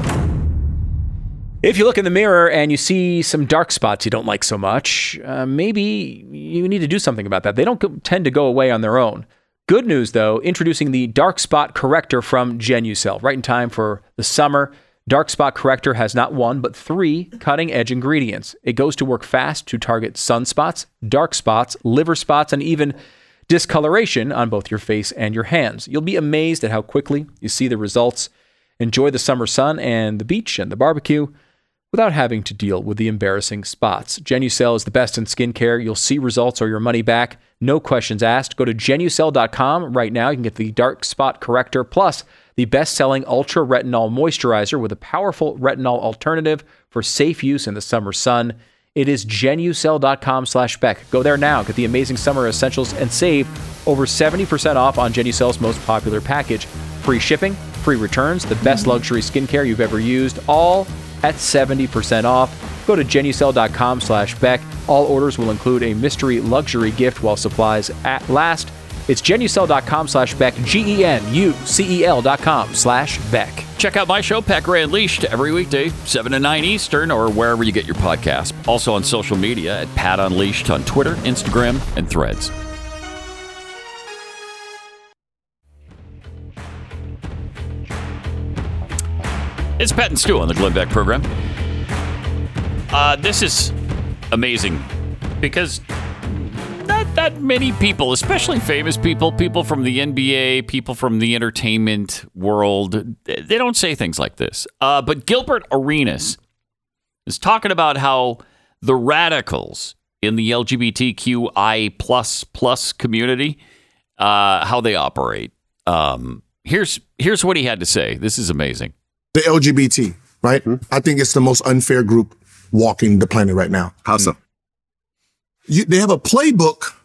If you look in the mirror and you see some dark spots you don't like so much, uh, maybe you need to do something about that. They don't tend to go away on their own. Good news, though, introducing the Dark Spot Corrector from Genucel. Right in time for the summer, Dark Spot Corrector has not one, but three cutting edge ingredients. It goes to work fast to target sunspots, dark spots, liver spots, and even discoloration on both your face and your hands. You'll be amazed at how quickly you see the results. Enjoy the summer sun and the beach and the barbecue without having to deal with the embarrassing spots. Genucel is the best in skincare. You'll see results or your money back. No questions asked. Go to genucel.com right now. You can get the dark spot corrector plus the best-selling ultra retinol moisturizer with a powerful retinol alternative for safe use in the summer sun. It is genucel.com slash Beck. Go there now. Get the amazing summer essentials and save over 70% off on Genucel's most popular package. Free shipping, free returns, the best luxury skincare you've ever used, all at 70% off. Go to genucel.com slash Beck. All orders will include a mystery luxury gift while supplies at last. It's genucel.com slash Beck, G-E-N-U-C-E-L dot com slash Beck. Check out my show, Pat Gray Unleashed, every weekday, 7 to 9 Eastern, or wherever you get your podcast. Also on social media at Pat Unleashed on Twitter, Instagram, and Threads. It's Pat and Stu on the Glenn Beck program. Uh, this is amazing because not that many people, especially famous people, people from the NBA, people from the entertainment world, they don't say things like this. Uh, but Gilbert Arenas is talking about how the radicals in the LGBTQI plus plus community, uh, how they operate. Um, here's here's what he had to say. This is amazing. The LGBT, right? Hmm. I think it's the most unfair group walking the planet right now. How so? You, they have a playbook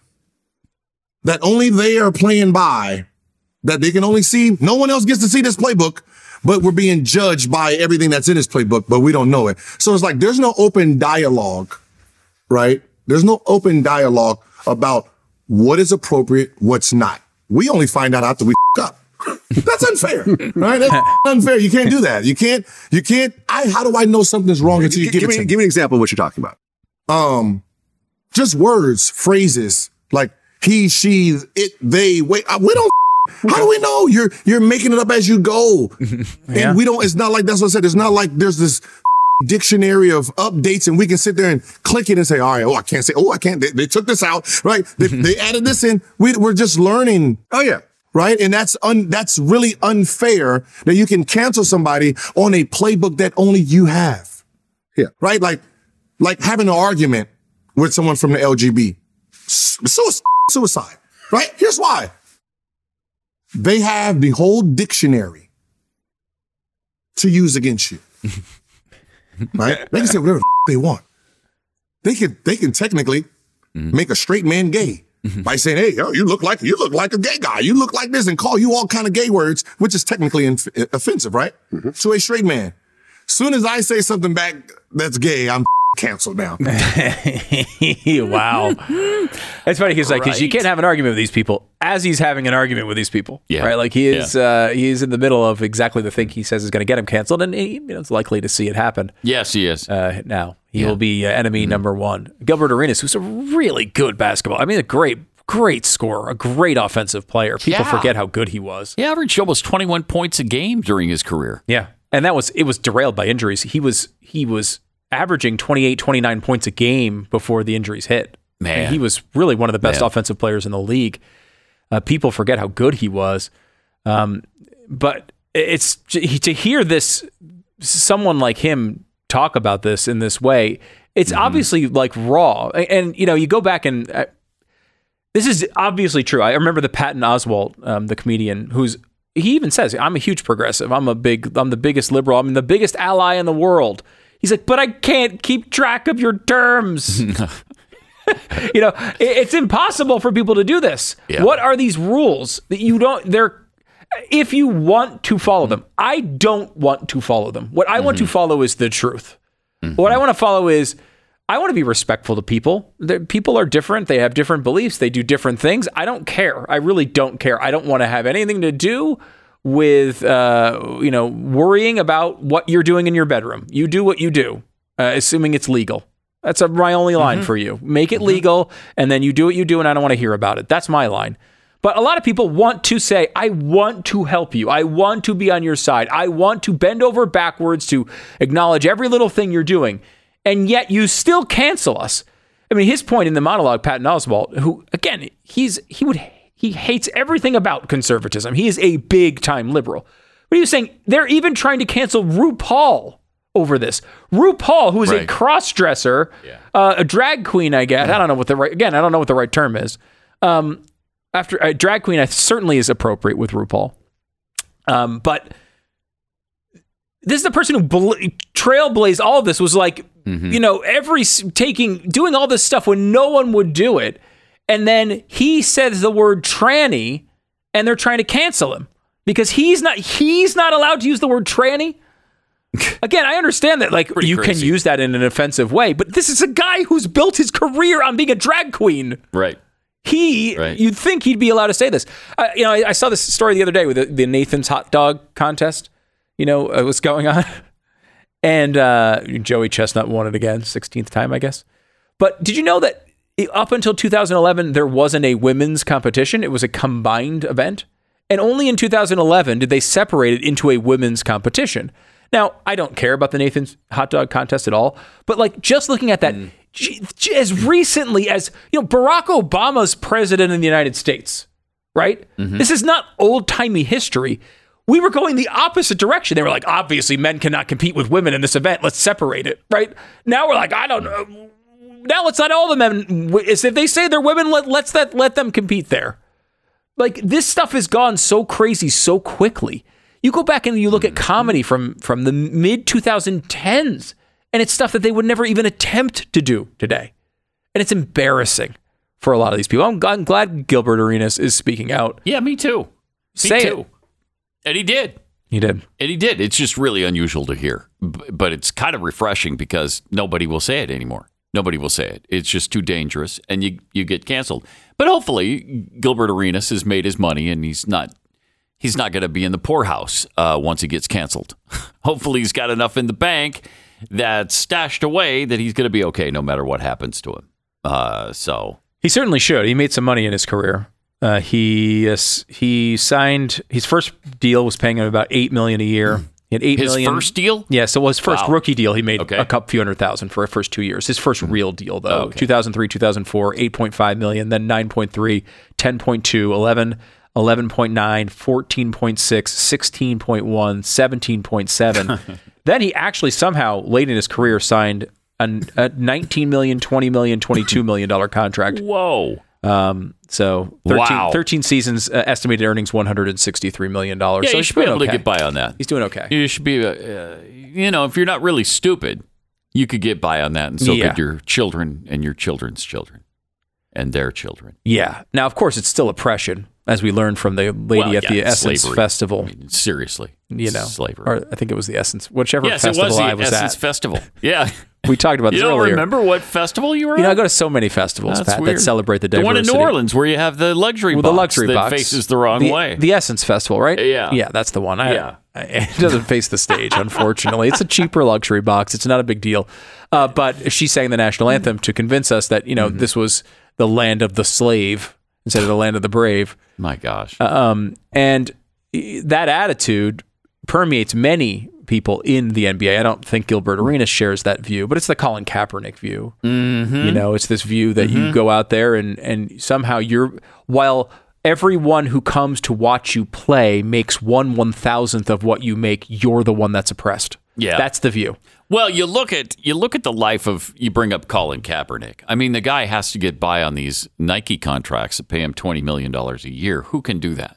that only they are playing by, that they can only see. No one else gets to see this playbook, but we're being judged by everything that's in this playbook, but we don't know it. So it's like there's no open dialogue, right? There's no open dialogue about what is appropriate, what's not. We only find out after we up. That's unfair, right? That's unfair. You can't do that. You can't. You can't. I. How do I know something's wrong until you Give give, me, to give me an example of what you're talking about. Um, just words, phrases like he, she, it, they. Wait, uh, we don't. How do we know? You're you're making it up as you go, and we don't. It's not like that's what I said. It's not like there's this dictionary of updates, and we can sit there and click it and say, all right, oh, I can't say, oh, I can't. They, they took this out, right? They, they added this in. We, we're just learning Oh yeah. Right? And that's un, that's really unfair that you can cancel somebody on a playbook that only you have. Yeah. Right? Like like having an argument with someone from the LGB. Suicide, suicide. Right? Here's why. They have the whole dictionary to use against you. right? They can say whatever the they want. They can they can technically mm-hmm. make a straight man gay Mm-hmm. by saying, "Hey, yo, you look like you look like a gay guy. You look like this," and call you all kind of gay words, which is technically inf- offensive, right? Mm-hmm. To a straight man. Soon as I say something back that's gay, I'm canceled now. wow. It's funny because like 'cause you can't have an argument with these people as he's having an argument with these people. Yeah. Right. Like he is uh he's in the middle of exactly the thing he says is going to get him canceled and he you know, it's likely to see it happen. Yes, he is. Uh now. He Yeah. will be uh, enemy number 1. Gilbert Arenas who's a really good basketball. I mean a great great scorer, a great offensive player. People Yeah. forget how good he was. He averaged almost 21 points a game during his career. Yeah. And that was it was derailed by injuries. He was he was averaging 28 29 points a game before the injuries hit. Man. And he was really one of the best Man. offensive players in the league. Uh, people forget how good he was. Um, but it's to hear this someone like him talk about this in this way. It's obviously like raw. And, and, you know, you go back and uh, this is obviously true. I remember the Patton Oswalt, um, the comedian, who's he even says, "I'm a huge progressive. I'm a big. I'm the biggest liberal. I'm the biggest ally in the world." He's like, "But I can't keep track of your terms." you know, it- it's impossible for people to do this. Yeah. What are these rules that you don't? They're if you want to follow mm. them. I don't want to follow them. What I want to mm-hmm. follow is the truth. What I mm-hmm. want to follow is I want to be respectful to people. They're- people are different. They have different beliefs. They do different things. I don't care. I really don't care. I don't want to have anything to do with uh, you know worrying about what you're doing in your bedroom. You do what you do, uh, assuming it's legal. That's a, my only line for you. Make it legal, and then you do what you do, and I don't want to hear about it. That's my line. But a lot of people want to say, I want to help you. I want to be on your side. I want to bend over backwards to acknowledge every little thing you're doing. And yet you still cancel us. I mean, his point in the monologue, Patton Oswalt, who again, he's he would he hates everything about conservatism. He is a big time liberal. But he was saying they're even trying to cancel RuPaul over this. RuPaul, who is a Right. cross dresser, uh, a drag queen, I guess. I don't know what the right again, I don't know what the right term is. Um, after uh, drag queen, I certainly is appropriate with RuPaul. Um, but this is the person who bl- trailblazed all of this. Was like, you know, every taking doing all this stuff when no one would do it, and then he says the word tranny, and they're trying to cancel him because he's not he's not allowed to use the word tranny. Again, I understand that like Pretty you can use that in an offensive way, but this is a guy who's built his career on being a drag queen Right. he Right. you'd think he'd be allowed to say this uh, you know I, I saw this story the other day with the, the nathan's hot dog contest you know uh, what's going on and uh, joey chestnut won it again 16th time i guess but did you know that up until 2011 there wasn't a women's competition it was a combined event and only in 2011 did they separate it into a women's competition Now, I don't care about the Nathan's hot dog contest at all, but like just looking at that, mm. j- j- as recently as you know, Barack Obama's president in the United States, right? Mm-hmm. This is not old timey history. We were going the opposite direction. They were like, obviously, men cannot compete with women in this event. Let's separate it, right? Now we're like, I don't know. Now let's let all the men. If they say they're women, let, let's that let them compete there like this stuff has gone so crazy so quickly. You go back and you look at mm-hmm. comedy from from the mid 2010s, and it's stuff that they would never even attempt to do today, and it's embarrassing for a lot of these people. I'm, I'm glad Gilbert Arenas is speaking out. Yeah, me too. Me Say too. it. And he did. He did. And he did. It's just really unusual to hear, but it's kind of refreshing because nobody will say it anymore. Nobody will say it. It's just too dangerous, and you you get canceled. But hopefully, Gilbert Arenas has made his money, and he's not he's not going to be in the poorhouse uh, once he gets canceled. hopefully, he's got enough in the bank that's stashed away that he's going to be okay no matter what happens to him. Uh, so He certainly should. He made some money in his career. Uh, he uh, he signed his first deal was paying him about eight million a year. He had eight his million- first deal. Yeah, so his first Wow. rookie deal, he made Okay. a couple few hundred thousand for the first two years. His first hmm. real deal, though, Okay. 2003, 2004, 8.5 million, then 9.3, 10.2, 11, 11.9, 14.6, 16.1, 17.7. then he actually somehow, late in his career, signed an, a 19 million, 20 million, 22 million dollar contract. Whoa. Um, so 13, Wow. 13 seasons, uh, estimated earnings 163 million dollars. Yeah, so you should be able okay. to get by on that. He's doing okay. You should be, uh, you know, if you're not really stupid, you could get by on that, and so Yeah. could your children and your children's children and their children. Yeah. Now, of course, it's still oppression, as we learned from the lady Well, at the yeah, Essence slavery. Festival. I mean, seriously, you know, slavery. or I think it was the Essence, whichever yes, festival was the I was Essence at. Festival. Yeah, we talked about you this don't earlier. remember what festival you were You know, at? I go to so many festivals, That's Pat, weird. that celebrate the The one in New Orleans where you have the luxury Well, box the luxury that box faces the wrong the, way. The Essence Festival, right? Yeah. yeah, that's the one. I, Yeah. I- it doesn't face the stage, unfortunately. it's a cheaper luxury box. It's not a big deal. Uh, but she sang the national anthem to convince us that you know Mm-hmm. this was the land of the slave instead of the land of the brave. My gosh. Um, and that attitude permeates many people in the NBA. I don't think Gilbert Arenas shares that view, but it's the Colin Kaepernick view. Mm-hmm. You know, it's this view that you go out there and and somehow you're while everyone who comes to watch you play makes one one thousandth of what you make, you're the one that's oppressed. Yeah. that's the view. Well, you look at you look at the life of you bring up Colin Kaepernick. I mean, the guy has to get by on these Nike contracts that pay him twenty million dollars a year. Who can do that?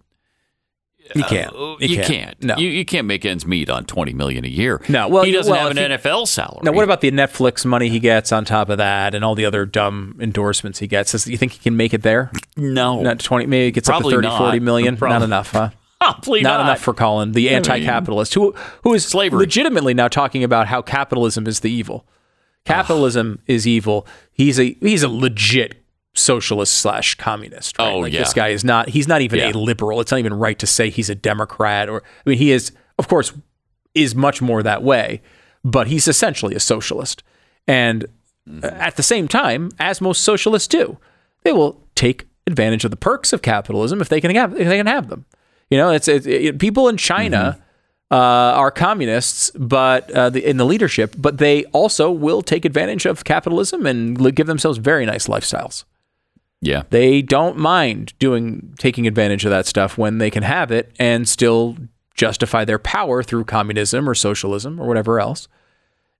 You can't. Uh, You you, can't. can't. No. You, you can't make ends meet on twenty million a year. No, well, he doesn't well, have an you- NFL salary. Now, what about the Netflix money he gets on top of that, and all the other dumb endorsements he gets? Does you think he can make it there? no? Not 20, maybe it gets Probably up to 30, not. 40 million. Probably- Not enough, huh? Probably not, not. enough for Colin, the anti-capitalist, who who is Slavery. legitimately now talking about how capitalism is the evil. Capitalism is evil. He's a he's a legit socialist slash communist. Right? Oh, like yeah. this guy is not. He's not even Yeah. a liberal. It's not even right to say he's a Democrat. Or I mean, he is of course is much more that way, but he's essentially a socialist. And Mm-hmm. at the same time, as most socialists do, they will take advantage of the perks of capitalism if they can have if they can have them. You know, it's, it's it, people in China Mm-hmm. uh, are communists, but uh, the, in the leadership, but they also will take advantage of capitalism and give themselves very nice lifestyles. Yeah, They don't mind doing taking advantage of that stuff when they can have it and still justify their power through communism or socialism or whatever else.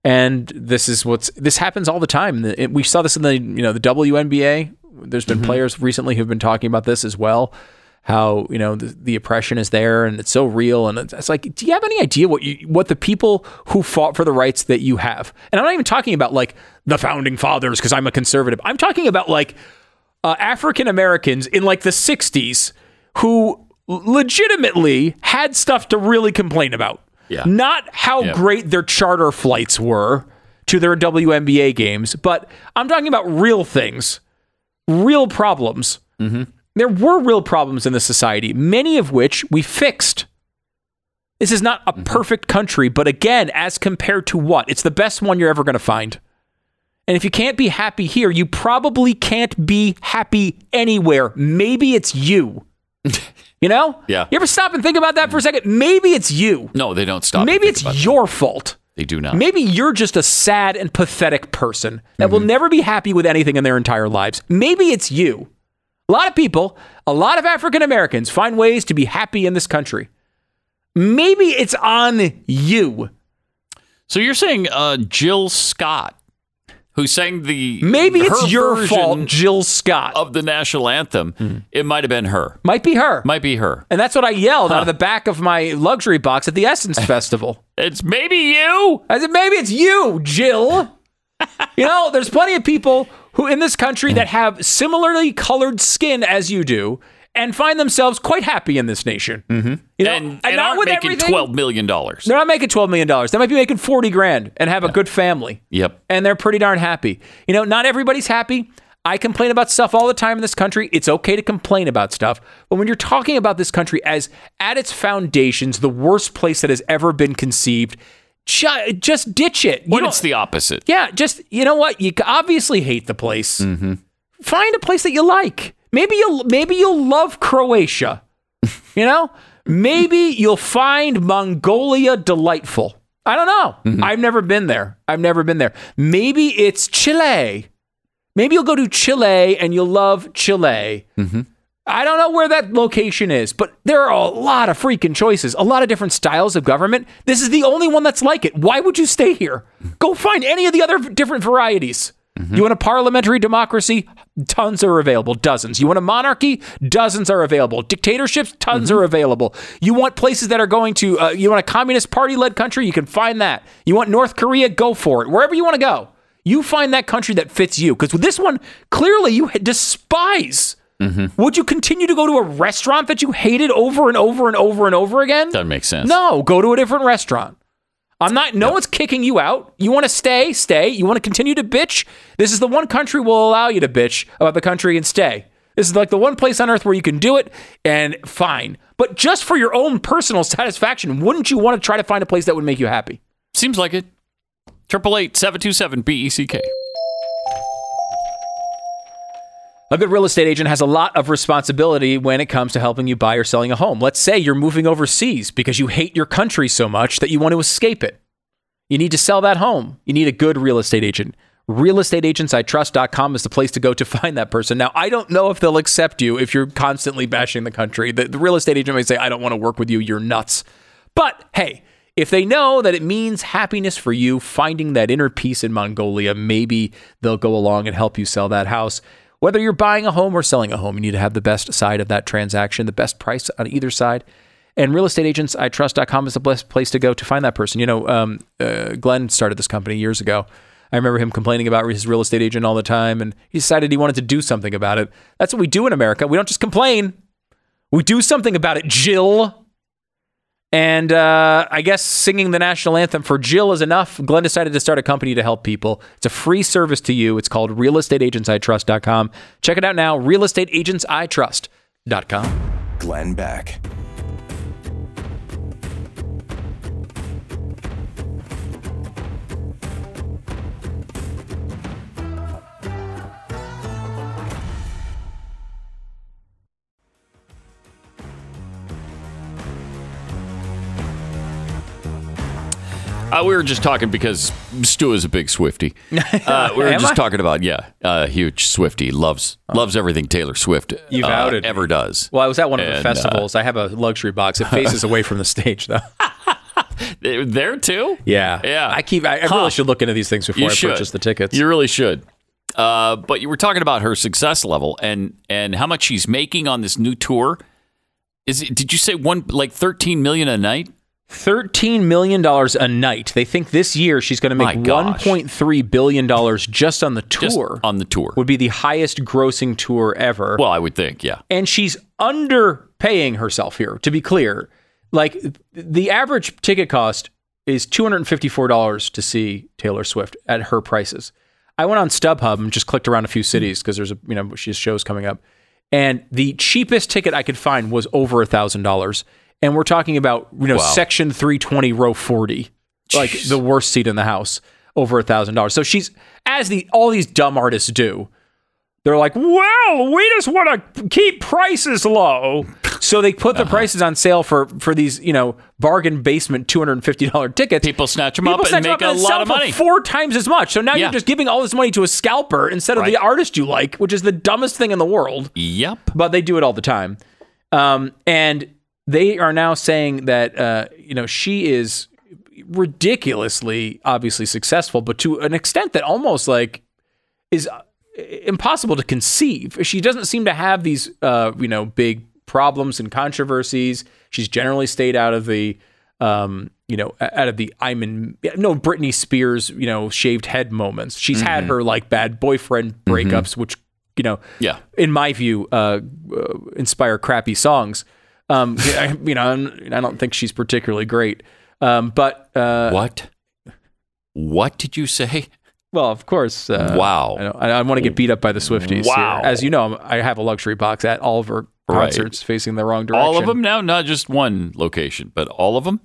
And this is what's this happens all the time. It- we saw this in the you know the WNBA. There's been mm-hmm. players recently who've been talking about this as well. How you know the, the oppression is there and it's so real. And it's, it's like, do you have any idea what you what the people who fought for the rights that you have? And I'm not even talking about like the founding fathers because I'm a conservative. I'm talking about like uh, African Americans in like the 60s who legitimately had stuff to really complain about. Yeah. Not how Yeah. great their charter flights were to their WNBA games, but I'm talking about real things, real problems. There were real problems in the society, many of which we fixed. This is not a perfect country, but again, as compared to what? It's the best one you're ever going to find. And if you can't be happy here, you probably can't be happy anywhere. Maybe it's you. You know? Yeah. You ever stop and think about that for a second? Maybe it's you. No, they don't stop. Maybe it's about that. your fault. They do not. Maybe you're just a sad and pathetic person that Mm-hmm. will never be happy with anything in their entire lives. Maybe it's you. A lot of people, a lot of African Americans find ways to be happy in this country. Maybe it's on you. So you're saying uh, Jill Scott, who sang the Maybe it's your fault, Jill Scott. of the national anthem. Hmm. It might have been her. Might be her. Might be her. and that's what I yelled out of the back of my luxury box at the Essence Festival. It's maybe you. I said, maybe it's you, Jill. you know, there's plenty of people who in this country that have similarly colored skin as you do and find themselves quite happy in this nation. Mm-hmm. You know, and and not aren't with making twelve million dollars. They're not making twelve million dollars. They might be making forty grand and have a good family. Yep. And they're pretty darn happy. You know, not everybody's happy. I complain about stuff all the time in this country. It's okay to complain about stuff. But when you're talking about this country as at its foundations, the worst place that has ever been conceived, ju- just ditch it. You When it's the opposite. yeah, just you know what? You obviously hate the place. Mm-hmm. Find a place that you like. Maybe you'll maybe you'll love Croatia. you know, maybe you'll find Mongolia delightful. I don't know. Mm-hmm. I've never been there. I've never been there. Maybe it's Chile. Maybe you'll go to Chile and you'll love Chile. Mm-hmm. I don't know where that location is, but there are a lot of freaking choices, a lot of different styles of government. This is the only one that's like it. Why would you stay here? Go find any of the other different varieties. You want a parliamentary democracy? Tons are available, dozens. You want a monarchy? Dozens are available. Dictatorships? Tons are available. You want places that are going to, uh, you want a communist party led country? You can find that. You want North Korea? Go for it. Wherever you want to go, you find that country that fits you. Because with this one, clearly you despise. Would you continue to go to a restaurant that you hated over and over and over and over again? That makes sense. No, go to a different restaurant. I'm not. No one's kicking you out. You want to stay, stay. You want to continue to bitch. This is the one country will allow you to bitch about the country and stay. This is like the one place on earth where you can do it, and fine. But just for your own personal satisfaction, wouldn't you want to try to find a place that would make you happy? Seems like it. Triple eight seven two seven B E C K. A good real estate agent has a lot of responsibility when it comes to helping you buy or selling a home. Let's say you're moving overseas because you hate your country so much that you want to escape it. You need to sell that home. You need a good real estate agent. realestateagentsitrust.com is the place to go to find that person. Now, I don't know if they'll accept you if you're constantly bashing the country. The, the real estate agent may say, I don't want to work with you. You're nuts. But hey, if they know that it means happiness for you, finding that inner peace in Mongolia, maybe they'll go along and help you sell that house. Whether you're buying a home or selling a home, you need to have the best side of that transaction, the best price on either side. And realestateagentsitrust.com is the best place to go to find that person. You know, um, uh, Glenn started this company years ago. I remember him complaining about his real estate agent all the time, and he decided he wanted to do something about it. That's what we do in America. We don't just complain, we do something about it, Jill. And uh, I guess singing the national anthem for Jill is enough. Glenn decided to start a company to help people. It's a free service to you. It's called realestateagentsitrust.com. Check it out now, realestateagentsitrust.com. Glenn Beck. Uh, we were just talking because Stu is a big Swifty. Uh, we were just I? talking about yeah, uh, huge Swifty loves loves everything Taylor Swift You've uh, outed me. ever does. Well, I was at one of the And, uh, festivals. I have a luxury box. It faces away from the stage, though. They're there too. Yeah, Yeah. I keep. I, I Huh. really should look into these things before You I should. purchase the tickets. You really should. Uh, but you were talking about her success level and and how much she's making on this new tour. Is it? Did you say one like thirteen million a night? Thirteen million dollars a night. They think this year she's going to make one point three billion dollars just on the Just tour. on the tour. would be the highest grossing tour ever. Well, I would think, yeah. and she's underpaying herself here. To be clear, like the average ticket cost is two hundred and fifty-four dollars to see Taylor Swift at her prices. I went on StubHub and just clicked around a few cities because there's a you know she has shows coming up, and the cheapest ticket I could find was over a thousand dollars. And we're talking about you know Wow. section three twenty row forty, like the worst seat in the house, over a thousand dollars. So she's as the all these dumb artists do. They're like, well, we just want to keep prices low. So they put the prices on sale for for these, you know, bargain basement two hundred and fifty dollar tickets. People snatch them People up and snatch them make up a and lot of money. four times as much. So now Yeah. you're just giving all this money to a scalper instead of the artist you like, which is the dumbest thing in the world. Yep. But they do it all the time. Um, and they are now saying that uh, you know she is ridiculously obviously successful, but to an extent that almost like is uh, impossible to conceive. She doesn't seem to have these uh, you know big problems and controversies. She's generally stayed out of the um, you know out of the I'm in no Britney Spears you know shaved head moments. She's had her like bad boyfriend breakups, which you know Yeah. in my view uh, uh, inspire crappy songs. Um, I- you know, I don't think she's particularly great. Um, but uh, What? What did you say? well, of course. Uh, Wow. I, I, want to get beat up by the Swifties. here. Wow. As you know, I'm- have a luxury box at all of her Right. concerts facing the wrong direction. All of them now, not just one location, but all of them.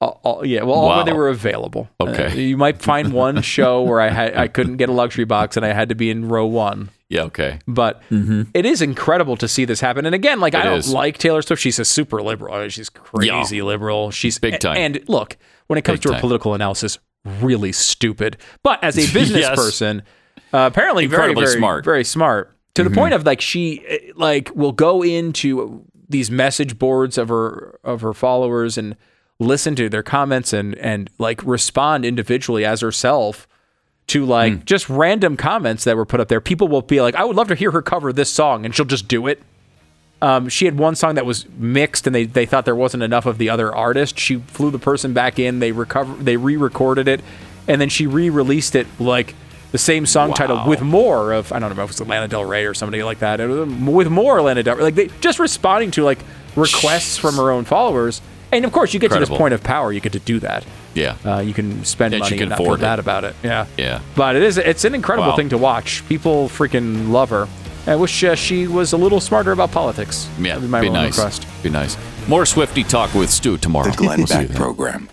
All, all- yeah, well, all Wow. they were available. Okay. Uh, you might find one show where I had I couldn't get a luxury box and I had to be in row one. Yeah. Okay. But it is incredible to see this happen. And again, like I Mm-hmm. Don't is. like Taylor Swift. She's a super liberal. I mean, she's crazy liberal. She's Big time. And look, when it comes Big to her time. political analysis, really stupid. But as a business Yes. person, uh, apparently very, Incredibly very smart. Mm-hmm. very smart. To the point of like she eh, like will go into these message boards of her of her followers and listen to their comments and and like respond individually as herself to like Hmm. just random comments that were put up there. People will be like, I would love to hear her cover this song, and she'll just do it. Um, she had one song that was mixed, and they, they thought there wasn't enough of the other artist. She flew the person back in. They recover, they re-recorded it, and then she re-released it like the same song title with more of I don't know if it was Lana Del Rey or somebody like that. Was with more Lana Del Rey, like they just responding to like requests from her own followers. And of course, you get to this point of power, you get to do that. Yeah. Uh, you can spend Yeah, she money can and not feel afford it. bad about it. Yeah. Yeah. But it is it's an incredible Wow. thing to watch. People freaking love her. I wish uh, she was a little smarter about politics. Yeah. That'd be my be one nice. request. Be nice. More Swifty talk with Stu tomorrow. The Glenn We'll see you Beck then. Program.